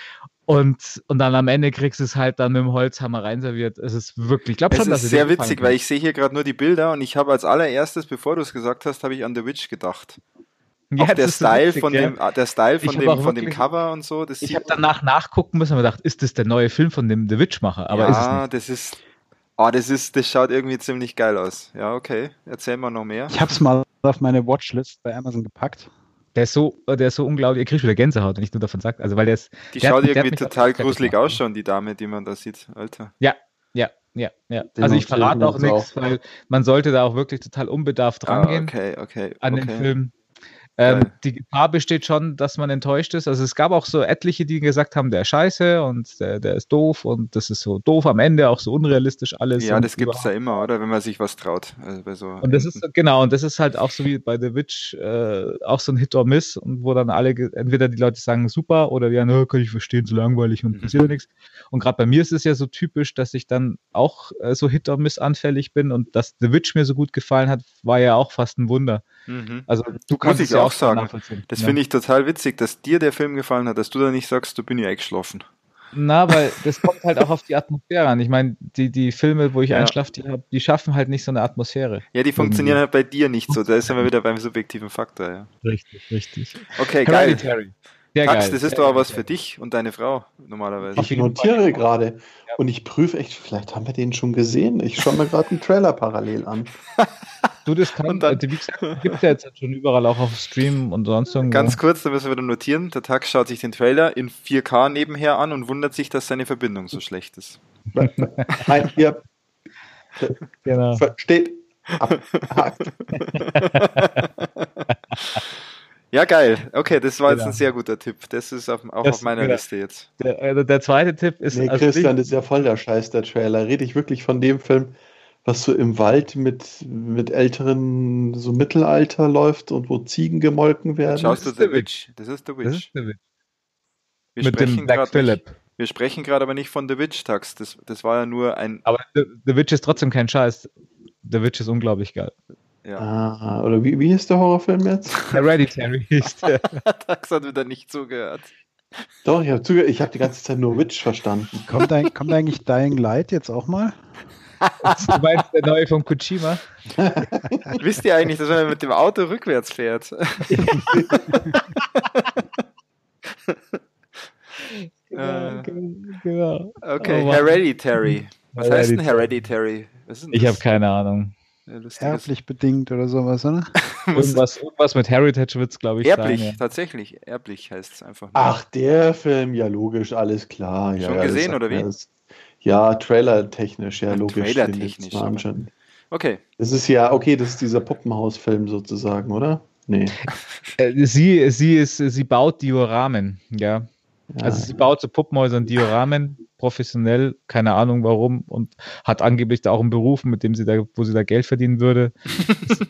Und, und dann am Ende kriegst du es halt dann mit dem Holzhammer reinserviert. Es ist wirklich, ich glaube schon, dass es ist sehr witzig, weil ich sehe hier gerade nur die Bilder und ich habe als allererstes, bevor du es gesagt hast, habe ich an The Witch gedacht. Ja, auch der Style, witzig, von ja. dem, der Style von dem, von dem Cover und so. Das ich habe danach nachgucken müssen und gedacht, ist das der neue Film von dem The Witch-Macher? Aber ja, ist es nicht. das ist, oh, das ist, das schaut irgendwie ziemlich geil aus. Ja, okay. Erzähl mal noch mehr. Ich habe es mal auf meine Watchlist bei Amazon gepackt. Der ist so, der ist so unglaublich, ihr kriegt wieder Gänsehaut, wenn ich nur davon sage. Also weil der ist. Die der schaut hat, irgendwie total gruselig aus schon, die Dame, die man da sieht, Alter. Ja, ja. Ja, ja. Also ich verrate auch nichts, weil man sollte da auch wirklich total unbedarft ah, rangehen ah, okay, okay, an okay. den Film. Ähm, die Gefahr besteht schon, dass man enttäuscht ist. Also es gab auch so etliche, die gesagt haben, der ist scheiße und der, der ist doof und das ist so doof am Ende, auch so unrealistisch alles. Ja, das gibt es ja immer, oder? Wenn man sich was traut. Also so und das ist, genau, und das ist halt auch so wie bei The Witch, äh, auch so ein Hit or Miss und wo dann alle, entweder die Leute sagen super oder die sagen, kann ich verstehen, so langweilig und passiert mhm. nichts. Und gerade bei mir ist es ja so typisch, dass ich dann auch äh, so Hit or Miss anfällig bin und dass The Witch mir so gut gefallen hat, war ja auch fast ein Wunder. Mhm. Also du kannst Muss ich auch sagen. Das ja. finde ich total witzig, dass dir der Film gefallen hat, dass du da nicht sagst, du bin ja eingeschlafen. Na, weil das kommt halt auch auf die Atmosphäre an. Ich meine, die, die Filme, wo ich ja. einschlafe, die, die schaffen halt nicht so eine Atmosphäre. Ja, die funktionieren halt bei dir nicht so. Da sind wir wieder beim subjektiven Faktor. Ja. Richtig, richtig. Okay, geil. Sehr Tax, geil. das ist doch auch was für dich und deine Frau normalerweise. Ich notiere gerade und ich prüfe echt, vielleicht haben wir den schon gesehen. Ich schaue mir gerade einen Trailer parallel an. Du, das kann, dann, wie gesagt, gibt ja jetzt schon überall auch auf Stream und sonst irgendwo. Ganz kurz, da müssen wir wieder notieren. Der Tax schaut sich den Trailer in 4K nebenher an und wundert sich, dass seine Verbindung so schlecht ist. Nein, ihr genau. versteht. Ja, geil. Okay, das war genau. jetzt ein sehr guter Tipp. Das ist auf, auch das, auf meiner genau. Liste jetzt. Der, also der zweite Tipp ist. Nee, also Christian, das ist ja voll der Scheiß, der Trailer. Rede ich wirklich von dem Film, was so im Wald mit, mit älteren, so Mittelalter läuft und wo Ziegen gemolken werden? Schaust du The Witch? Das ist The Witch. Das ist The Witch. Wir mit dem Black Phillip. Wir sprechen gerade aber nicht von The Witch, Tax. Das, das war ja nur ein. Aber The, The Witch ist trotzdem kein Scheiß. The Witch ist unglaublich geil. Ja. Ah, oder wie, wie hieß der Horrorfilm jetzt? Hereditary hieß der. Dax hat wieder nicht zugehört. Doch, ich habe zugehört. Ich habe die ganze Zeit nur Witch verstanden. Kommt, ein, kommt eigentlich Dying Light jetzt auch mal? Du meinst der neue von Kojima? Wisst ihr eigentlich, dass man mit dem Auto rückwärts fährt? genau, äh, genau. Okay, oh, Hereditary. Was Hereditary. heißt denn Hereditary? ich habe keine Ahnung. Erblich bedingt oder sowas, oder? irgendwas, irgendwas mit Heritage wird es, glaube ich, Erblich, sein, ja. tatsächlich. Erblich heißt es einfach. Nur. Ach, der Film, ja, logisch, alles klar. Schon ja, gesehen, oder wie? Das, ja, trailer-technisch, ja, logisch. Trailer-technisch. Okay. Das ist ja, okay, das ist dieser Puppenhausfilm sozusagen, oder? Nee. Äh, sie, sie, ist, sie baut Dioramen, ja. ja. Also sie baut so Puppenhäuser und Dioramen professionell, keine Ahnung warum, und hat angeblich da auch einen Beruf, mit dem sie da, wo sie da Geld verdienen würde.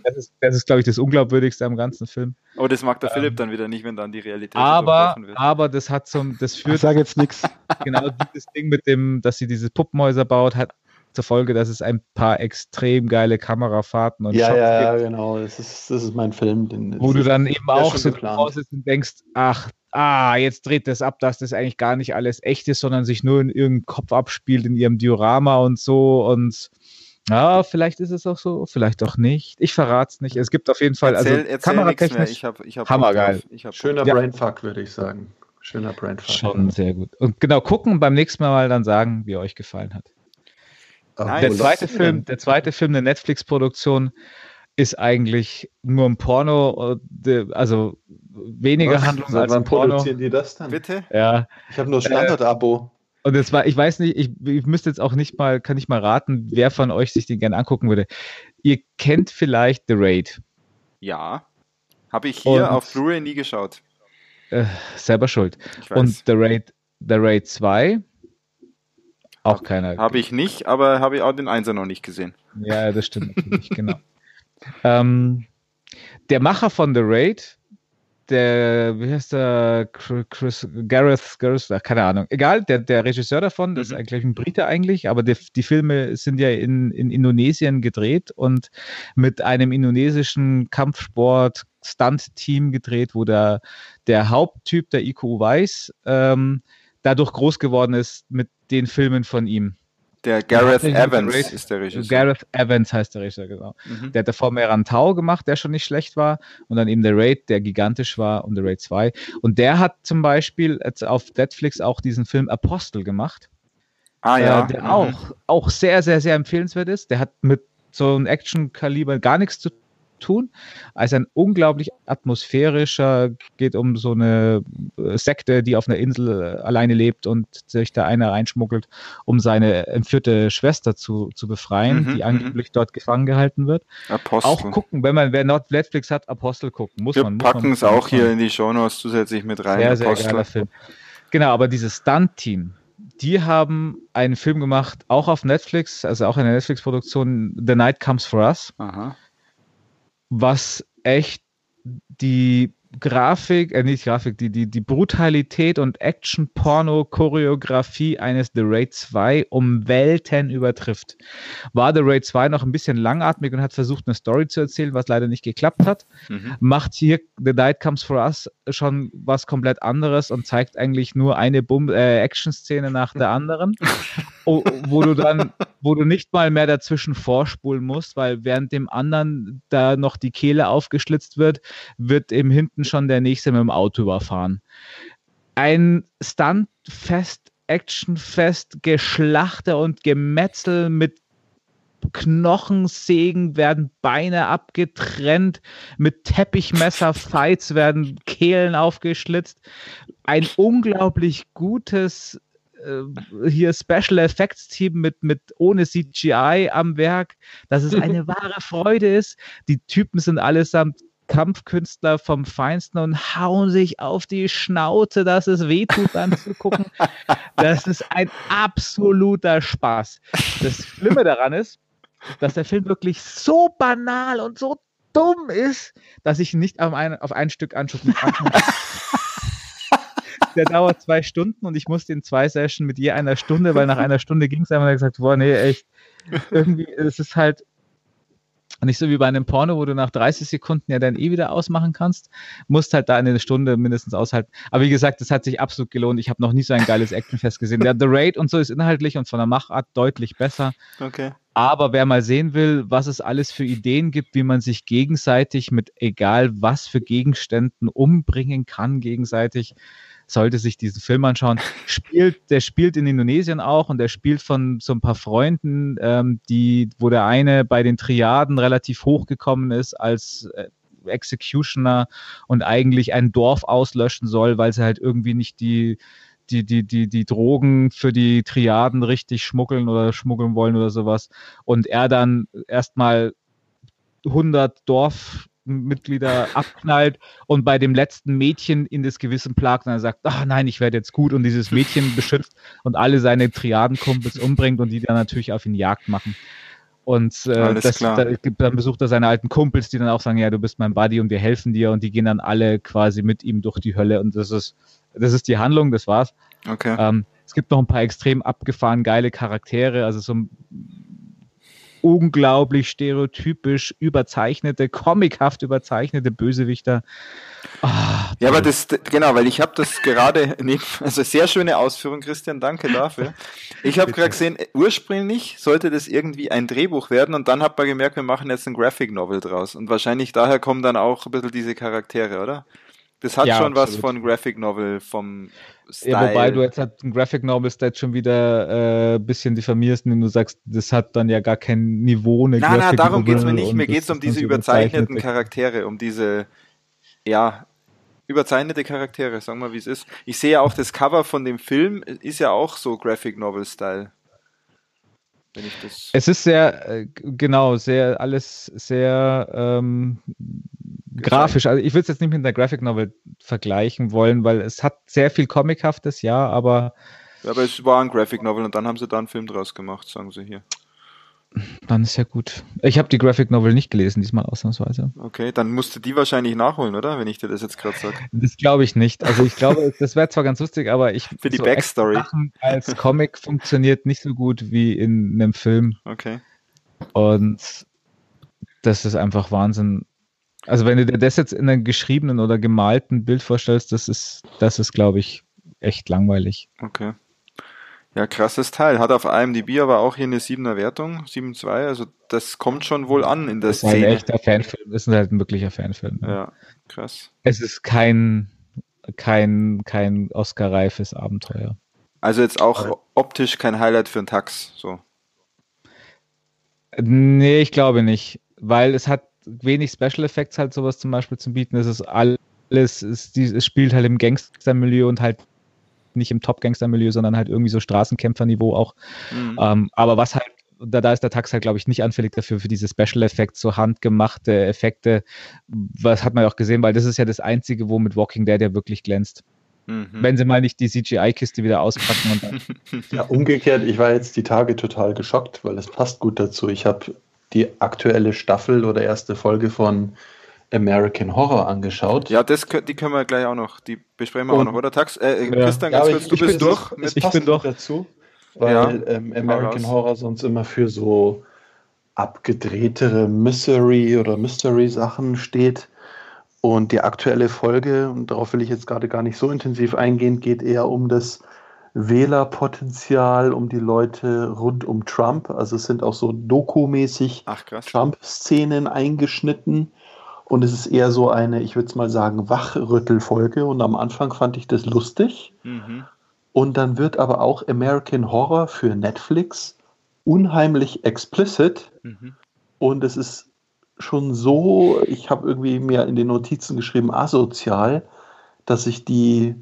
das ist, das ist glaube ich, das Unglaubwürdigste am ganzen Film. Aber das mag der ähm, Philipp dann wieder nicht, wenn dann die Realität aber, wird. Aber das hat zum, das führt. Ich sage jetzt nichts. Genau dieses Ding mit dem, dass sie diese Puppenhäuser baut, hat zur Folge, dass es ein paar extrem geile Kamerafahrten und ja, Shots ja, ja, genau. Das ist, das ist mein Film. Den, wo du dann eben auch so rausest und denkst, ach, ah, jetzt dreht das ab, dass das eigentlich gar nicht alles echt ist, sondern sich nur in irgendeinem Kopf abspielt, in ihrem Diorama und so und ja, vielleicht ist es auch so, vielleicht auch nicht. Ich verrate es nicht. Es gibt auf jeden Fall, erzähl, also kameratechnisch, ich hab, ich hab hammergeil. Hab Schöner ja. Brainfuck, würde ich sagen. Schöner Brainfuck. Schon sehr gut. Und genau, gucken und beim nächsten Mal dann sagen, wie euch gefallen hat. Nice. Der zweite Film, der zweite Film, eine Netflix-Produktion, ist eigentlich nur ein Porno, äh, also weniger Was? Handlung als wann Porno. produzieren die das dann? Bitte? Ja. Ich habe nur das Standard-Abo. Äh, und es war, ich weiß nicht, ich, ich müsste jetzt auch nicht mal, kann ich mal raten, wer von euch sich den gerne angucken würde. Ihr kennt vielleicht The Raid. Ja. Habe ich hier und, auf Blu-ray nie geschaut. Äh, selber schuld. Und The Raid, The Raid 2 auch hab, keiner. Habe ich nicht, aber habe ich auch den Einser noch nicht gesehen. Ja, das stimmt natürlich, genau. Ähm, der Macher von The Raid, der, wie heißt der, Chris, Gareth, Gareth, keine Ahnung, egal, der, der Regisseur davon, das mhm. ist eigentlich ein Brite eigentlich, aber die, die Filme sind ja in, in Indonesien gedreht und mit einem indonesischen Kampfsport Stunt-Team gedreht, wo der, der Haupttyp, der Iko Weiss, ähm, dadurch groß geworden ist mit den Filmen von ihm. Der Gareth Evans Race, ist der Regisseur. Gareth Evans heißt der Regisseur, genau. Mhm. Der hat davor Tau gemacht, der schon nicht schlecht war. Und dann eben der Raid, der gigantisch war und der Raid 2. Und der hat zum Beispiel jetzt auf Netflix auch diesen Film Apostel gemacht. Ah ja. Äh, der mhm. auch, auch sehr, sehr, sehr empfehlenswert ist. Der hat mit so einem Action-Kaliber gar nichts zu tun. Also ein unglaublich atmosphärischer, geht um so eine äh, Sekte, die auf einer Insel äh, alleine lebt und sich da einer reinschmuggelt, um seine entführte Schwester zu, zu befreien, mhm, die mhm. angeblich dort gefangen gehalten wird. Apostel. Auch gucken, wenn man, wer Netflix hat, Apostel gucken. Muss Wir man. Wir packen es auch hier in die Shownotes zusätzlich mit rein. Sehr, sehr geiler Film. Genau, aber dieses Stunt-Team, die haben einen Film gemacht, auch auf Netflix, also auch eine Netflix-Produktion, The Night Comes for Us, Aha. Was echt die Grafik, äh, nicht Grafik, die, die, die Brutalität und Action-Porno-Choreografie eines The Raid 2 um Welten übertrifft. War The Raid 2 noch ein bisschen langatmig und hat versucht, eine Story zu erzählen, was leider nicht geklappt hat. Mhm. Macht hier The Night Comes For Us schon was komplett anderes und zeigt eigentlich nur eine äh, Action-Szene nach der anderen, wo, wo du dann, wo du nicht mal mehr dazwischen vorspulen musst, weil während dem anderen da noch die Kehle aufgeschlitzt wird, wird eben hinten hinten schon der nächste mit dem Auto überfahren. Ein Stuntfest, Actionfest, Geschlachte und Gemetzel mit Knochensägen werden Beine abgetrennt, mit Teppichmesser-Fights werden Kehlen aufgeschlitzt. Ein unglaublich gutes äh, hier Special Effects Team mit, mit ohne CGI am Werk, dass es eine wahre Freude ist. Die Typen sind allesamt Kampfkünstler vom Feinsten und hauen sich auf die Schnauze, dass es wehtut anzugucken. Das ist ein absoluter Spaß. Das Schlimme daran ist, dass der Film wirklich so banal und so dumm ist, dass ich ihn nicht auf ein, auf ein Stück anschauen kann. der dauert zwei Stunden und ich musste in zwei Sessions mit je einer Stunde, weil nach einer Stunde ging es einmal gesagt, boah, nee, echt, irgendwie, es ist halt, nicht so wie bei einem Porno, wo du nach 30 Sekunden ja dann eh wieder ausmachen kannst. Musst halt da eine Stunde mindestens aushalten. Aber wie gesagt, das hat sich absolut gelohnt. Ich habe noch nie so ein geiles Actionfest gesehen. Der The Raid und so ist inhaltlich und von der Machart deutlich besser. Okay. Aber wer mal sehen will, was es alles für Ideen gibt, wie man sich gegenseitig mit egal was für Gegenständen umbringen kann, gegenseitig, sollte sich diesen Film anschauen. Spielt, der spielt in Indonesien auch und der spielt von so ein paar Freunden, ähm, die, wo der eine bei den Triaden relativ hochgekommen ist als äh, Executioner und eigentlich ein Dorf auslöschen soll, weil sie halt irgendwie nicht die die, die, die, die Drogen für die Triaden richtig schmuggeln oder schmuggeln wollen oder sowas. Und er dann erstmal 100 Dorf Mitglieder abknallt und bei dem letzten Mädchen in das Gewissen plagt und er sagt, ach nein, ich werde jetzt gut und dieses Mädchen beschützt und alle seine Triadenkumpels umbringt und die dann natürlich auf ihn Jagd machen. Und äh, das, da, dann besucht er seine alten Kumpels, die dann auch sagen, ja, du bist mein Buddy und wir helfen dir und die gehen dann alle quasi mit ihm durch die Hölle und das ist, das ist die Handlung, das war's. Okay. Ähm, es gibt noch ein paar extrem abgefahren geile Charaktere, also so unglaublich stereotypisch überzeichnete, comichaft überzeichnete Bösewichter. Oh, ja, aber das, genau, weil ich habe das gerade, also sehr schöne Ausführung, Christian, danke dafür. Ich habe gerade gesehen, ursprünglich sollte das irgendwie ein Drehbuch werden und dann hat man gemerkt, wir machen jetzt ein Graphic Novel draus und wahrscheinlich daher kommen dann auch ein bisschen diese Charaktere, oder? Das hat ja, schon absolut. was von Graphic Novel vom Style. Ja, wobei du jetzt halt ein Graphic Novel Stat schon wieder ein äh, bisschen diffamierst, indem du sagst, das hat dann ja gar kein Niveau. Eine nein, nein, darum geht es mir nicht. Mir geht es um diese überzeichneten Charaktere, um diese, ja, überzeichnete Charaktere, sagen wir wie es ist. Ich sehe ja auch das Cover von dem Film, ist ja auch so Graphic Novel Style. Wenn ich das es ist sehr, äh, genau, sehr, alles sehr ähm, grafisch. Also ich würde es jetzt nicht mit der Graphic Novel vergleichen wollen, weil es hat sehr viel Comichaftes, ja, aber. Ja, aber es war ein Graphic Novel und dann haben sie da einen Film draus gemacht, sagen sie hier. Dann ist ja gut. Ich habe die Graphic Novel nicht gelesen, diesmal ausnahmsweise. Okay, dann musst du die wahrscheinlich nachholen, oder? Wenn ich dir das jetzt gerade sage. Das glaube ich nicht. Also ich glaube, das wäre zwar ganz lustig, aber ich für die so Backstory als Comic funktioniert nicht so gut wie in einem Film. Okay. Und das ist einfach Wahnsinn. Also wenn du dir das jetzt in einem geschriebenen oder gemalten Bild vorstellst, das ist, das ist, glaube ich, echt langweilig. Okay. Ja, krasses Teil. Hat auf IMDb aber auch hier eine 7er Wertung, 7.2. Also das kommt schon wohl an in der das Szene. Ist ein echter Fanfilm. Das ist halt ein wirklicher Fanfilm. Ja, ja krass. Es ist kein, kein, kein Oscar-reifes Abenteuer. Also jetzt auch optisch kein Highlight für einen Tax, so. Nee, ich glaube nicht. Weil es hat wenig Special Effects halt sowas zum Beispiel zu bieten. Es ist alles, es, es spielt halt im Gangstermilieu und halt nicht im Top-Gangster-Milieu, sondern halt irgendwie so Straßenkämpferniveau auch. Mhm. Ähm, aber was halt, da, da ist der Tax halt, glaube ich, nicht anfällig dafür, für diese Special Effects, so handgemachte Effekte. Was hat man ja auch gesehen, weil das ist ja das Einzige, wo mit Walking Dead ja wirklich glänzt. Mhm. Wenn sie mal nicht die CGI-Kiste wieder auspacken. Und dann ja, umgekehrt, ich war jetzt die Tage total geschockt, weil es passt gut dazu. Ich habe die aktuelle Staffel oder erste Folge von American Horror angeschaut. Ja, das, die können wir gleich auch noch, die besprechen wir und, auch noch, oder Tax? Äh, ja. Christian, ganz ja, kurz, du bist durch. Das, ich bin durch. dazu, weil ja. ähm, American Horror sonst immer für so abgedrehtere Mystery oder Mystery-Sachen steht. Und die aktuelle Folge, und darauf will ich jetzt gerade gar nicht so intensiv eingehen, geht eher um das Wählerpotenzial, um die Leute rund um Trump. Also es sind auch so dokumäßig Trump-Szenen eingeschnitten. Und es ist eher so eine, ich würde es mal sagen, Wachrüttelfolge. Und am Anfang fand ich das lustig. Mhm. Und dann wird aber auch American Horror für Netflix unheimlich explicit. Mhm. Und es ist schon so, ich habe irgendwie mir in den Notizen geschrieben, asozial, dass ich die,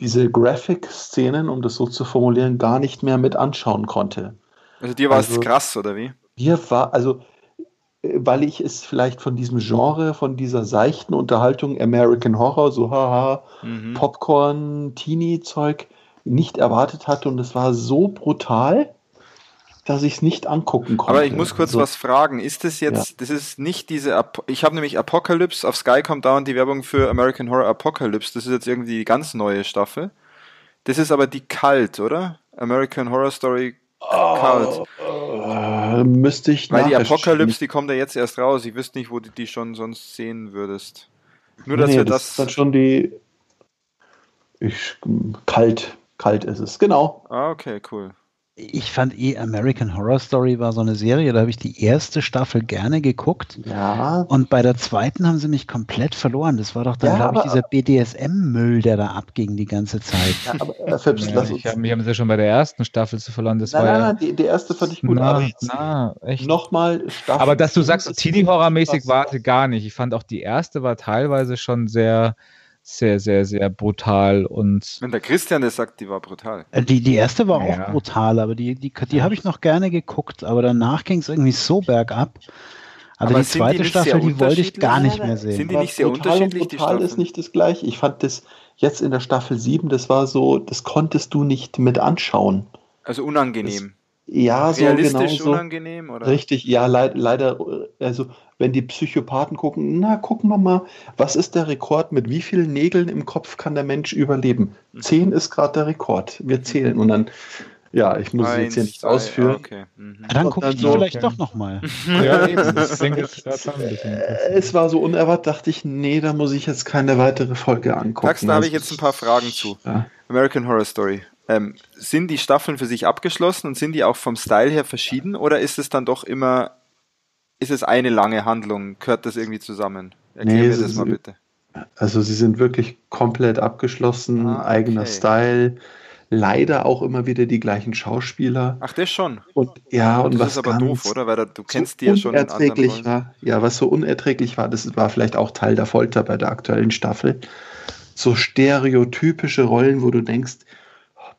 diese Graphic-Szenen, um das so zu formulieren, gar nicht mehr mit anschauen konnte. Also dir war es also, krass, oder wie? Mir war, also weil ich es vielleicht von diesem Genre, von dieser seichten Unterhaltung American Horror, so haha, mhm. Popcorn, Teenie-Zeug, nicht erwartet hatte und es war so brutal, dass ich es nicht angucken konnte. Aber ich muss kurz also, was fragen. Ist das jetzt, ja. das ist nicht diese, Ap ich habe nämlich Apocalypse, auf Sky kommt dauernd die Werbung für American Horror Apocalypse, das ist jetzt irgendwie die ganz neue Staffel. Das ist aber die Kalt, oder? American Horror Story Kalt. Oh, müsste ich Weil die Apokalypse, die kommt ja jetzt erst raus. Ich wüsste nicht, wo du die schon sonst sehen würdest. Nur, dass nee, wir das. das ist dann schon die. Ich, kalt. Kalt ist es, genau. Ah, okay, cool ich fand eh American Horror Story war so eine Serie, da habe ich die erste Staffel gerne geguckt. Ja. Und bei der zweiten haben sie mich komplett verloren. Das war doch dann, ja, glaube ich, dieser BDSM-Müll, der da abging die ganze Zeit. Ja, aber äh, Fips, ja, lass uns. Hab, mich haben sie ja schon bei der ersten Staffel zu verloren. Das nein, war nein, ja, nein, die, die erste fand ich gut. Na, na, echt. Nochmal Staffel. Aber dass du sagst, Teenie-Horror-mäßig war gar nicht. Ich fand auch die erste war teilweise schon sehr sehr, sehr, sehr brutal und. Wenn der Christian das sagt, die war brutal. Äh, die, die erste war ja. auch brutal, aber die, die, die habe ich noch gerne geguckt, aber danach ging es irgendwie so bergab. Also aber die zweite die Staffel, die wollte ich gar nicht mehr sehen. Sind die nicht sehr brutal unterschiedlich? Und brutal ist nicht das gleiche. Ich fand das jetzt in der Staffel 7, das war so, das konntest du nicht mit anschauen. Also unangenehm. Ja, so genau so. unangenehm, oder? Richtig, ja, leid, leider, also wenn die Psychopathen gucken, na, gucken wir mal, was ist der Rekord, mit wie vielen Nägeln im Kopf kann der Mensch überleben? Mhm. Zehn ist gerade der Rekord. Wir zählen und dann, ja, ich muss Eins, es jetzt hier nicht zwei, ausführen. Okay. Mhm. Dann gucke ich so, vielleicht okay. doch nochmal. ja, eben, das denke ich, das äh, es war so unerwartet, dachte ich, nee, da muss ich jetzt keine weitere Folge angucken. Max, da habe ich jetzt ein paar Fragen zu. Ja. American Horror Story. Ähm, sind die Staffeln für sich abgeschlossen und sind die auch vom Style her verschieden oder ist es dann doch immer ist es eine lange Handlung? Gehört das irgendwie zusammen? Erklär nee, mir das mal bitte. Also sie sind wirklich komplett abgeschlossen, ah, eigener Style. Leider auch immer wieder die gleichen Schauspieler. Ach, das schon. Und ja, und, und das was ist aber doof, oder? Weil du kennst so die ja schon. Unerträglich war. Ja, was so unerträglich war, das war vielleicht auch Teil der Folter bei der aktuellen Staffel. So stereotypische Rollen, wo du denkst,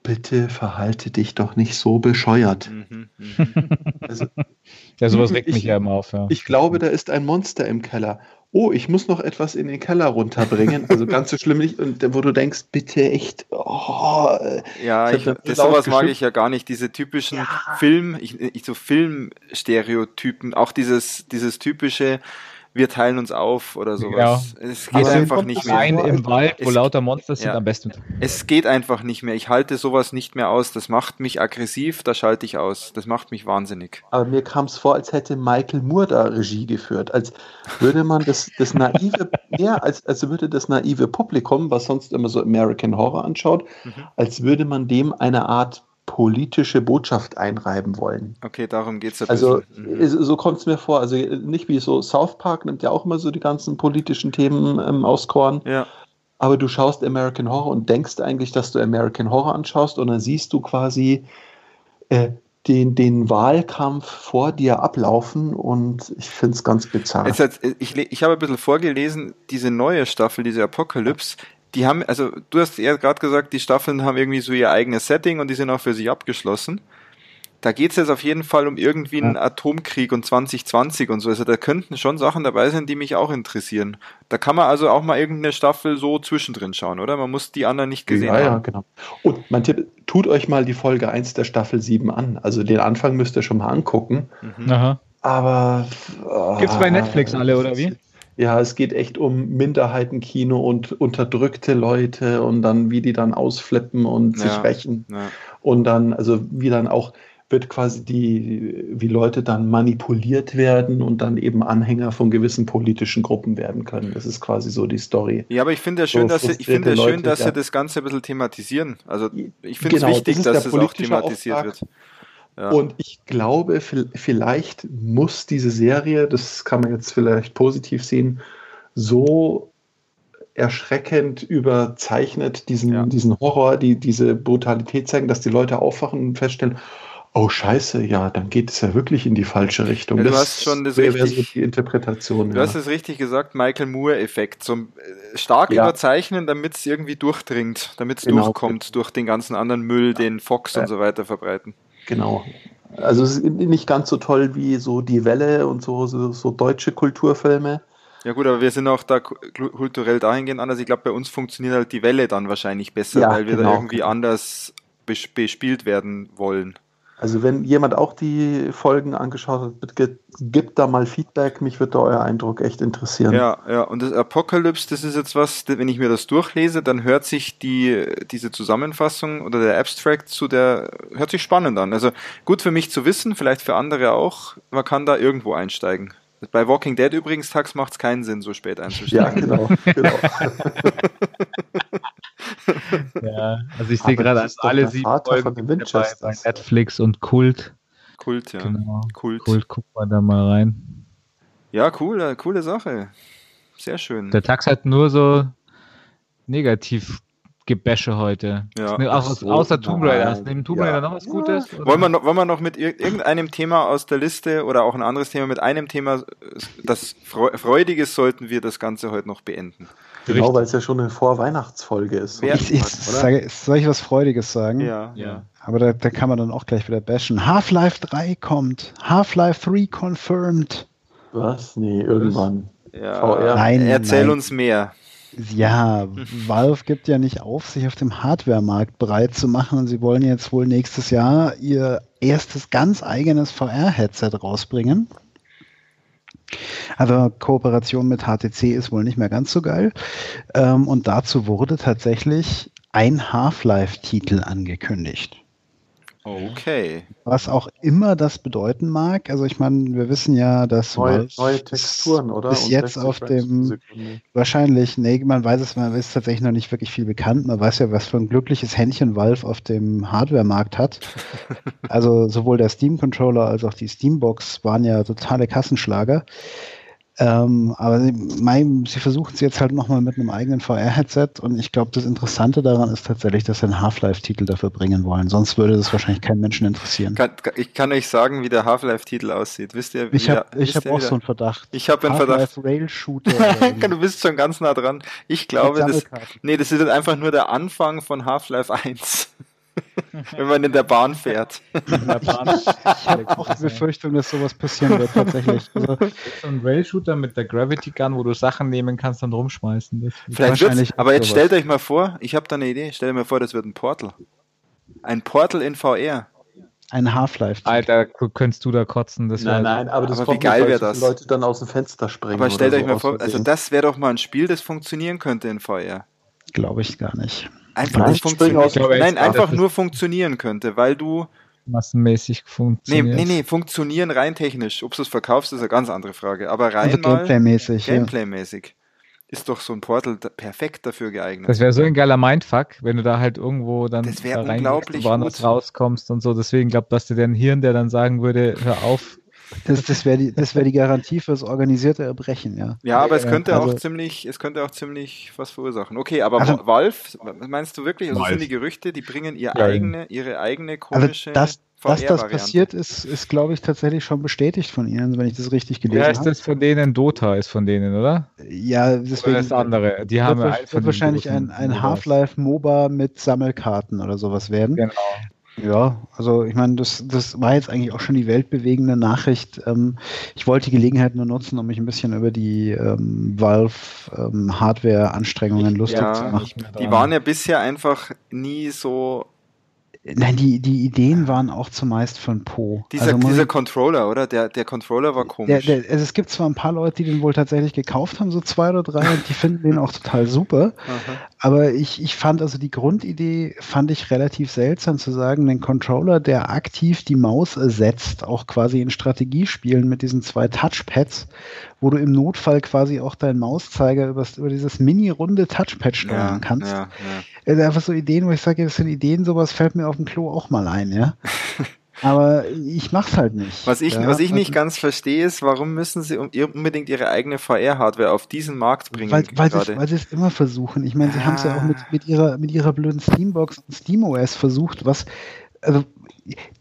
bitte verhalte dich doch nicht so bescheuert. Mhm, mhm. also, ja, sowas regt ich, mich ja immer auf. Ja. Ich glaube, da ist ein Monster im Keller. Oh, ich muss noch etwas in den Keller runterbringen. Also ganz so schlimm nicht. Und wo du denkst, bitte echt. Oh, ja, ich, das sowas mag ich ja gar nicht. Diese typischen ja. Film, ich, ich so Filmstereotypen, auch dieses, dieses typische wir teilen uns auf oder sowas. Ja. Es geht Aber einfach nicht mehr. Ein im Wald, wo es, lauter Monster sind, ja. am besten. Es geht einfach nicht mehr. Ich halte sowas nicht mehr aus. Das macht mich aggressiv, da schalte ich aus. Das macht mich wahnsinnig. Aber mir kam es vor, als hätte Michael Moore da Regie geführt. Als würde man das, das naive, ja, als, als würde das naive Publikum, was sonst immer so American Horror anschaut, mhm. als würde man dem eine Art politische Botschaft einreiben wollen. Okay, darum geht es. Also mhm. so kommt es mir vor. Also nicht wie so South Park nimmt ja auch immer so die ganzen politischen Themen ähm, aus Korn. Ja. Aber du schaust American Horror und denkst eigentlich, dass du American Horror anschaust und dann siehst du quasi äh, den, den Wahlkampf vor dir ablaufen und ich finde es ganz bizarr. Hat, ich, ich habe ein bisschen vorgelesen, diese neue Staffel, diese Apocalypse, die haben, also du hast ja gerade gesagt, die Staffeln haben irgendwie so ihr eigenes Setting und die sind auch für sich abgeschlossen da geht es jetzt auf jeden Fall um irgendwie einen Atomkrieg und 2020 und so. Also da könnten schon Sachen dabei sein, die mich auch interessieren. Da kann man also auch mal irgendeine Staffel so zwischendrin schauen, oder? Man muss die anderen nicht gesehen ja, haben. Ja, genau. Und mein Tipp, tut euch mal die Folge 1 der Staffel 7 an. Also den Anfang müsst ihr schon mal angucken. Mhm. Aha. Aber. Oh, Gibt's bei Netflix alle, oder wie? Ja, es geht echt um Minderheitenkino und unterdrückte Leute und dann, wie die dann ausflippen und ja, sich rächen. Ja. Und dann, also wie dann auch wird quasi die, wie Leute dann manipuliert werden und dann eben Anhänger von gewissen politischen Gruppen werden können. Das ist quasi so die Story. Ja, aber ich finde ja schön, so dass sie, ich finde Leute, schön, dass ja. sie das Ganze ein bisschen thematisieren. Also ich finde genau, es wichtig, das dass es auch thematisiert Auftrag. wird. Ja. Und ich glaube, vielleicht muss diese Serie, das kann man jetzt vielleicht positiv sehen, so erschreckend überzeichnet diesen, ja. diesen Horror, die, diese Brutalität zeigen, dass die Leute aufwachen und feststellen, oh scheiße, ja, dann geht es ja wirklich in die falsche Richtung. Ja, du das hast schon das richtig, so die Interpretation. Du ja. hast es richtig gesagt, Michael Moore-Effekt. So äh, stark ja. überzeichnen, damit es irgendwie durchdringt, damit es genau. durchkommt durch den ganzen anderen Müll, den Fox und so weiter verbreiten. Genau. Also es ist nicht ganz so toll wie so Die Welle und so, so, so deutsche Kulturfilme. Ja gut, aber wir sind auch da kulturell dahingehend anders. Ich glaube, bei uns funktioniert halt die Welle dann wahrscheinlich besser, weil wir genau. da irgendwie anders bespielt werden wollen. Also wenn jemand auch die Folgen angeschaut hat, bitte gibt da mal Feedback. Mich würde euer Eindruck echt interessieren. Ja, ja. Und das Apocalypse, das ist jetzt was, wenn ich mir das durchlese, dann hört sich die, diese Zusammenfassung oder der Abstract zu der, hört sich spannend an. Also gut für mich zu wissen, vielleicht für andere auch. Man kann da irgendwo einsteigen. Bei Walking Dead übrigens tags macht es keinen Sinn, so spät einzusteigen. Ja, genau. genau. ja, also ich sehe gerade alle sieben Folgen bei, bei Netflix und Kult. Kult, ja. Genau. Kult. Kult, guck mal da mal rein. Ja, cool, coole Sache. Sehr schön. Der Tax hat nur so negativ Gebäsche heute. Ja. Außer, so außer Tomb Raider. Hast du neben Tomb Raider ja. noch was Gutes? Wollen wir, noch, wollen wir noch mit irgendeinem Thema aus der Liste oder auch ein anderes Thema mit einem Thema, das Freudiges sollten wir das Ganze heute noch beenden? Genau, weil es ja schon eine Vorweihnachtsfolge ist. ich, ich sage, soll ich was Freudiges sagen? Ja. ja. Aber da, da kann man dann auch gleich wieder bashen. Half-Life 3 kommt. Half-Life 3 confirmed. Was? Nee, irgendwann. Ja. VR. Nein, Erzähl nein. uns mehr. Ja, Valve gibt ja nicht auf, sich auf dem Hardware-Markt bereit zu machen und sie wollen jetzt wohl nächstes Jahr ihr erstes ganz eigenes VR-Headset rausbringen. Also Kooperation mit HTC ist wohl nicht mehr ganz so geil. Ähm, und dazu wurde tatsächlich ein Half-Life-Titel angekündigt. Okay. Was auch immer das bedeuten mag. Also ich meine, wir wissen ja, dass neue, neue Texturen, oder? Bis jetzt auf dem wahrscheinlich, nee, man weiß es, man ist tatsächlich noch nicht wirklich viel bekannt. Man weiß ja, was für ein glückliches Händchen Valve auf dem Hardware-Markt hat. also sowohl der Steam-Controller als auch die Steambox waren ja totale Kassenschlager. Ähm, aber sie, mein, sie versuchen es jetzt halt nochmal mit einem eigenen VR-Headset und ich glaube, das Interessante daran ist tatsächlich, dass sie einen Half-Life-Titel dafür bringen wollen. Sonst würde das wahrscheinlich keinen Menschen interessieren. Kann, ich kann euch sagen, wie der Half-Life-Titel aussieht. Wisst ihr? Ich habe hab auch so einen Verdacht. Ich habe einen Verdacht. Rail-Shooter. du bist schon ganz nah dran. Ich glaube, das, nee, das ist einfach nur der Anfang von Half-Life 1. wenn man in der Bahn fährt. In der Bahn. Ich habe auch die Befürchtung, dass sowas passieren wird, tatsächlich. Also, so ein Rail-Shooter mit der Gravity Gun, wo du Sachen nehmen kannst und rumschmeißen. Vielleicht wahrscheinlich aber jetzt stellt euch mal vor, ich habe da eine Idee, stellt euch mal vor, das wird ein Portal. Ein Portal in VR. Ein Half-Life. Alter, könntest du da kotzen? Das nein, nein, aber das aber wie geil wäre das? Leute dann aus dem Fenster springen. Aber stellt euch so mal vor, also das wäre doch mal ein Spiel, das funktionieren könnte in VR. Glaube ich gar nicht. Einfach nicht funktionieren. Glaube, Nein, einfach nur funktionieren könnte, weil du massenmäßig funktioniert. Nee, nee, nee, funktionieren rein technisch. Ob du es verkaufst, ist eine ganz andere Frage. Aber rein also Gameplay-mäßig. Gameplay-mäßig. Ja. Ist doch so ein Portal perfekt dafür geeignet. Das wäre so ein geiler Mindfuck, wenn du da halt irgendwo dann das da unglaublich woanders rauskommst und so. Deswegen glaube dass du den Hirn, der dann sagen würde, hör auf, das, das wäre die, wär die Garantie fürs organisierte Erbrechen, ja. Ja, aber es könnte also, auch ziemlich, es könnte auch ziemlich was verursachen. Okay, aber also, Valve, meinst du wirklich, also Valve. sind die Gerüchte, die bringen ihr ja. eigene, ihre eigene komische also das, Dass das passiert ist, ist glaube ich tatsächlich schon bestätigt von Ihnen, wenn ich das richtig gelesen habe. Ja, ist das von denen Dota ist von denen, oder? Ja, deswegen. Oder das andere. Die haben wird, wird wahrscheinlich ein, ein Half-Life MOBA mit Sammelkarten oder sowas werden. Genau. Ja, also ich meine, das, das war jetzt eigentlich auch schon die weltbewegende Nachricht. Ähm, ich wollte die Gelegenheit nur nutzen, um mich ein bisschen über die ähm, Valve ähm, lustig ja, zu machen. Die waren ja bisher einfach nie so Nein, die, die Ideen waren auch zumeist von Po. Dieser, also dieser Controller, oder? Der, der Controller war komisch. Der, der, also es gibt zwar ein paar Leute, die den wohl tatsächlich gekauft haben, so zwei oder drei, und die finden den auch total super. Aber ich, ich fand also die Grundidee, fand ich relativ seltsam zu sagen, den Controller, der aktiv die Maus ersetzt, auch quasi in Strategiespielen mit diesen zwei Touchpads, wo du im Notfall quasi auch deinen Mauszeiger über, über dieses mini-runde Touchpad steuern ja, kannst. Ja, ja. Also einfach so Ideen, wo ich sage, das sind Ideen, sowas fällt mir auf dem Klo auch mal ein, ja. Aber ich mach's halt nicht. Was ich, ja, was ich nicht also, ganz verstehe, ist, warum müssen sie unbedingt ihre eigene VR-Hardware auf diesen Markt bringen? Weil, weil, sie, weil sie es immer versuchen. Ich meine, sie ah. haben es ja auch mit, mit, ihrer, mit ihrer blöden Steambox und SteamOS versucht, was, also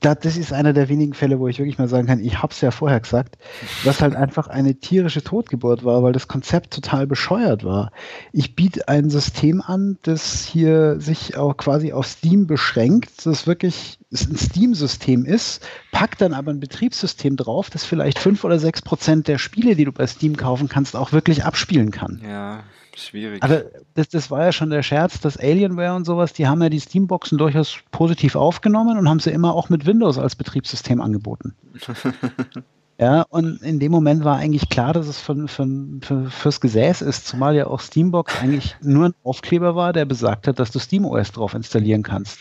das ist einer der wenigen Fälle, wo ich wirklich mal sagen kann, ich habe es ja vorher gesagt, was halt einfach eine tierische Totgeburt war, weil das Konzept total bescheuert war. Ich biete ein System an, das hier sich auch quasi auf Steam beschränkt, das wirklich ein Steam-System ist, packt dann aber ein Betriebssystem drauf, das vielleicht fünf oder sechs Prozent der Spiele, die du bei Steam kaufen kannst, auch wirklich abspielen kann. Ja. Schwierig. Aber das, das war ja schon der Scherz, dass Alienware und sowas, die haben ja die Steamboxen durchaus positiv aufgenommen und haben sie immer auch mit Windows als Betriebssystem angeboten. ja, und in dem Moment war eigentlich klar, dass es für, für, für, fürs Gesäß ist, zumal ja auch Steambox eigentlich nur ein Aufkleber war, der besagt hat, dass du SteamOS drauf installieren kannst.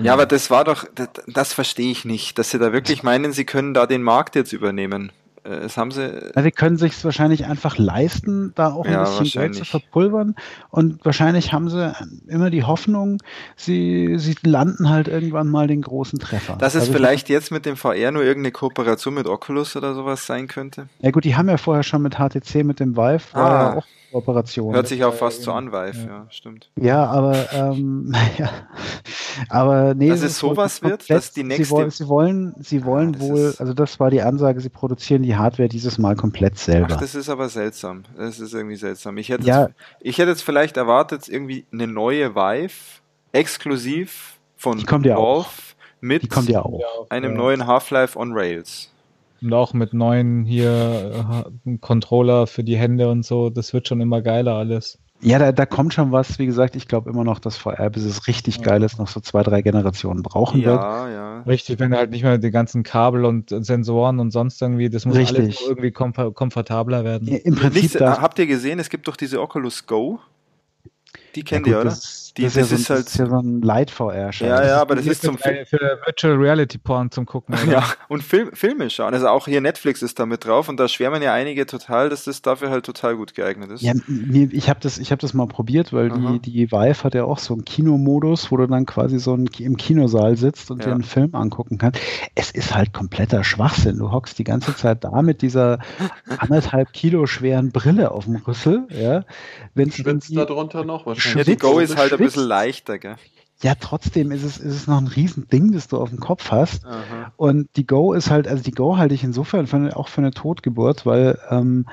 Ja, aber das war doch, das, das verstehe ich nicht, dass sie da wirklich meinen, sie können da den Markt jetzt übernehmen. Äh, das haben sie. Ja, sie können sich wahrscheinlich einfach leisten, da auch ein ja, bisschen Geld zu verpulvern. Und wahrscheinlich haben sie immer die Hoffnung, sie, sie landen halt irgendwann mal den großen Treffer. Dass es also vielleicht jetzt mit dem VR nur irgendeine Kooperation mit Oculus oder sowas sein könnte? Ja gut, die haben ja vorher schon mit HTC, mit dem Vive, ah. war ja auch Kooperation. Hört sich auch fast so an, Vive, ja. ja, stimmt. Ja, aber ähm, ja. aber nee. Dass es sowas wird, dass die nächste. Sie wollen, sie wollen, sie wollen ja, wohl, also das war die Ansage, sie produzieren die Hardware dieses Mal komplett selber. Ach, das ist aber seltsam. Das ist irgendwie seltsam. Ich hätte, ja. jetzt, ich hätte jetzt vielleicht erwartet, irgendwie eine neue Vive, exklusiv von Valve, mit ja einem neuen Half-Life on Rails. Und auch mit neuen hier äh, Controller für die Hände und so, das wird schon immer geiler alles. Ja, da, da kommt schon was. Wie gesagt, ich glaube immer noch, dass VR, bis es richtig ja. geil ist, noch so zwei, drei Generationen brauchen ja, wird. Ja, Richtig, wenn halt nicht mehr die ganzen Kabel und Sensoren und sonst irgendwie, das muss richtig. alles irgendwie komfortabler werden. Ja, Im Prinzip. Nichts, habt ihr gesehen, es gibt doch diese Oculus Go. Die kennt ihr, oder? Das, die, das, das, ist, ja so, ist, halt, ja so ein Light-VR. Ja, ja, aber das ist zum Film. Für Virtual Reality Porn zum Gucken. Oder? Ja, und Film, Filme schauen. Also auch hier Netflix ist da mit drauf und da schwärmen ja einige total, dass das dafür halt total gut geeignet ist. Ja, ich habe das, hab das mal probiert, weil die, die Vive hat ja auch so einen Kinomodus, wo du dann quasi so ein, im Kinosaal sitzt und ja. dir einen Film angucken kannst. Es ist halt kompletter Schwachsinn. Du hockst die ganze Zeit da mit dieser anderthalb Kilo schweren Brille auf dem Rüssel. Ja. Wenn's, Schwitzt da drunter noch wahrscheinlich. Ja, die Go ist halt bisschen leichter, gell? Ja, trotzdem ist es, ist es noch ein Riesending, das du auf dem Kopf hast. Aha. Und die Go ist halt, also die Go halte ich insofern für auch für eine Totgeburt, weil ähm,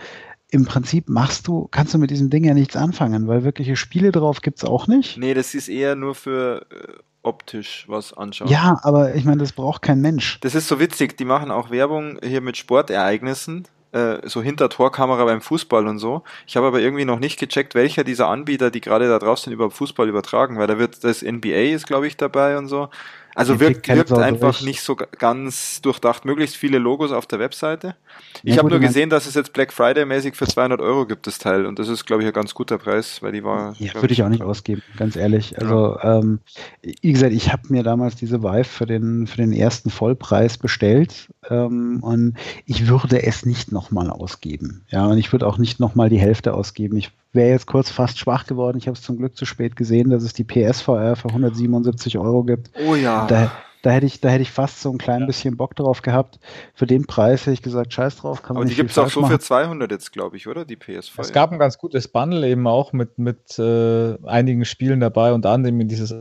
im Prinzip machst du, kannst du mit diesem Ding ja nichts anfangen, weil wirkliche Spiele drauf gibt es auch nicht. Nee, das ist eher nur für äh, optisch was anschauen. Ja, aber ich meine, das braucht kein Mensch. Das ist so witzig, die machen auch Werbung hier mit Sportereignissen äh, so hinter Torkamera beim Fußball und so. Ich habe aber irgendwie noch nicht gecheckt, welcher dieser Anbieter, die gerade da draußen über Fußball übertragen, weil da wird das NBA ist, glaube ich, dabei und so. Also wirkt, wirkt einfach nicht so ganz durchdacht. Möglichst viele Logos auf der Webseite. Ich ja, habe nur gesehen, dass es jetzt Black Friday mäßig für 200 Euro gibt, das Teil. Und das ist, glaube ich, ein ganz guter Preis, weil die war. Ja, würde ich auch nicht ausgeben, ganz ehrlich. Also, ja. ähm, wie gesagt, ich habe mir damals diese Vive für den, für den ersten Vollpreis bestellt. Ähm, und ich würde es nicht nochmal ausgeben. Ja, und ich würde auch nicht nochmal die Hälfte ausgeben. Ich wäre jetzt kurz fast schwach geworden. Ich habe es zum Glück zu spät gesehen, dass es die PSVR für 177 Euro gibt. Oh ja. Da, da hätte ich, da hätte ich fast so ein klein ja. bisschen Bock drauf gehabt. Für den Preis hätte ich gesagt, scheiß drauf, kann man Aber die gibt es auch so machen. für 200 jetzt, glaube ich, oder? Die PSVR. Es gab ein ganz gutes Bundle eben auch mit, mit äh, einigen Spielen dabei, unter anderem in dieses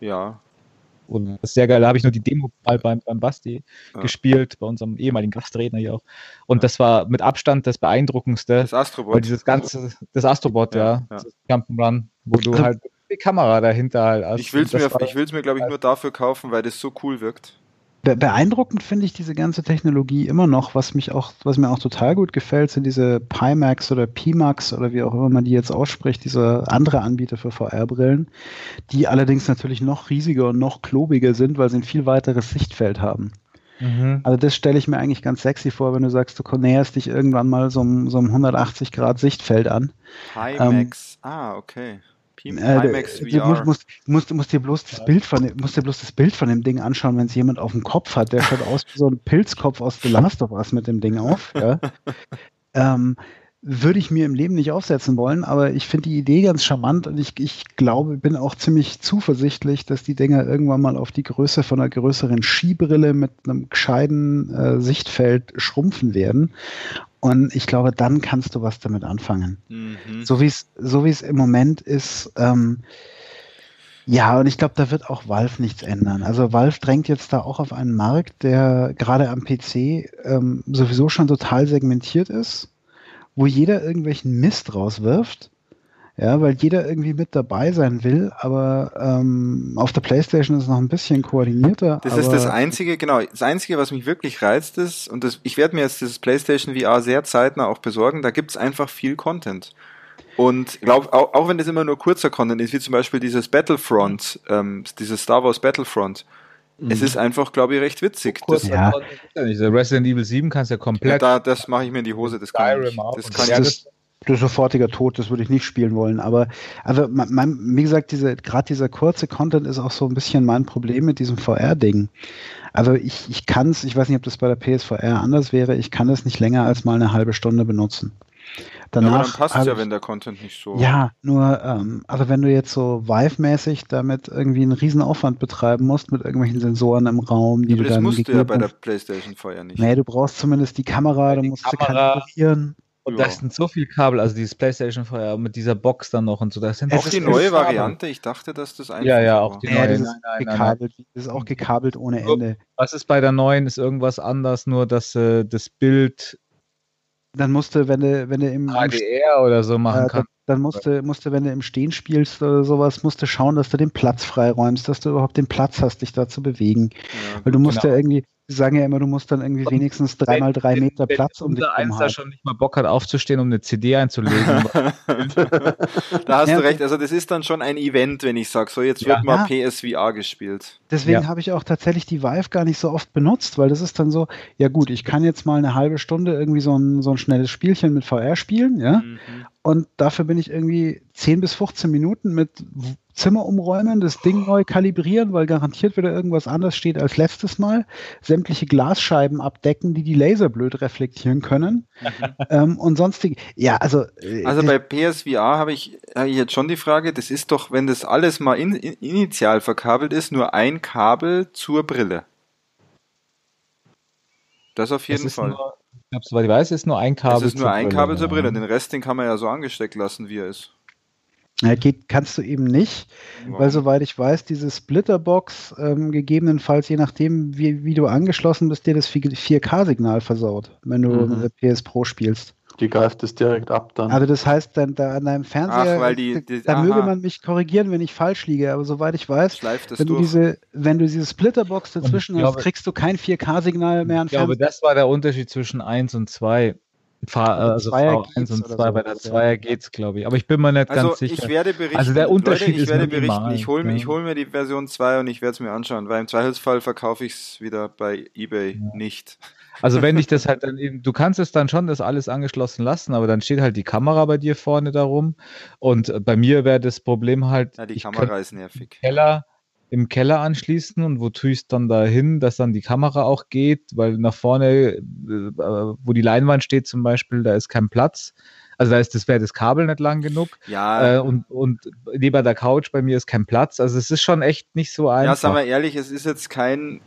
Ja. Und das ist sehr geil. Da habe ich nur die Demo mal beim, beim Basti ja. gespielt, bei unserem ehemaligen Gastredner hier auch. Und ja. das war mit Abstand das beeindruckendste. Das Astrobot. Weil dieses ganze, das Astrobot, ja. ja. Das Jump'n'Run, wo du halt die Kamera dahinter halt hast. Ich will es mir, ich will's mir glaube ich, nur dafür kaufen, weil das so cool wirkt. Beeindruckend finde ich diese ganze Technologie immer noch, was mich auch, was mir auch total gut gefällt, sind diese Pimax oder Pimax oder wie auch immer man die jetzt ausspricht, diese andere Anbieter für VR-Brillen, die allerdings natürlich noch riesiger und noch klobiger sind, weil sie ein viel weiteres Sichtfeld haben. Mhm. Also das stelle ich mir eigentlich ganz sexy vor, wenn du sagst, du näherst dich irgendwann mal so, so einem 180 Grad Sichtfeld an. Pimax, ähm, ah, okay. Pimax äh, VR. Du musst, musst, musst, dir bloß das Bild von, musst dir bloß das Bild von dem Ding anschauen, wenn es jemand auf dem Kopf hat. Der schaut aus wie so ein Pilzkopf aus The Last of Us mit dem Ding auf. Ja. ähm, würde ich mir im Leben nicht aufsetzen wollen, aber ich finde die Idee ganz charmant und ich, ich glaube, bin auch ziemlich zuversichtlich, dass die Dinger irgendwann mal auf die Größe von einer größeren Skibrille mit einem gescheiten äh, Sichtfeld schrumpfen werden. Und ich glaube, dann kannst du was damit anfangen. Mhm. So wie es so wie es im Moment ist. Ähm, ja, und ich glaube, da wird auch Valve nichts ändern. Also Valve drängt jetzt da auch auf einen Markt, der gerade am PC ähm, sowieso schon total segmentiert ist, wo jeder irgendwelchen Mist rauswirft ja, weil jeder irgendwie mit dabei sein will, aber ähm, auf der Playstation ist es noch ein bisschen koordinierter. Das ist das Einzige, genau, das Einzige, was mich wirklich reizt ist, und das, ich werde mir jetzt dieses Playstation VR sehr zeitnah auch besorgen, da gibt's einfach viel Content. Und glaub, auch, auch wenn das immer nur kurzer Content ist, wie zum Beispiel dieses Battlefront, ähm, dieses Star Wars Battlefront, es mhm. ist einfach, glaube ich, recht witzig. Das, ja. Resident Evil 7 kannst du ja komplett. Ja, da, das mache ich mir in die Hose. Das kann ich, das kann ich, das sofortiger Tod, das würde ich nicht spielen wollen. Aber also mein, wie gesagt, diese, gerade dieser kurze Content ist auch so ein bisschen mein Problem mit diesem VR-Ding. Also ich, ich kann es, ich weiß nicht, ob das bei der PSVR anders wäre, ich kann es nicht länger als mal eine halbe Stunde benutzen. Danach, ja, aber dann passt es ja, wenn der Content nicht so. Ja, nur, ähm, also wenn du jetzt so Vive-mäßig damit irgendwie einen riesen Aufwand betreiben musst mit irgendwelchen Sensoren im Raum, die ja, du das dann. Das musst du ja bei der PlayStation vorher nicht. Nee, du brauchst zumindest die Kamera, ja, du musst Kamera, sie kalibrieren. Und ja. das sind so viele Kabel, also dieses PlayStation vorher mit dieser Box dann noch und so. Das sind auch die neue Variante. Ich dachte, dass das einfach. Ja, ja, auch die neue. Das ist, nein, gekabelt, nein, das ist auch gekabelt ohne Ende. Was ist bei der neuen? Ist irgendwas anders, nur dass äh, das Bild. Dann musste, wenn du, wenn du im. HDR oder so machen äh, kannst. Dann musste, musste, wenn du im Stehen spielst oder sowas, musst du schauen, dass du den Platz freiräumst, dass du überhaupt den Platz hast, dich da zu bewegen. Ja, Weil du musst genau. ja irgendwie, Sie sagen ja immer, du musst dann irgendwie wenigstens dreimal drei Meter wenn, Platz um dich herum haben. schon nicht mal Bock hat aufzustehen, um eine CD einzulegen. da hast ja, du recht. Also das ist dann schon ein Event, wenn ich sage, so jetzt ja. wird mal ja. PSVR gespielt. Deswegen habe ich auch tatsächlich die Vive gar nicht so oft benutzt, weil das ist dann so, ja gut, ich kann jetzt mal eine halbe Stunde irgendwie so ein, so ein schnelles Spielchen mit VR spielen, ja. Mhm. Und dafür bin ich irgendwie 10 bis 15 Minuten mit Zimmer umräumen, das Ding neu kalibrieren, weil garantiert wieder irgendwas anders steht als letztes Mal, sämtliche Glasscheiben abdecken, die die Laser blöd reflektieren können ähm, und sonstige. Ja, also. Äh, also bei PSVR habe ich, hab ich jetzt schon die Frage, das ist doch, wenn das alles mal in, in, initial verkabelt ist, nur ein Kabel zur Brille. Das auf jeden das Fall. Nur, ich glaube, soweit ich weiß, ist nur ein Kabel. Es ist nur ein Brille, Kabel zur Brille. Den Rest, den kann man ja so angesteckt lassen, wie er ist. Ja, geht, kannst du eben nicht, wow. weil soweit ich weiß, diese Splitterbox ähm, gegebenenfalls, je nachdem, wie, wie du angeschlossen bist, dir das 4K-Signal versaut, wenn du mhm. PS Pro spielst. Die greift es direkt ab dann. Also das heißt, dann da an deinem Fernseher, Ach, weil die, die, da aha. möge man mich korrigieren, wenn ich falsch liege, aber soweit ich weiß, wenn du, diese, wenn du diese Splitterbox dazwischen glaube, hast, kriegst du kein 4K-Signal mehr an Ich glaube, das war der Unterschied zwischen 1 und 2. Fahr, also V1 und 2, so bei der 2er geht's, glaube ich. Aber ich bin mir nicht also ganz sicher. Ich werde berichten, also der Unterschied Leute, ich ist werde berichten, ich hole ja. hol mir die Version 2 und ich werde es mir anschauen, weil im Zweifelsfall verkaufe ich es wieder bei Ebay ja. nicht. Also wenn ich das halt dann eben, du kannst es dann schon das alles angeschlossen lassen, aber dann steht halt die Kamera bei dir vorne darum und bei mir wäre das Problem halt. Ja, die Kamera ist nervig. Keller, im Keller anschließen und wo tue ich es dann da hin, dass dann die Kamera auch geht, weil nach vorne, äh, wo die Leinwand steht zum Beispiel, da ist kein Platz. Also da ist das wäre das Kabel nicht lang genug. Ja. Äh, und, und neben der Couch bei mir ist kein Platz. Also es ist schon echt nicht so einfach. Ja, sagen wir ehrlich, es ist jetzt kein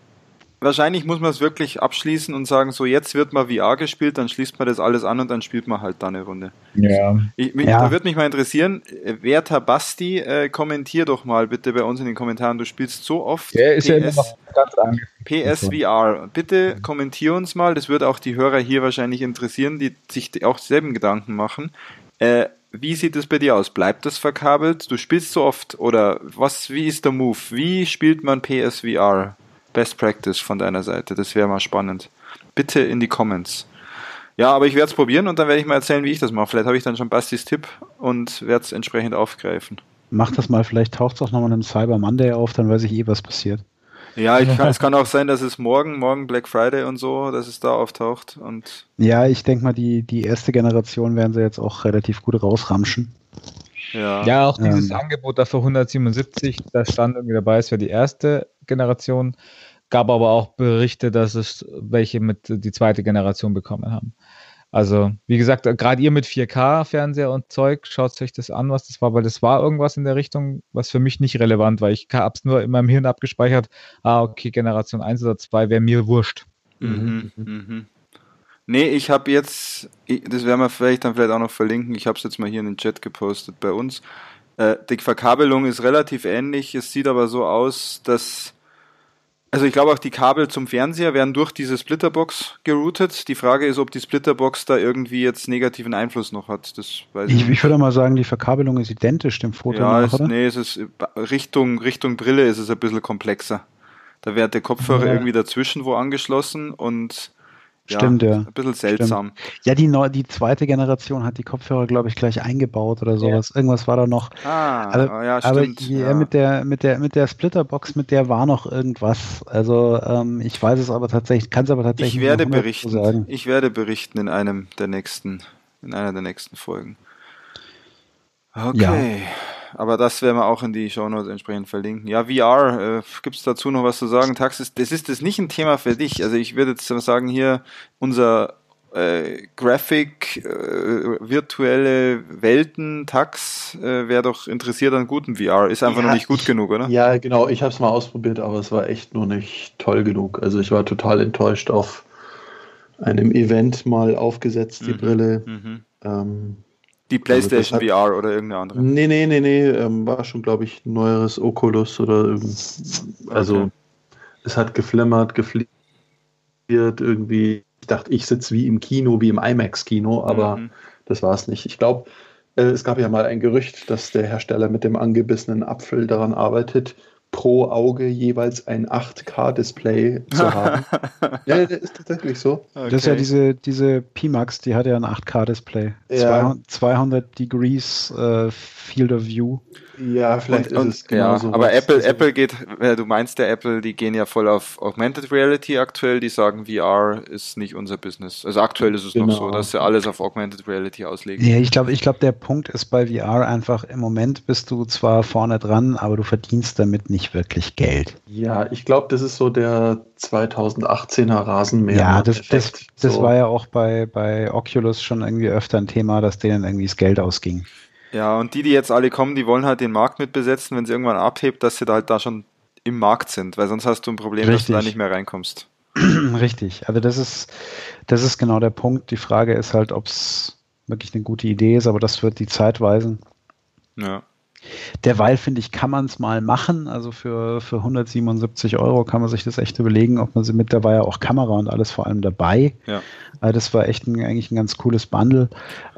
wahrscheinlich muss man es wirklich abschließen und sagen, so jetzt wird mal VR gespielt, dann schließt man das alles an und dann spielt man halt da eine Runde. Ja. Ich, mich, ja. Da würde mich mal interessieren, Werter Basti, äh, kommentier doch mal bitte bei uns in den Kommentaren. Du spielst so oft Der ist PS, ja immer noch ganz PSVR. Bitte kommentier uns mal, das würde auch die Hörer hier wahrscheinlich interessieren, die sich auch selben Gedanken machen. Äh, wie sieht es bei dir aus? Bleibt das verkabelt? Du spielst so oft oder was? Wie ist der Move? Wie spielt man PSVR? Best Practice von deiner Seite. Das wäre mal spannend. Bitte in die Comments. Ja, aber ich werde es probieren und dann werde ich mal erzählen, wie ich das mache. Vielleicht habe ich dann schon Bastis Tipp und werde es entsprechend aufgreifen. Mach das mal, vielleicht taucht es auch nochmal einem Cyber Monday auf, dann weiß ich eh, was passiert. Ja, kann, es kann auch sein, dass es morgen, morgen Black Friday und so, dass es da auftaucht. Und ja, ich denke mal, die, die erste Generation werden sie jetzt auch relativ gut rausramschen. Ja, ja auch dieses ähm, Angebot da für 177, da stand irgendwie dabei, es wäre die erste Generation. Gab aber auch Berichte, dass es welche mit die zweite Generation bekommen haben. Also, wie gesagt, gerade ihr mit 4K-Fernseher und Zeug, schaut euch das an, was das war, weil das war irgendwas in der Richtung, was für mich nicht relevant war. Ich habe es nur in meinem Hirn abgespeichert. Ah, okay, Generation 1 oder 2 wäre mir wurscht. Mhm, mhm. Nee, ich habe jetzt, das werden wir vielleicht dann vielleicht auch noch verlinken, ich habe es jetzt mal hier in den Chat gepostet bei uns. Äh, die Verkabelung ist relativ ähnlich, es sieht aber so aus, dass also ich glaube auch die Kabel zum Fernseher werden durch diese Splitterbox geroutet. Die Frage ist, ob die Splitterbox da irgendwie jetzt negativen Einfluss noch hat. Das weiß ich, ich, ich würde mal sagen, die Verkabelung ist identisch dem Foto. Ja, nach, ist, nee, es ist Richtung, Richtung Brille ist es ein bisschen komplexer. Da wird der Kopfhörer ja. irgendwie dazwischen wo angeschlossen und Stimmt, ja. Ein bisschen seltsam. Stimmt. Ja, die, neu, die zweite Generation hat die Kopfhörer, glaube ich, gleich eingebaut oder sowas. Ja. Irgendwas war da noch. Ah, aber, ja, aber stimmt. Aber ja. mit der, mit der, mit der Splitterbox, mit der war noch irgendwas. Also, ähm, ich weiß es aber tatsächlich, kann es aber tatsächlich ich werde berichten. Sagen. Ich werde berichten in einem der nächsten, in einer der nächsten Folgen. Okay. Ja aber das werden wir auch in die Show Notes entsprechend verlinken. Ja, VR, äh, gibt es dazu noch was zu sagen? Taxis, das ist das nicht ein Thema für dich. Also ich würde jetzt sagen, hier unser äh, Graphic, äh, virtuelle Welten, Tax, äh, wäre doch interessiert an gutem VR. Ist einfach ja, noch nicht gut ich, genug, oder? Ja, genau. Ich habe es mal ausprobiert, aber es war echt nur nicht toll genug. Also ich war total enttäuscht auf einem Event mal aufgesetzt, die mhm. Brille. Mhm. Ähm, die also PlayStation also hat, VR oder irgendeine andere? Nee, nee, nee, nee. Ähm, war schon, glaube ich, neueres Oculus oder also okay. es hat geflimmert, gefliert irgendwie. Ich dachte, ich sitze wie im Kino, wie im IMAX-Kino, aber mhm. das war es nicht. Ich glaube, äh, es gab ja mal ein Gerücht, dass der Hersteller mit dem angebissenen Apfel daran arbeitet, pro Auge jeweils ein 8K-Display zu haben. ja, das ist tatsächlich so. Okay. Das ist ja diese, diese Pimax, die hat ja ein 8K-Display. Ja. 200 Degrees äh, Field of View. Ja, vielleicht und, ist es genau so. Aber Apple, also, Apple geht, äh, du meinst der Apple, die gehen ja voll auf Augmented Reality aktuell, die sagen, VR ist nicht unser Business. Also aktuell ist es genau. noch so, dass sie alles auf Augmented Reality auslegen. Ja, ich glaube, ich glaube, der Punkt ist bei VR einfach, im Moment bist du zwar vorne dran, aber du verdienst damit nicht wirklich Geld. Ja, ich glaube, das ist so der 2018er Rasenmäher. Ja, das, das, das so. war ja auch bei, bei Oculus schon irgendwie öfter ein Thema, dass denen irgendwie das Geld ausging. Ja, und die, die jetzt alle kommen, die wollen halt den Markt mit besetzen, wenn sie irgendwann abhebt, dass sie da halt da schon im Markt sind, weil sonst hast du ein Problem, Richtig. dass du da nicht mehr reinkommst. Richtig, also das ist, das ist genau der Punkt. Die Frage ist halt, ob es wirklich eine gute Idee ist, aber das wird die Zeit weisen. Ja. Derweil, finde ich, kann man es mal machen. Also für, für 177 Euro kann man sich das echt überlegen, ob man sie mit, da war ja auch Kamera und alles vor allem dabei. Ja. Also das war echt ein, eigentlich ein ganz cooles Bundle.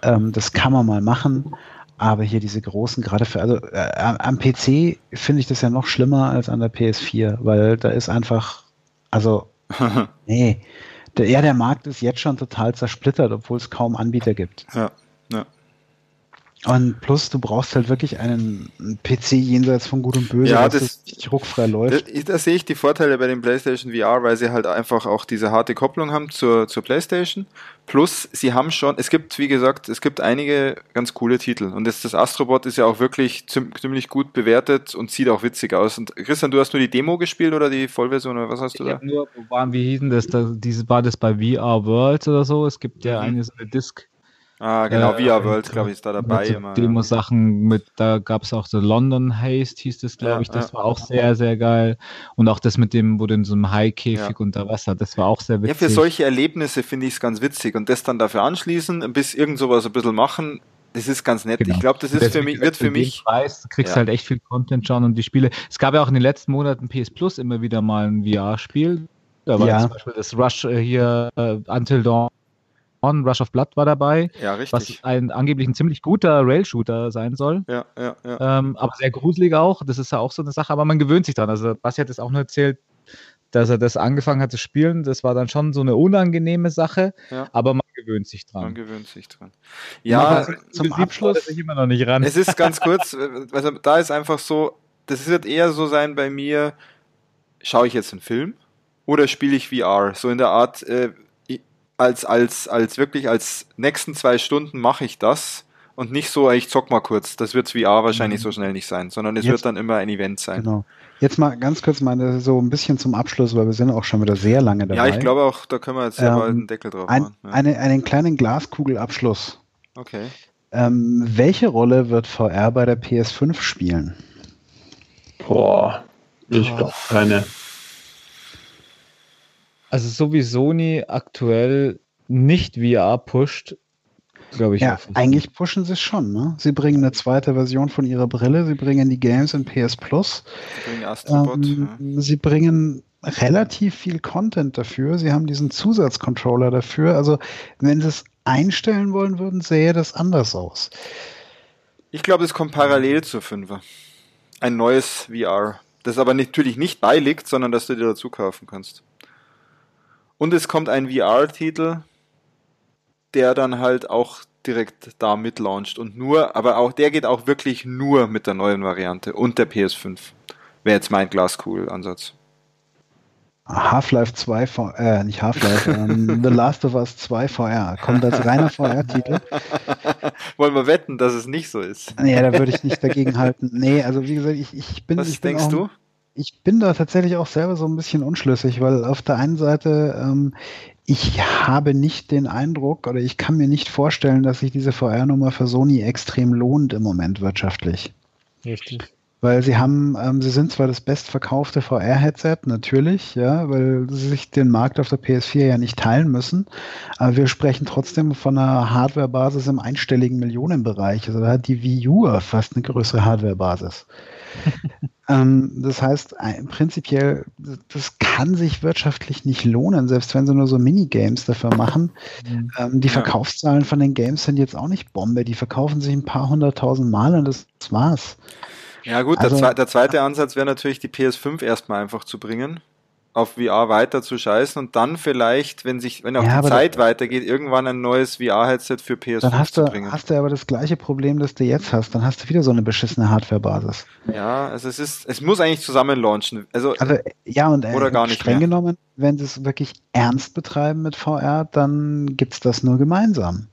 Ähm, das kann man mal machen. Aber hier diese großen, gerade für, also äh, am PC finde ich das ja noch schlimmer als an der PS4, weil da ist einfach, also, nee, der, ja, der Markt ist jetzt schon total zersplittert, obwohl es kaum Anbieter gibt. Ja. Und plus, du brauchst halt wirklich einen PC jenseits von Gut und Böse, ja, das, das ruckfrei läuft. Da, da, sehe ich die Vorteile bei dem PlayStation VR, weil sie halt einfach auch diese harte Kopplung haben zur, zur PlayStation. Plus, sie haben schon, es gibt, wie gesagt, es gibt einige ganz coole Titel. Und das, das Astrobot ist ja auch wirklich ziemlich gut bewertet und sieht auch witzig aus. Und Christian, du hast nur die Demo gespielt oder die Vollversion oder was hast du ich da? Nur, wo waren, wie hießen das? Da, dieses, war das bei VR World oder so? Es gibt ja mhm. eine so eine Disc Ah, genau, äh, VR World, glaube ich, ist da dabei immer. Demo-Sachen mit, da gab es auch so London Haste, hieß das, glaube ja, ich, das ja. war auch sehr, sehr geil. Und auch das mit dem, wo du in so einem Haikäfig ja. unter Wasser, das war auch sehr witzig. Ja, für solche Erlebnisse finde ich es ganz witzig. Und das dann dafür anschließen, bis irgend sowas ein bisschen machen, das ist ganz nett. Genau. Ich glaube, das ist für mich, wird für mich. Preis, du kriegst ja. halt echt viel Content schon und die Spiele. Es gab ja auch in den letzten Monaten PS Plus immer wieder mal ein VR-Spiel. Da war ja. zum Beispiel das Rush äh, hier, uh, Until Dawn Rush of Blood war dabei. Ja, richtig. Was ein angeblich ein ziemlich guter Rail-Shooter sein soll. Ja, ja, ja. Ähm, aber sehr gruselig auch. Das ist ja auch so eine Sache, aber man gewöhnt sich dran. Also, Basti hat es auch nur erzählt, dass er das angefangen hat zu spielen. Das war dann schon so eine unangenehme Sache, ja. aber man gewöhnt sich dran. Man gewöhnt sich dran. Ja, ja zum Abschluss. Ich immer noch nicht ran. Es ist ganz kurz, also da ist einfach so, das wird eher so sein bei mir, schaue ich jetzt einen Film oder spiele ich VR? So in der Art, äh, als, als, als wirklich als nächsten zwei Stunden mache ich das und nicht so, ich zock mal kurz. Das wird VR wahrscheinlich mhm. so schnell nicht sein, sondern es Jetzt, wird dann immer ein Event sein. Genau. Jetzt mal ganz kurz mal so ein bisschen zum Abschluss, weil wir sind auch schon wieder sehr lange dabei. Ja, ich glaube auch, da können wir jetzt ähm, mal einen Deckel drauf ein, machen. Ja. Eine, einen kleinen Glaskugelabschluss. Okay. Ähm, welche Rolle wird VR bei der PS5 spielen? Boah, ich glaube keine. Also so wie Sony aktuell nicht VR pusht, glaube ich. Ja, eigentlich pushen sie es schon. Ne? Sie bringen eine zweite Version von ihrer Brille, sie bringen die Games in PS Plus. Sie bringen Astrobot. Ähm, ja. Sie bringen relativ viel Content dafür. Sie haben diesen Zusatzcontroller dafür. Also wenn sie es einstellen wollen würden, sähe das anders aus. Ich glaube, es kommt parallel zur 5 Ein neues VR. Das aber natürlich nicht beiliegt, sondern dass du dir dazu kaufen kannst. Und es kommt ein VR-Titel, der dann halt auch direkt da mitlauncht und nur, aber auch der geht auch wirklich nur mit der neuen Variante und der PS5. Wäre jetzt mein Glaskugel-Ansatz. Half-Life 2 VR, äh, nicht Half-Life, ähm, The Last of Us 2 VR. Kommt als reiner VR-Titel. Wollen wir wetten, dass es nicht so ist? Nee, da würde ich nicht dagegen halten. Nee, also wie gesagt, ich, ich bin. Was ich denkst bin auch, du? Ich bin da tatsächlich auch selber so ein bisschen unschlüssig, weil auf der einen Seite, ähm, ich habe nicht den Eindruck oder ich kann mir nicht vorstellen, dass sich diese VR-Nummer für Sony extrem lohnt im Moment wirtschaftlich. Richtig. Weil sie haben, ähm, sie sind zwar das bestverkaufte VR-Headset, natürlich, ja, weil sie sich den Markt auf der PS4 ja nicht teilen müssen, aber wir sprechen trotzdem von einer Hardware-Basis im einstelligen Millionenbereich. Also da hat die Wii U fast eine größere Hardware-Basis. ähm, das heißt, prinzipiell, das kann sich wirtschaftlich nicht lohnen, selbst wenn sie nur so Minigames dafür machen. Mhm. Ähm, die ja. Verkaufszahlen von den Games sind jetzt auch nicht Bombe. Die verkaufen sich ein paar hunderttausend Mal und das, das war's. Ja gut, also, der, der zweite Ansatz wäre natürlich, die PS5 erstmal einfach zu bringen auf VR weiter zu scheißen und dann vielleicht, wenn sich, wenn auch ja, die Zeit weitergeht, irgendwann ein neues VR-Headset für PS5 dann hast zu du, bringen. hast du aber das gleiche Problem, das du jetzt hast. Dann hast du wieder so eine beschissene Hardware-Basis. Ja, also es ist, es muss eigentlich zusammen launchen. Also, also ja und äh, oder gar nicht streng mehr. genommen, wenn sie es wirklich ernst betreiben mit VR, dann gibt's das nur gemeinsam.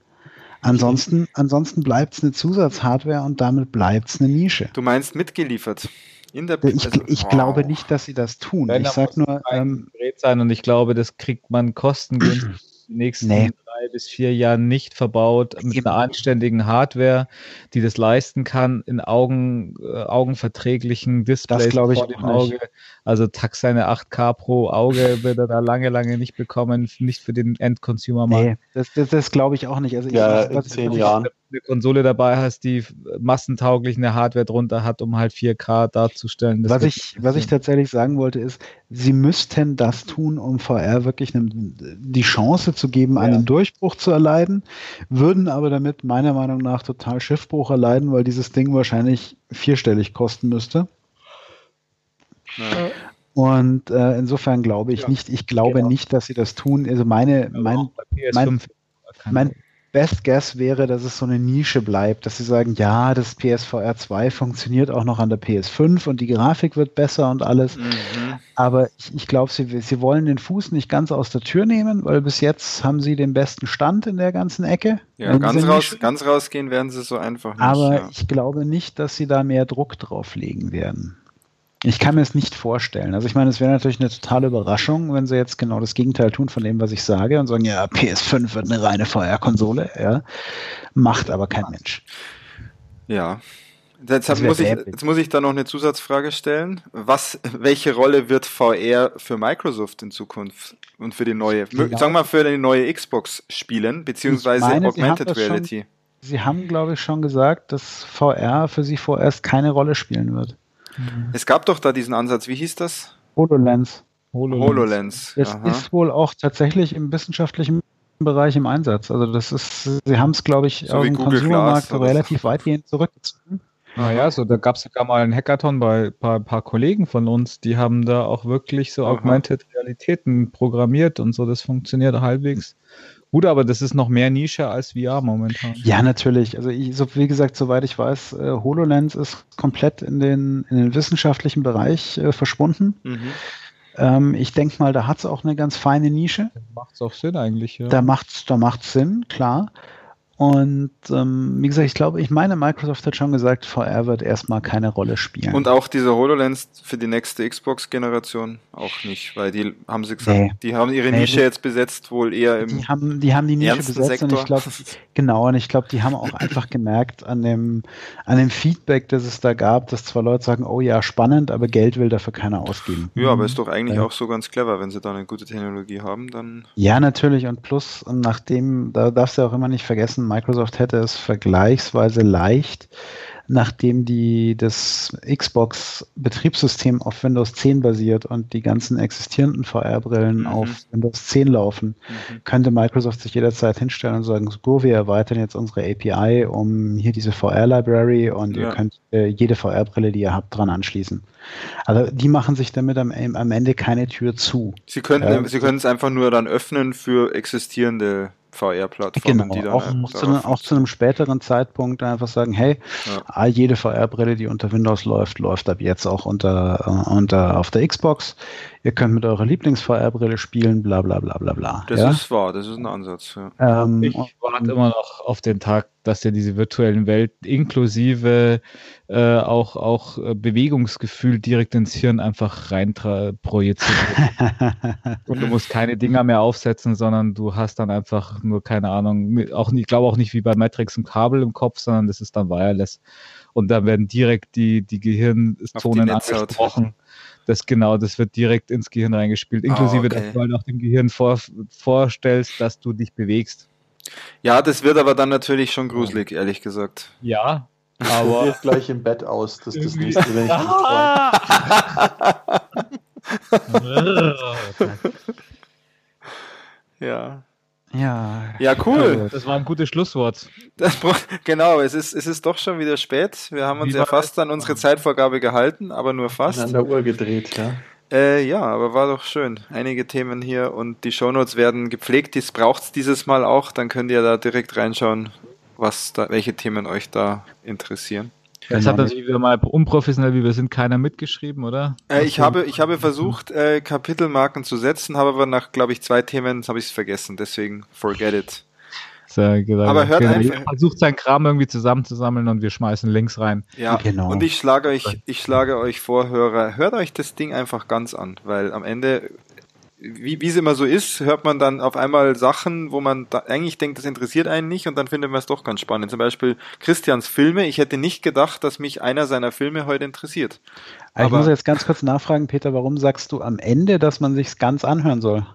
Ansonsten, ansonsten bleibt es eine Zusatzhardware und damit bleibt es eine Nische. Du meinst mitgeliefert? In der ich, also, ich wow. glaube nicht, dass sie das tun. Wenn, ich sag nur, ähm, sein und ich glaube, das kriegt man kostengünstig die nächsten nee. drei bis vier Jahren nicht verbaut mit einer anständigen Hardware, die das leisten kann, in Augen, äh, augenverträglichen Displays das vor dem Auge. Also Tax seine 8K pro Auge wird er da lange, lange nicht bekommen, nicht für den Endconsumer markt Nee, das, das, das glaube ich auch nicht. Also ja, ich, in zehn Jahren eine Konsole dabei hast, die massentauglich eine Hardware drunter hat, um halt 4K darzustellen. was ich, was ich tatsächlich sagen wollte, ist, sie müssten das tun, um VR wirklich eine, die Chance zu geben, ja. einen Durchbruch zu erleiden, würden aber damit meiner Meinung nach total Schiffbruch erleiden, weil dieses Ding wahrscheinlich vierstellig kosten müsste. Ja. Und äh, insofern glaube ich ja, nicht, ich glaube genau. nicht, dass sie das tun. Also meine, mein, mein, mein, Best Guess wäre, dass es so eine Nische bleibt, dass sie sagen, ja, das PSVR 2 funktioniert auch noch an der PS5 und die Grafik wird besser und alles. Mhm. Aber ich, ich glaube, sie, sie wollen den Fuß nicht ganz aus der Tür nehmen, weil bis jetzt haben sie den besten Stand in der ganzen Ecke. Ja, ganz, raus, ganz rausgehen werden sie so einfach nicht. Aber ja. ich glaube nicht, dass sie da mehr Druck drauf legen werden. Ich kann mir es nicht vorstellen. Also ich meine, es wäre natürlich eine totale Überraschung, wenn sie jetzt genau das Gegenteil tun von dem, was ich sage und sagen, ja, PS5 wird eine reine VR-Konsole. Ja. Macht aber kein Mensch. Ja. Jetzt, muss ich, jetzt muss ich da noch eine Zusatzfrage stellen. Was, welche Rolle wird VR für Microsoft in Zukunft und für die neue, genau. sagen wir mal für die neue Xbox spielen, beziehungsweise meine, Augmented Reality? Schon, Sie haben, glaube ich, schon gesagt, dass VR für Sie vorerst keine Rolle spielen wird. Mhm. Es gab doch da diesen Ansatz, wie hieß das? HoloLens. HoloLens. HoloLens. Es Aha. ist wohl auch tatsächlich im wissenschaftlichen Bereich im Einsatz. Also das ist, sie haben es, glaube ich, so auf dem Konsumermarkt relativ weitgehend zurückgezogen. Naja, so da gab es sogar mal einen Hackathon bei ein paar, paar, Kollegen von uns, die haben da auch wirklich so Aha. Augmented Realitäten programmiert und so, das funktioniert halbwegs. Gut, aber das ist noch mehr Nische als VR momentan. Ja, natürlich. Also ich, so, wie gesagt, soweit ich weiß, äh, HoloLens ist komplett in den, in den wissenschaftlichen Bereich äh, verschwunden. Mhm. Ähm, ich denke mal, da hat es auch eine ganz feine Nische. Macht es auch Sinn eigentlich, ja. Da macht es da macht's Sinn, klar. Und ähm, wie gesagt, ich glaube, ich meine, Microsoft hat schon gesagt, VR wird erstmal keine Rolle spielen. Und auch diese HoloLens für die nächste Xbox-Generation auch nicht, weil die haben sie gesagt, nee. die haben ihre nee, Nische jetzt besetzt, wohl eher im Die haben die, haben die Nische besetzt Sektor. und ich glaube, genau, und ich glaube, die haben auch einfach gemerkt an dem, an dem Feedback, das es da gab, dass zwar Leute sagen, oh ja, spannend, aber Geld will dafür keiner ausgeben. Ja, aber ist doch eigentlich ja. auch so ganz clever, wenn sie da eine gute Technologie haben, dann. Ja, natürlich, und plus, nachdem, da darfst du auch immer nicht vergessen, Microsoft hätte es vergleichsweise leicht, nachdem die das Xbox-Betriebssystem auf Windows 10 basiert und die ganzen existierenden VR-Brillen mhm. auf Windows 10 laufen, mhm. könnte Microsoft sich jederzeit hinstellen und sagen, so, wir erweitern jetzt unsere API um hier diese VR-Library und ja. ihr könnt äh, jede VR-Brille, die ihr habt, dran anschließen. Also die machen sich damit am, am Ende keine Tür zu. Sie könnten, sie können es einfach nur dann öffnen für existierende VR-Plattformen, genau, die dann auch, zu einem, auch zu einem späteren Zeitpunkt einfach sagen, hey, ja. jede VR-Brille, die unter Windows läuft, läuft ab jetzt auch unter, uh, unter auf der Xbox. Ihr könnt mit eurer Lieblings-VR-Brille spielen, bla bla bla bla bla. Das ja? ist wahr, das ist ein Ansatz. Ja. Ähm, ich warte immer noch auf den Tag, dass ihr diese virtuellen Welt inklusive äh, auch, auch äh, Bewegungsgefühl direkt ins Hirn einfach rein projiziert. und du musst keine Dinger mehr aufsetzen, sondern du hast dann einfach nur, keine Ahnung, auch ich glaube auch nicht wie bei Matrix ein Kabel im Kopf, sondern das ist dann wireless. Und da werden direkt die, die Gehirnzonen die angesprochen. Das genau, das wird direkt ins Gehirn reingespielt, inklusive, oh, okay. dass du halt auch dem Gehirn vor, vorstellst, dass du dich bewegst. Ja, das wird aber dann natürlich schon gruselig, ehrlich gesagt. Ja, aber jetzt gleich im Bett aus. Das ist das nächste, wenn ich Ja. Ja. Ja, cool. Das war ein gutes Schlusswort. Das, genau, es ist, es ist doch schon wieder spät. Wir haben uns Wie ja fast an unsere Zeitvorgabe gehalten, aber nur fast. An der Uhr gedreht, ja. Äh, ja, aber war doch schön. Einige Themen hier und die Shownotes werden gepflegt. Dies braucht's dieses Mal auch. Dann könnt ihr da direkt reinschauen, was da, welche Themen euch da interessieren. Das hat natürlich wieder mal unprofessionell, wie wir sind, keiner mitgeschrieben, oder? Äh, ich habe, ich habe versucht, äh, Kapitelmarken zu setzen, habe aber nach, glaube ich, zwei Themen habe ich es vergessen. Deswegen forget it. Sehr genau. Aber hört genau. einfach. Versucht seinen Kram irgendwie zusammenzusammeln und wir schmeißen Links rein. Ja, genau. Und ich schlage euch, ich schlage euch vor, Hörer, hört euch das Ding einfach ganz an, weil am Ende wie, wie es immer so ist, hört man dann auf einmal Sachen, wo man eigentlich denkt, das interessiert einen nicht und dann findet man es doch ganz spannend. Zum Beispiel Christians Filme. Ich hätte nicht gedacht, dass mich einer seiner Filme heute interessiert. Aber ich muss jetzt ganz kurz nachfragen, Peter, warum sagst du am Ende, dass man sich's ganz anhören soll?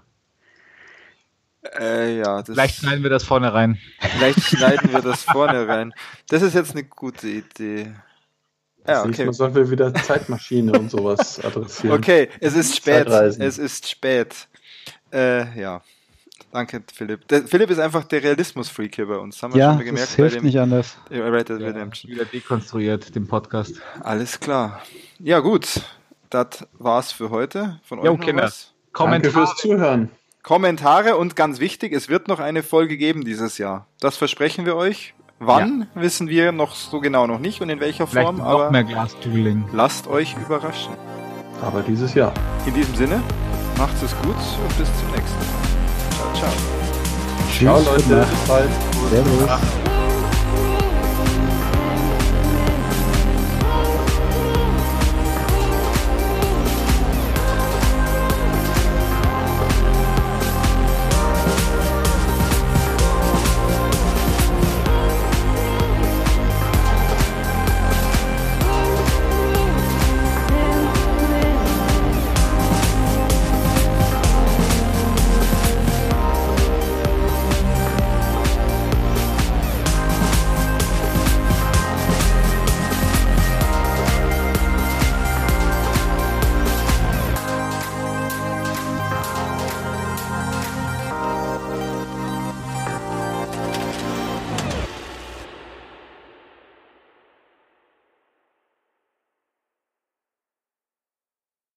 Äh, ja, Vielleicht schneiden wir das vorne rein. Vielleicht schneiden wir das vorne rein. Das ist jetzt eine gute Idee. Ja, okay. Man sollen wir wieder Zeitmaschine und sowas adressieren. Okay, es ist spät. Es ist spät. Äh, ja. Danke, Philipp. Der, Philipp ist einfach der Realismus-Freak hier bei uns. Haben wir ja, schon gemerkt das hilft bei dem, nicht anders. Red Dead Redemption. wieder dekonstruiert, dem Podcast. Alles klar. Ja, gut. Das war's für heute. Von euch jo, Kinder. Was? Kommentare. Danke fürs Zuhören. Kommentare und ganz wichtig, es wird noch eine Folge geben dieses Jahr. Das versprechen wir euch. Wann ja. wissen wir noch so genau noch nicht und in welcher Vielleicht Form, noch aber mehr Glastooling. lasst euch überraschen. Aber dieses Jahr. In diesem Sinne, macht's es gut und bis zum nächsten Mal. Ciao, ciao. Tschüss, ciao Leute, bis bald. Servus.